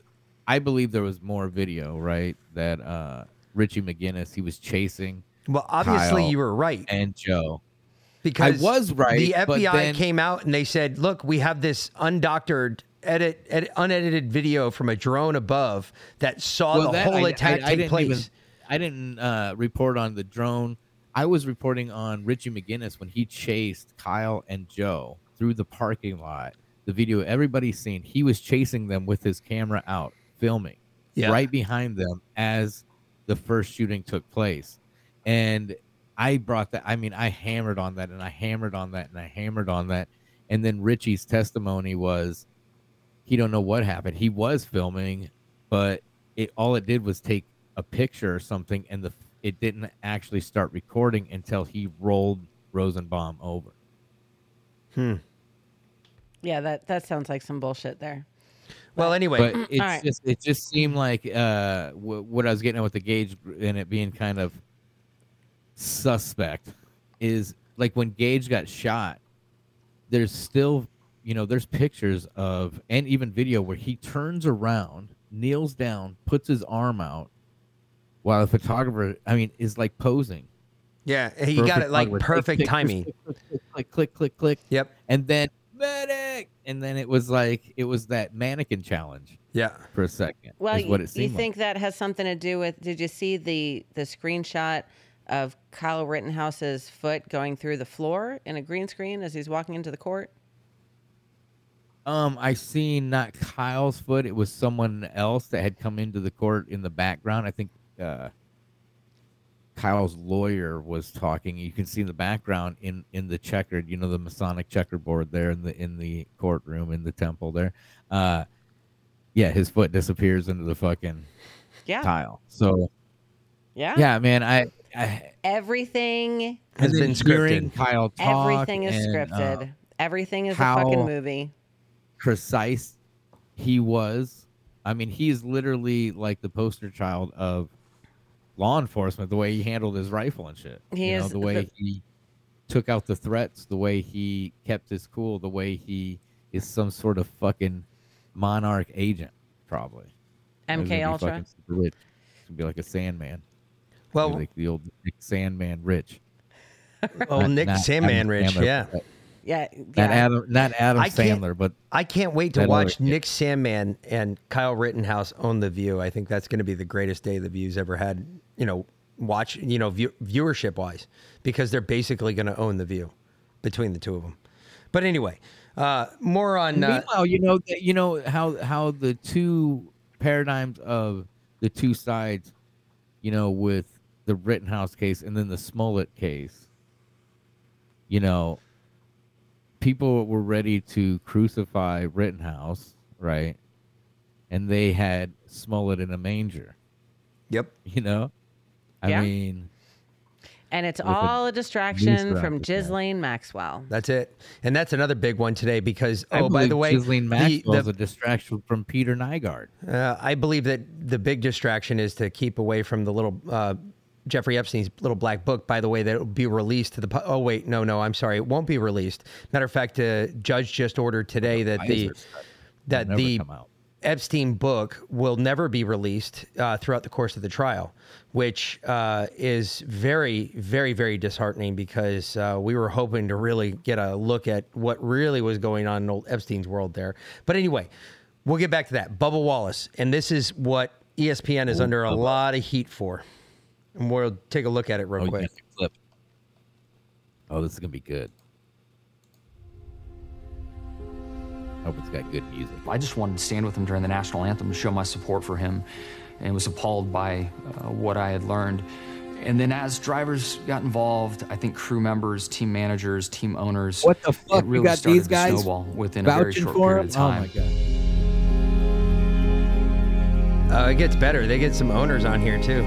I believe there was more video, right? That uh Richie McGinniss he was chasing. Well, obviously Kyle you were right. and Joe. Because I was right. The but FBI then- came out and they said, "Look, we have this undoctored." Edit, edit, unedited video from a drone above that saw the that- whole I- attack I, I take didn't place. even- I didn't uh, report on the drone. I was reporting on Richie McGinniss when he chased Kyle and Joe through the parking lot. The video everybody's seen. He was chasing them with his camera out, filming Yeah. right behind them as the first shooting took place. And I brought that. I mean, I hammered on that, and I hammered on that, and I hammered on that. And then Richie's testimony was he don't know what happened. He was filming, but it all it did was take a picture or something, and the it didn't actually start recording until he rolled Rosenbaum over. Hmm. Yeah, that that sounds like some bullshit there. Well, anyway, But it's All right. just it just seemed like uh w- what I was getting at with the Gaige gr- and it being kind of suspect is like when Gaige got shot. There's still you know there's pictures of and even video where he turns around, kneels down, puts his arm out, while the photographer I mean is like posing. Yeah, he for got it like photographer. perfect Click, click, timing. Click, click, click, click. Yep. And then medic, and then it was like it was that mannequin challenge. Yeah. For a second. Well, is what you, it you seemed like. think that has something to do with? Did you see the the screenshot of Kyle Rittenhouse's foot going through the floor in a green screen as he's walking into the court? Um, I seen not Kyle's foot. It was someone else that had come into the court in the background. I think uh, Kyle's lawyer was talking. You can see in the background in in the checkered, you know, the Masonic checkerboard there in the in the courtroom in the temple there. Uh, yeah, his foot disappears into the fucking Yeah. tile. So Yeah. yeah, man, I. I Everything. and then hearing Kyle talk Everything is and, uh, scripted. Everything is a fucking movie. precise he was. I mean, he's literally like the poster child of law enforcement. The way he handled his rifle and shit. He you know, the way the- he took out the threats, the way he kept his cool, the way he is some sort of fucking monarch agent, probably. MK gonna be Ultra. fucking super rich. He's gonna be like a Sandmann. Well- like the old Nick Sandmann Rich. Oh, Not- Nick not Sandmann Adam Rich, Sandler, yeah. but- Yeah. Not. Adam, not Adam I can't- Sandler, but I can't wait to that other watch kid. Nick Sandmann and Kyle Rittenhouse own the View. I think that's going to be the greatest day the View's ever had. You know, watch you know view, viewership wise, because they're basically going to own the View between the two of them. But anyway, uh, more on. Uh, Meanwhile, you know, you know how how the two paradigms of the two sides, you know, with the Rittenhouse case and then the Smollett case. You know, people were ready to crucify Rittenhouse, right? And they had Smollett in a manger. Yep. You know, I Yeah. mean, And it's with a all a distraction from around. Ghislaine Maxwell. That's it, and that's another big one today because I oh, by the way, Ghislaine Maxwell is a distraction from Peter Nygard. Uh, I believe that the big distraction is to keep away from the little uh, Jeffrey Epstein's little black book. By the way, that will be released to the. Oh wait, no, no, I'm sorry, it won't be released. Matter of fact, uh, judge just ordered today that the that the. Epstein book will never be released uh, throughout the course of the trial, which uh, is very, very, very disheartening because uh, we were hoping to really get a look at what really was going on in old Epstein's world there. But anyway, we'll get back to that. Bubba Wallace, and this is what ESPN is Ooh, under a Bubba. lot of heat for, and we'll take a look at it real Oh, quick. got the clip. Oh, this is gonna be good. Hope it's got good music. I just wanted to stand with him during the national anthem to show my support for him and was appalled by uh, what I had learned And then as drivers got involved, I think crew members, team managers, team owners, What the fuck? it You really got started these to guys snowball within a very short for period of him? Oh time. my god. Uh, it gets better. They get some owners on here too.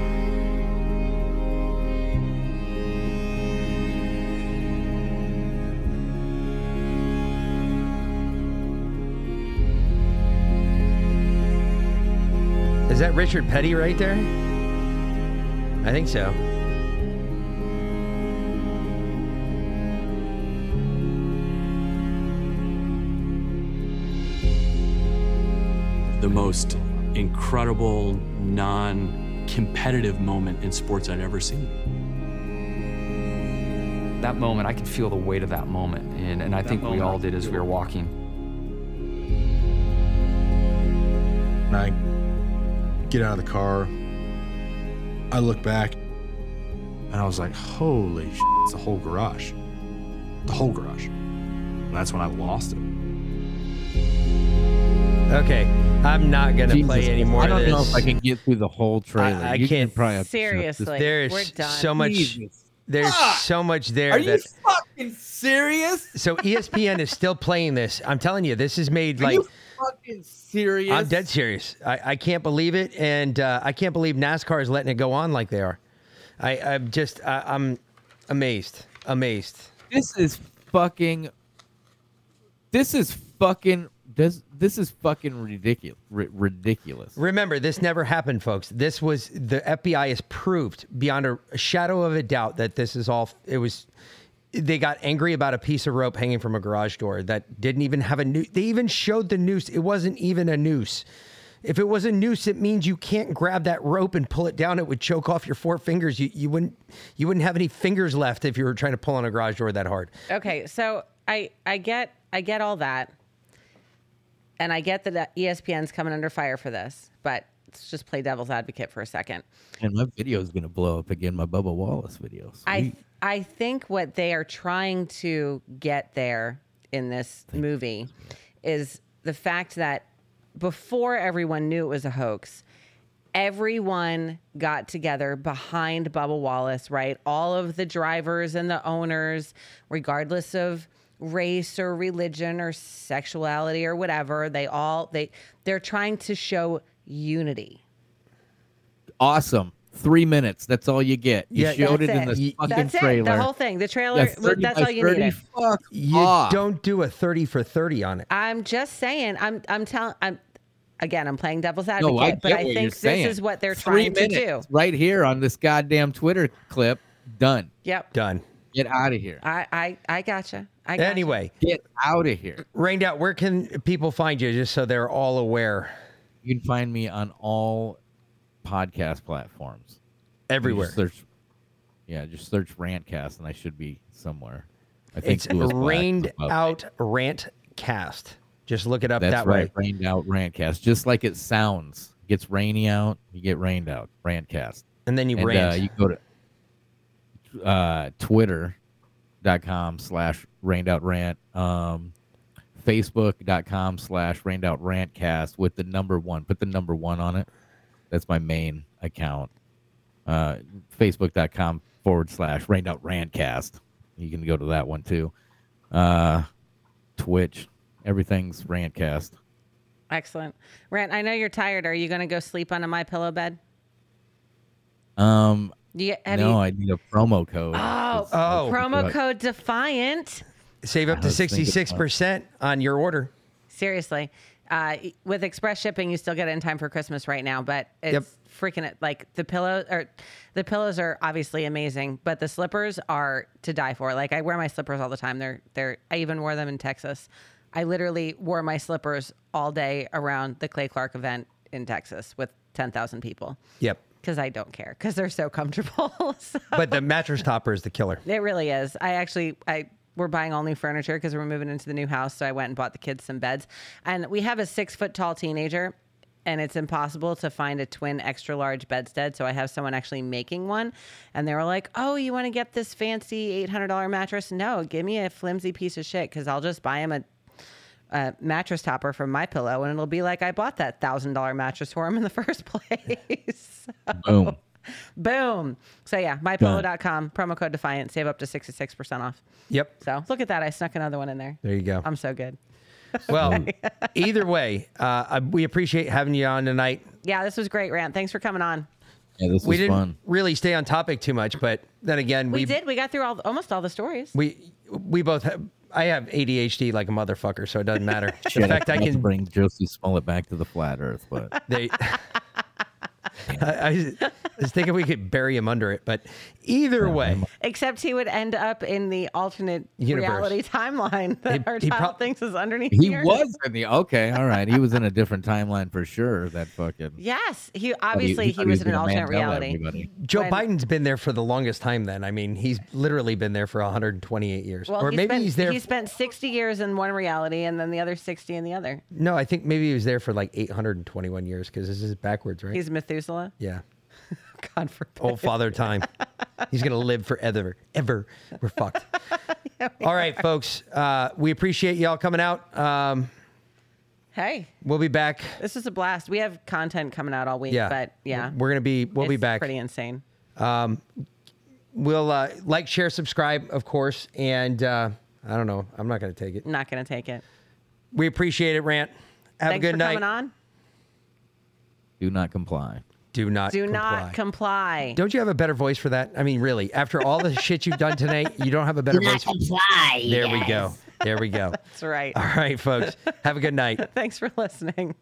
Is that Richard Petty right there? I think so. the most incredible, non competitive moment in sports I'd ever seen. That moment, I could feel the weight of that moment, and, and I think we all did as we were walking. When I get out of the car, I look back and I was like, holy shit, it's the whole garage. The whole garage. And that's when I lost it. Okay, I'm not gonna Jesus play Christ. any more I don't this. know if I can get through the whole trailer. I, I You can can't. probably have to shut this- Seriously, There's so much. Jesus. There's Fuck! so much there Are you fucking serious? So ESPN is still playing this. I'm telling you, this is made Are like. Fucking serious? I'm dead serious. I, I can't believe it, and uh, I can't believe NASCAR is letting it go on like they are. I, I'm just, I, I'm amazed, amazed. This is fucking. This is fucking. This this is fucking ridiculous. ridiculous. Remember, this never happened, folks. This was the FBI has proved beyond a shadow of a doubt that this is all. It was. They got angry about a piece of rope hanging from a garage door that didn't even have a noose. They even showed the noose. It wasn't even a noose. If it was a noose, it means you can't grab that rope and pull it down. It would choke off your four fingers. You you wouldn't you wouldn't have any fingers left if you were trying to pull on a garage door that hard. Okay, so I I get I get all that, and I get that ESPN's coming under fire for this, but let's just play devil's advocate for a second. And my video is gonna blow up again. My Bubba Wallace video. I Sweet. I think what they are trying to get there in this movie is the fact that before everyone knew it was a hoax, everyone got together behind Bubba Wallace, right? All of the drivers and the owners, regardless of race or religion or sexuality or whatever, they all they they're trying to show unity. awesome. Three minutes. That's all you get. You Yeah, showed it That's in the it. fucking That's trailer. it. The whole thing. The trailer. Yeah, 30 that's by all you 30, needed. Fuck You off. don't do a thirty for thirty on it. I'm just saying. I'm. I'm telling. I'm. Again, I'm playing devil's advocate, No, I get but I what you're think this saying. is what they're Three trying to do. Right here on this goddamn Twitter clip. Done. Yep. Done. Get out of here. I. I. I gotcha. I gotcha. Anyway, Get out of here. Rained out. Where can people find you, just so they're all aware? You can find me on all podcast platforms. Everywhere. just search, yeah, just search Rantcast, and I should be somewhere. I think It's rained out Rantcast. Just look it up That's that right, way. rained out Rantcast, just like it sounds. Gets rainy out, you get rained out. Rantcast, And then you and, rant. Uh, you go to uh, Twitter.com slash rained out rant, um, Facebook.com slash rained out rantcast with the number one. Put the number one on it. That's my main account. Uh, Facebook.com forward slash rained out rantcast. You can go to that one too. Uh, Twitch, everything's rantcast. Excellent. Rant. I know you're tired. Are you going to go sleep on a my pillow bed? Um, You, have no, you, I need a promo code. Oh, Oh. promo code Defiant. Save up to sixty-six percent on your order. Seriously. Uh, with express shipping, you still get it in time for Christmas right now, but it's Yep. freaking it. Like the pillow or the pillows are obviously amazing, but the slippers are to die for. Like I wear my slippers all the time. They're they're I even wore them in Texas. I literally wore my slippers all day around the Clay Clark event in Texas with 10,000 people Yep. because I don't care because they're so comfortable. so. But the mattress topper is the killer. It really is. I actually I we're buying all new furniture because we're moving into the new house. So I went and bought the kids some beds. And we have a six foot tall teenager and it's impossible to find a twin extra large bedstead. So I have someone actually making one. And they were like, Oh, you want to get this fancy $800 mattress? No, give me a flimsy piece of shit because I'll just buy him a mattress topper from my pillow and it'll be like I bought that thousand dollar mattress for him in the first place. Boom. Boom. So yeah, mypillow.com, promo code defiant, save up to 66% off. Yep. So look at that. I snuck another one in there. There you go. I'm so good. Well, either way, uh, we appreciate having you on tonight. Yeah, this was great, Rant. Thanks for coming on. Yeah, this we didn't really stay on topic too much, but then again, We, we did. We got through all almost all the stories. we we both have. I have ADHD like a motherfucker, so it doesn't matter. In Shit, fact I not can bring Josie Smollett back to the flat Earth, but They, I, I was thinking we could bury him under it, but either way, Except he would end up in the alternate Universe. reality timeline that He- our he child prob- thinks is underneath he the earth. was in the okay, all right. He was in a different timeline for sure. That fucking Yes, he oh, he- obviously he he, thought he was was in an gonna alternate Mandela reality. everybody. Joe When- Biden's been there for the longest time. Then I mean, he's literally been there for 128 years, Well, or he maybe spent, he's there. He spent 60 years in one reality and then the other 60 in the other. no, I think maybe he was there for like 821 years because this is backwards, right? He's Methuselah. yeah, God forbid. old father time. he's gonna live forever, ever. We're fucked. All right, folks. Uh, we appreciate y'all coming out. Um, Hey, we'll be back. this is a blast. We have content coming out all week, Yeah, but yeah, we're gonna be. We'll be back. Pretty insane. Um, we'll uh, like, share, subscribe, of course, and uh, I don't know. I'm not going to take it. Not gonna take it. We appreciate it, Rant. Have Thanks a good night. Coming on. do not comply. Do not. Do comply. not comply. Don't you have a better voice for that? I mean, really, after all the shit you've done tonight, you don't have a better Do not voice. comply, There we go. There we go. That's right. All right, folks. Have a good night. Thanks for listening.